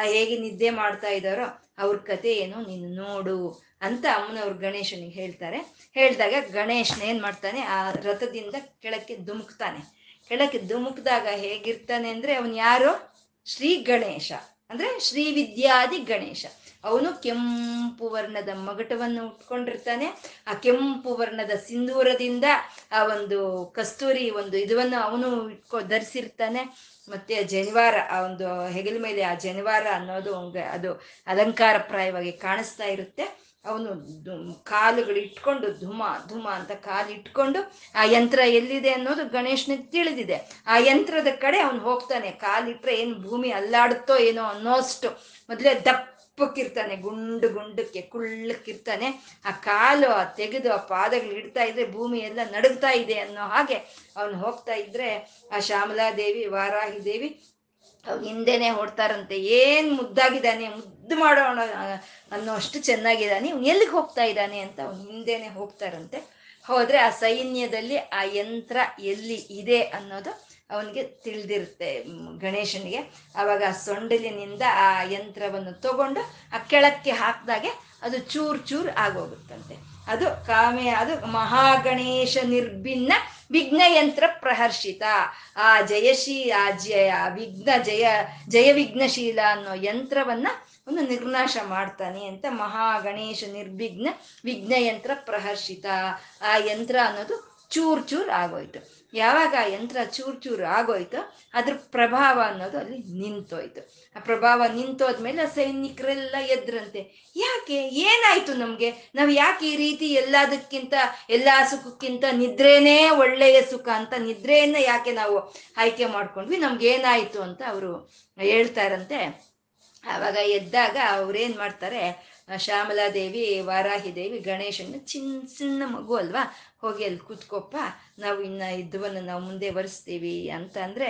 ಹೇಗೆ ನಿದ್ದೆ ಮಾಡ್ತಾ ಇದ್ದಾರೋ, ಅವ್ರ ಕತೆ ಏನು ನೀನು ನೋಡು ಅಂತ ಅಮ್ಮನವ್ರು ಗಣೇಶನಿಗೆ ಹೇಳ್ತಾರೆ. ಹೇಳಿದಾಗ ಗಣೇಶನ ಏನ್ ಮಾಡ್ತಾನೆ, ಆ ರಥದಿಂದ ಕೆಳಕ್ಕೆ ಧುಮುಕ್ತಾನೆ. ಕೆಳಕ್ಕೆ ಧುಮುಕ್ದಾಗ ಹೇಗಿರ್ತಾನೆ ಅಂದ್ರೆ, ಅವನ್ ಯಾರು? ಶ್ರೀ ಗಣೇಶ. ಅಂದ್ರೆ ಶ್ರೀ ವಿದ್ಯಾದಿ ಗಣೇಶ. ಅವನು ಕೆಂಪು ವರ್ಣದ ಮಗಟವನ್ನು ಉಟ್ಕೊಂಡಿರ್ತಾನೆ. ಆ ಕೆಂಪು ವರ್ಣದ ಸಿಂಧೂರದಿಂದ ಆ ಒಂದು ಕಸ್ತೂರಿ ಒಂದು ಇದನ್ನು ಅವನು ಇಟ್ಕೊ, ಧರಿಸಿರ್ತಾನೆ. ಮತ್ತೆ ಜನಿವಾರ, ಆ ಒಂದು ಹೆಗಲ ಮೇಲೆ ಆ ಜನಿವಾರ ಅನ್ನೋದು ಅದು ಅಲಂಕಾರಪ್ರಾಯವಾಗಿ ಕಾಣಿಸ್ತಾ ಇರುತ್ತೆ. ಅವನು ಕಾಲುಗಳು ಇಟ್ಕೊಂಡು, ಧುಮ ಧುಮ ಅಂತ ಕಾಲು ಇಟ್ಕೊಂಡು, ಆ ಯಂತ್ರ ಎಲ್ಲಿದೆ ಅನ್ನೋದು ಗಣೇಶನಿಗೆ ತಿಳಿದಿದೆ. ಆ ಯಂತ್ರದ ಕಡೆ ಅವನು ಹೋಗ್ತಾನೆ. ಕಾಲಿಟ್ರೆ ಏನು ಭೂಮಿ ಅಲ್ಲಾಡುತ್ತೋ ಏನೋ ಅನ್ನೋಷ್ಟು. ಮೊದಲೇ ದಪ್ಪಕ್ಕಿರ್ತಾನೆ ಗುಂಡು ಗುಂಡಕ್ಕೆ ಕುಳ್ಳಕ್ಕಿರ್ತಾನೆ ಆ ಕಾಲು, ಆ ತೆಗೆದು, ಆ ಪಾದಗಳು ಇಡ್ತಾ ಇದ್ರೆ ಭೂಮಿ ಎಲ್ಲ ನಡುಗ್ತಾ ಇದೆ ಅನ್ನೋ ಹಾಗೆ ಅವನು ಹೋಗ್ತಾ ಇದ್ರೆ ಆ ಶ್ಯಾಮಲಾದೇವಿ ವಾರಾಹಿ ದೇವಿ ಅವ್ನು ಹಿಂದೆನೆ ಹೊಡ್ತಾರಂತೆ ಏನ್ ಮುದ್ದಾಗಿದ್ದಾನೆ, ಮುದ್ದು ಮಾಡೋಣ ಅನ್ನೋ ಅಷ್ಟು ಚೆನ್ನಾಗಿದ್ದಾನೆ. ಇವ್ನು ಎಲ್ಲಿಗೆ ಹೋಗ್ತಾ ಇದ್ದಾನೆ ಅಂತ ಅವ್ನು ಹಿಂದೆನೆ ಹೋಗ್ತಾರಂತೆ. ಹೋದ್ರೆ ಆ ಸೈನ್ಯದಲ್ಲಿ ಆ ಯಂತ್ರ ಎಲ್ಲಿ ಇದೆ ಅನ್ನೋದು ಅವನಿಗೆ ತಿಳಿದಿರುತ್ತೆ ಗಣೇಶನಿಗೆ. ಆವಾಗ ಆ ಸೊಂಡಿಲಿನಿಂದ ಆ ಯಂತ್ರವನ್ನು ತಗೊಂಡು ಆ ಕೆಳಕ್ಕೆ ಹಾಕಿದಾಗೆ ಅದು ಚೂರ್ ಚೂರ್ ಆಗೋಗುತ್ತಂತೆ. ಅದು ಕಾಮೆ, ಅದು ಮಹಾಗಣೇಶ ನಿರ್ಭಿನ್ನ ವಿಘ್ನ ಯಂತ್ರ ಪ್ರಹರ್ಷಿತ. ಆ ಜಯಶೀ, ಆ ಜಯ ವಿಘ್ನ ಜಯ ಜಯ ವಿಘ್ನಶೀಲ ಅನ್ನೋ ಯಂತ್ರವನ್ನ ಒಂದು ನಿರ್ನಾಶ ಮಾಡ್ತಾನೆ ಅಂತ ಮಹಾಗಣೇಶ ನಿರ್ವಿಘ್ನ ವಿಘ್ನ ಯಂತ್ರ ಪ್ರಹರ್ಷಿತ. ಆ ಯಂತ್ರ ಅನ್ನೋದು ಚೂರ್ ಚೂರ್ ಆಗೋಯ್ತು. ಯಾವಾಗ ಆ ಯಂತ್ರ ಚೂರು ಚೂರು ಆಗೋಯ್ತು ಅದ್ರ ಪ್ರಭಾವ ಅನ್ನೋದು ಅಲ್ಲಿ ನಿಂತೋಯ್ತು. ಆ ಪ್ರಭಾವ ನಿಂತೋದ್ಮೇಲೆ ಸೈನಿಕರೆಲ್ಲ ಎದ್ರಂತೆ, ಯಾಕೆ? ಏನಾಯ್ತು ನಮ್ಗೆ? ನಾವು ಯಾಕೆ ಈ ರೀತಿ ಎಲ್ಲದಕ್ಕಿಂತ, ಎಲ್ಲಾ ಸುಖಕ್ಕಿಂತ ನಿದ್ರೇನೇ ಒಳ್ಳೆಯ ಸುಖ ಅಂತ ನಿದ್ರೆಯನ್ನ ಯಾಕೆ ನಾವು ಆಯ್ಕೆ ಮಾಡ್ಕೊಂಡ್ವಿ? ನಮ್ಗೆ ಏನಾಯ್ತು? ಅಂತ ಅವರು ಹೇಳ್ತಾರಂತೆ. ಆವಾಗ ಎದ್ದಾಗ ಅವ್ರೇನ್ ಮಾಡ್ತಾರೆ ಆ ಶ್ಯಾಮಲಾದೇವಿ ವಾರಾಹಿ ದೇವಿ ಗಣೇಶನ ಚಿನ್ನ ಚಿನ್ನ ಮಗು ಅಲ್ವಾ? ಹೋಗಿ ಅಲ್ಲಿ ಕೂತ್ಕೊಪ್ಪ ನಾವು ಇನ್ನ ಯುದ್ಧವನ್ನು ನಾವು ಮುಂದೆ ಅಂತ ಅಂದ್ರೆ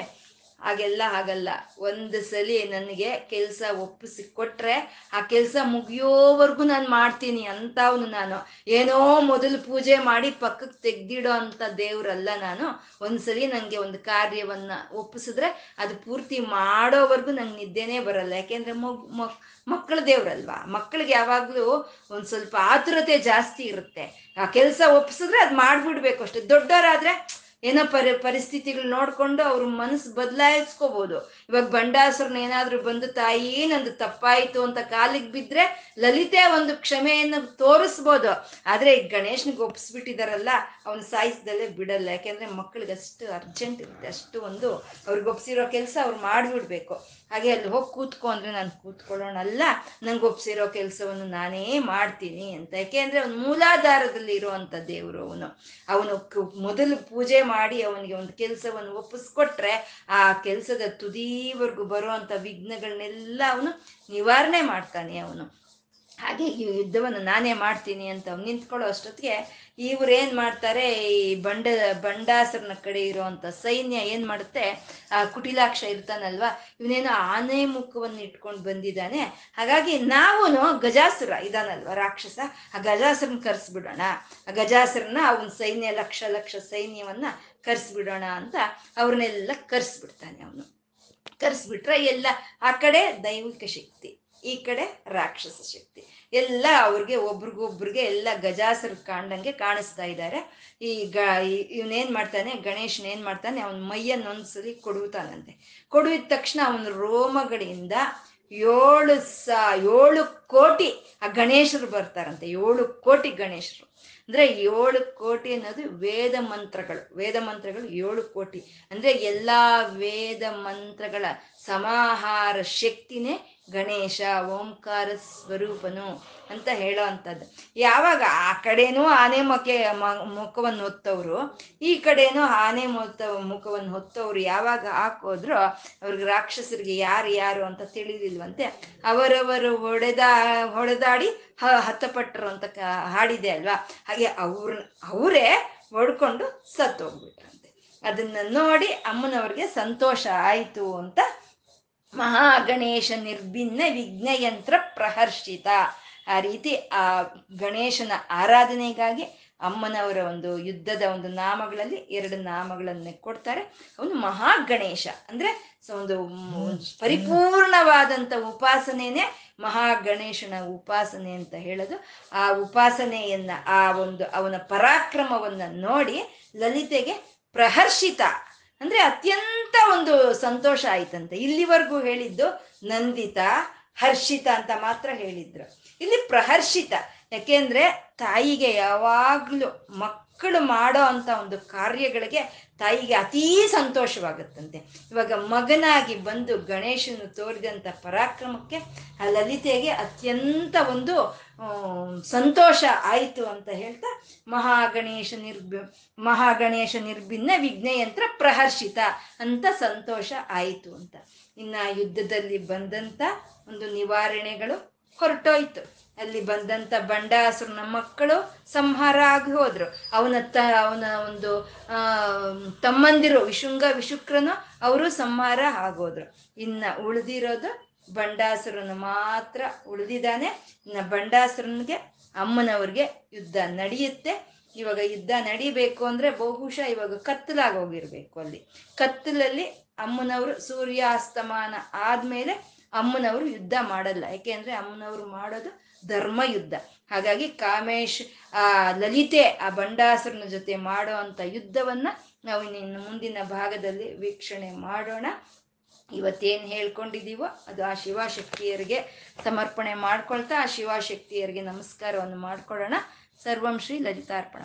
ಹಾಗೆಲ್ಲ ಆಗಲ್ಲ ಒಂದು ಸಲಿ ನನಗೆ ಕೆಲಸ ಒಪ್ಪಿಸಿ ಕೊಟ್ರೆ ಆ ಕೆಲಸ ಮುಗಿಯೋವರೆಗೂ ನಾನು ಮಾಡ್ತೀನಿ ಅಂತವನು ನಾನು. ಏನೋ ಮೊದಲು ಪೂಜೆ ಮಾಡಿ ಪಕ್ಕಕ್ಕೆ ತೆಗ್ದಿಡೋ ಅಂತ ದೇವ್ರಲ್ಲ ನಾನು. ಒಂದ್ಸಲಿ ನನಗೆ ಒಂದು ಕಾರ್ಯವನ್ನ ಒಪ್ಪಿಸಿದ್ರೆ ಅದು ಪೂರ್ತಿ ಮಾಡೋವರೆಗೂ ನಂಗೆ ನಿದ್ದೆನೇ ಬರಲ್ಲ. ಯಾಕೆಂದ್ರೆ ಮಗು ಮಕ್ ಮಕ್ಕಳ ದೇವ್ರಲ್ವಾ? ಮಕ್ಕಳಿಗೆ ಯಾವಾಗಲೂ ಒಂದು ಸ್ವಲ್ಪ ಆತುರತೆ ಜಾಸ್ತಿ ಇರುತ್ತೆ. ಆ ಕೆಲಸ ಒಪ್ಪಿಸಿದ್ರೆ ಅದು ಮಾಡ್ಬಿಡ್ಬೇಕು ಅಷ್ಟೆ. ದೊಡ್ಡವರಾದ್ರೆ ಏನೋ ಪರಿ, ಪರಿಸ್ಥಿತಿಗಳು ನೋಡ್ಕೊಂಡು ಅವ್ರ ಮನಸ್ಸು ಬದಲಾಯಿಸ್ಕೋಬಹುದು ಇವಾಗ ಬಂಡಾಸುರನ ಏನಾದರೂ ಬಂದು ತಾಯಿ ನಂದು ತಪ್ಪಾಯಿತು ಅಂತ ಕಾಲಿಗೆ ಬಿದ್ರೆ ಲಲಿತೆ ಒಂದು ಕ್ಷಮೆಯನ್ನು ತೋರಿಸ್ಬೋದು. ಆದ್ರೆ ಈ ಗಣೇಶನಿಗೆ ಒಪ್ಪಿಸ್ಬಿಟ್ಟಿದಾರಲ್ಲ ಅವ್ನು ಸಾಯಿಸ್ದಲ್ಲೇ ಬಿಡಲ್ಲ. ಯಾಕೆಂದ್ರೆ ಮಕ್ಕಳಿಗೆ ಅಷ್ಟು ಅರ್ಜೆಂಟ್ ಇರುತ್ತೆ. ಅಷ್ಟು ಒಂದು ಅವ್ರಿಗೆ ಒಪ್ಸಿರೋ ಕೆಲಸ ಅವ್ರು ಮಾಡ್ಬಿಡ್ಬೇಕು. ಹಾಗೆ ಅಲ್ಲಿ ಹೋಗಿ ಕೂತ್ಕೊ ಅಂದ್ರೆ ನಾನು ಕೂತ್ಕೊಳ್ಳೋಣ ಅಲ್ಲ ನಂಗೆ ಒಪ್ಸಿರೋ ಕೆಲಸವನ್ನು ನಾನೇ ಮಾಡ್ತೀನಿ ಅಂತ. ಯಾಕೆ ಯಾಕೆಂದ್ರೆ ಅವ್ನು ಮೂಲಾಧಾರದಲ್ಲಿ ಇರುವಂತ ದೇವರು ಅವನು. ಅವನು ಮೊದಲು ಪೂಜೆ ಮಾಡಿ ಅವನಿಗೆ ಒಂದು ಕೆಲಸವನ್ನು ಒಪ್ಪಿಸ್ಕೊಟ್ರೆ ಆ ಕೆಲಸದ ತುದಿವರೆಗೂ ಬರುವಂತ ವಿಘ್ನಗಳನ್ನೆಲ್ಲ ಅವನು ನಿವಾರಣೆ ಮಾಡ್ತಾನೆ ಅವನು. ಹಾಗೆ ಈ ಯುದ್ಧವನ್ನು ನಾನೇ ಮಾಡ್ತೀನಿ ಅಂತ ನಿಂತ್ಕೊಳ್ಳೋ ಅಷ್ಟೊತ್ತಿಗೆ ಇವ್ರು ಏನ್ ಮಾಡ್ತಾರೆ, ಈ ಬಂಡ, ಬಂಡಾಸರನ ಕಡೆ ಇರುವಂತ ಸೈನ್ಯ ಏನ್ ಮಾಡುತ್ತೆ, ಆ ಕುಟಿಲಾಕ್ಷ ಇರ್ತಾನಲ್ವಾ, ಇವನೇನೋ ಆನೆ ಮುಖವನ್ನು ಇಟ್ಕೊಂಡು ಬಂದಿದ್ದಾನೆ. ಹಾಗಾಗಿ ನಾವೂನು ಗಜಾಸುರ ಇದಾನಲ್ವ ರಾಕ್ಷಸ? ಆ ಗಜಾಸುರನ್ ಕರ್ಸ್ಬಿಡೋಣ. ಆ ಗಜಾಸುರನ ಅವನ ಸೈನ್ಯ ಲಕ್ಷ ಲಕ್ಷ ಸೈನ್ಯವನ್ನ ಕರ್ಸ್ಬಿಡೋಣ ಅಂತ ಅವ್ರನ್ನೆಲ್ಲ ಕರ್ಸ್ಬಿಡ್ತಾನೆ ಅವನು. ಕರ್ಸ್ಬಿಟ್ರೆ ಎಲ್ಲ ಆ ಕಡೆ ದೈವಿಕ ಶಕ್ತಿ. ಈ ಕಡೆ ರಾಕ್ಷಸ ಶಕ್ತಿ. ಎಲ್ಲ ಅವ್ರಿಗೆ, ಒಬ್ರಿಗೊಬ್ರಿಗೆ ಎಲ್ಲ ಗಜಾಸರು ಕಾಣ್ದಂಗೆ ಕಾಣಿಸ್ತಾ ಇದ್ದಾರೆ. ಈ ಗ ಇವನೇನ್ ಮಾಡ್ತಾನೆ, ಗಣೇಶನ್ ಏನ್ ಮಾಡ್ತಾನೆ, ಅವನ ಮೈಯನ್ನು ಒಂದ್ಸಲಿ ಕೊಡುತ್ತಾನಂತೆ ಕೊಡುವಿದ ತಕ್ಷಣ ಅವನ ರೋಮಗಳಿಂದ ಏಳು ಸ, ಏಳು ಕೋಟಿ ಆ ಗಣೇಶರು ಬರ್ತಾರಂತೆ. ಏಳು ಕೋಟಿ ಗಣೇಶರು. ಅಂದ್ರೆ ಏಳು ಕೋಟಿ ಅನ್ನೋದು ವೇದ ಮಂತ್ರಗಳು. ವೇದ ಮಂತ್ರಗಳು ಏಳು ಕೋಟಿ. ಅಂದ್ರೆ ಎಲ್ಲಾ ವೇದ ಮಂತ್ರಗಳ ಸಮಾಹಾರ ಶಕ್ತಿನೇ ಗಣೇಶ, ಓಂಕಾರ ಸ್ವರೂಪನು ಅಂತ ಹೇಳೋ ಅಂಥದ್ದು. ಯಾವಾಗ ಆ ಕಡೆನೂ ಆನೆ ಮೊಕ್ಕೆ ಮುಖವನ್ನು ಹೊತ್ತವರು, ಈ ಕಡೆನೂ ಆನೆ ಮೊತ್ತ ಮುಖವನ್ನು ಹೊತ್ತವರು ಯಾವಾಗ ಹಾಕೋದ್ರು ಅವ್ರಿಗೆ ರಾಕ್ಷಸರಿಗೆ ಯಾರು ಯಾರು ಅಂತ ತಿಳಿದಿಲ್ವಂತೆ ಅವರವರು ಹೊಡೆದ, ಹೊಡೆದಾಡಿ ಹ, ಹತಪಟ್ಟರು ಅಂತ ಹಾಡಿದೆ ಅಲ್ವಾ? ಹಾಗೆ ಅವ್ರ, ಅವರೇ ಹೊಡ್ಕೊಂಡು ಸತ್ತೋಗ್ಬಿಟ್ರಂತೆ. ಅದನ್ನ ನೋಡಿ ಅಮ್ಮನವ್ರಿಗೆ ಸಂತೋಷ ಆಯಿತು ಅಂತ ಮಹಾಗಣೇಶ ನಿರ್ಭಿನ್ನ ವಿಘ್ನಯಂತ್ರ ಪ್ರಹರ್ಷಿತ. ಆ ರೀತಿ ಆ ಗಣೇಶನ ಆರಾಧನೆಗಾಗಿ ಅಮ್ಮನವರ ಒಂದು ಯುದ್ಧದ ಒಂದು ನಾಮಗಳಲ್ಲಿ ಎರಡು ನಾಮಗಳನ್ನೇ ಕೊಡ್ತಾರೆ. ಅವನು ಮಹಾಗಣೇಶ. ಅಂದ್ರೆ ಒಂದು ಪರಿಪೂರ್ಣವಾದಂಥ ಉಪಾಸನೆನೇ ಮಹಾಗಣೇಶನ ಉಪಾಸನೆ ಅಂತ ಹೇಳೋದು. ಆ ಉಪಾಸನೆಯನ್ನ, ಆ ಒಂದು ಅವನ ಪರಾಕ್ರಮವನ್ನ ನೋಡಿ ಲಲಿತೆಗೆ ಪ್ರಹರ್ಷಿತ. ಅಂದ್ರೆ ಅತ್ಯಂತ ಒಂದು ಸಂತೋಷ ಆಯ್ತಂತೆ. ಇಲ್ಲಿವರೆಗೂ ಹೇಳಿದ್ದು ನಂದಿತ, ಹರ್ಷಿತ ಅಂತ ಮಾತ್ರ ಹೇಳಿದ್ರು. ಇಲ್ಲಿ ಪ್ರಹರ್ಷಿತ, ಯಾಕೆಂದ್ರೆ ತಾಯಿಗೆ ಯಾವಾಗ್ಲೂ ಮಕ್ಕಳು ಮಾಡೋ ಅಂತ ಒಂದು ಕಾರ್ಯಗಳಿಗೆ ತಾಯಿಗೆ ಅತೀ ಸಂತೋಷವಾಗುತ್ತಂತೆ. ಇವಾಗ ಮಗನಾಗಿ ಬಂದು ಗಣೇಶನು ತೋರಿದಂಥ ಪರಾಕ್ರಮಕ್ಕೆ ಆ ಲಲಿತೆಗೆ ಅತ್ಯಂತ ಒಂದು ಸಂತೋಷ ಆಯಿತು ಅಂತ ಹೇಳ್ತಾ ಮಹಾಗಣೇಶ ನಿರ್ಬಿ ಮಹಾಗಣೇಶ ನಿರ್ಭಿನ್ನ ವಿಘ್ನಯಂತ್ರ ಪ್ರಹರ್ಷಿತ ಅಂತ ಸಂತೋಷ ಆಯಿತು ಅಂತ. ಇನ್ನು ಯುದ್ಧದಲ್ಲಿ ಬಂದಂಥ ಒಂದು ನಿವಾರಣೆಗಳು ಹೊರಟೋಯ್ತು. ಅಲ್ಲಿ ಬಂದಂತ ಬಂಡಾಸುರನ ಮಕ್ಕಳು ಸಂಹಾರ ಆಗಿ ಹೋದ್ರು. ಅವನ ತ, ಅವನ ಒಂದು ತಮ್ಮಂದಿರು ವಿಶುಂಗ ವಿಶುಕ್ರನು ಅವರು ಸಂಹಾರ ಆಗೋದ್ರು ಇನ್ನ ಉಳಿದಿರೋದು ಬಂಡಾಸುರನ ಮಾತ್ರ ಉಳಿದಿದ್ದಾನೆ. ಇನ್ನ ಬಂಡಾಸುರನಿಗೆ, ಅಮ್ಮನವ್ರಿಗೆ ಯುದ್ಧ ನಡೆಯುತ್ತೆ. ಇವಾಗ ಯುದ್ಧ ನಡಿಬೇಕು ಅಂದ್ರೆ ಬಹುಶಃ ಇವಾಗ ಕತ್ತಲಾಗಿ ಹೋಗಿರ್ಬೇಕು ಅಲ್ಲಿ. ಕತ್ತಲಲ್ಲಿ ಅಮ್ಮನವರು ಸೂರ್ಯಾಸ್ತಮಾನ ಆದ್ಮೇಲೆ ಅಮ್ಮನವರು ಯುದ್ಧ ಮಾಡಲ್ಲ. ಯಾಕೆಂದ್ರೆ ಅಮ್ಮನವರು ಮಾಡೋದು ಧರ್ಮ ಯುದ್ಧ ಹಾಗಾಗಿ ಕಾಮೇಶ್, ಆ, ಲಲಿತೆ, ಆ ಬಂಡಾಸರನ ಜೊತೆ ಮಾಡೋ ಅಂತ ಯುದ್ಧವನ್ನ ನಾವು ಇನ್ನು ಮುಂದಿನ ಭಾಗದಲ್ಲಿ ವೀಕ್ಷಣೆ ಮಾಡೋಣ. ಇವತ್ತೇನು ಹೇಳ್ಕೊಂಡಿದ್ದೀವೋ ಅದು ಆ ಶಿವಶಕ್ತಿಯರಿಗೆ ಸಮರ್ಪಣೆ ಮಾಡ್ಕೊಳ್ತಾ ಆ ಶಿವಶಕ್ತಿಯರಿಗೆ ನಮಸ್ಕಾರವನ್ನು ಮಾಡ್ಕೊಳ್ಳೋಣ. ಸರ್ವಂ ಶ್ರೀ ಲಲಿತಾರ್ಪಣ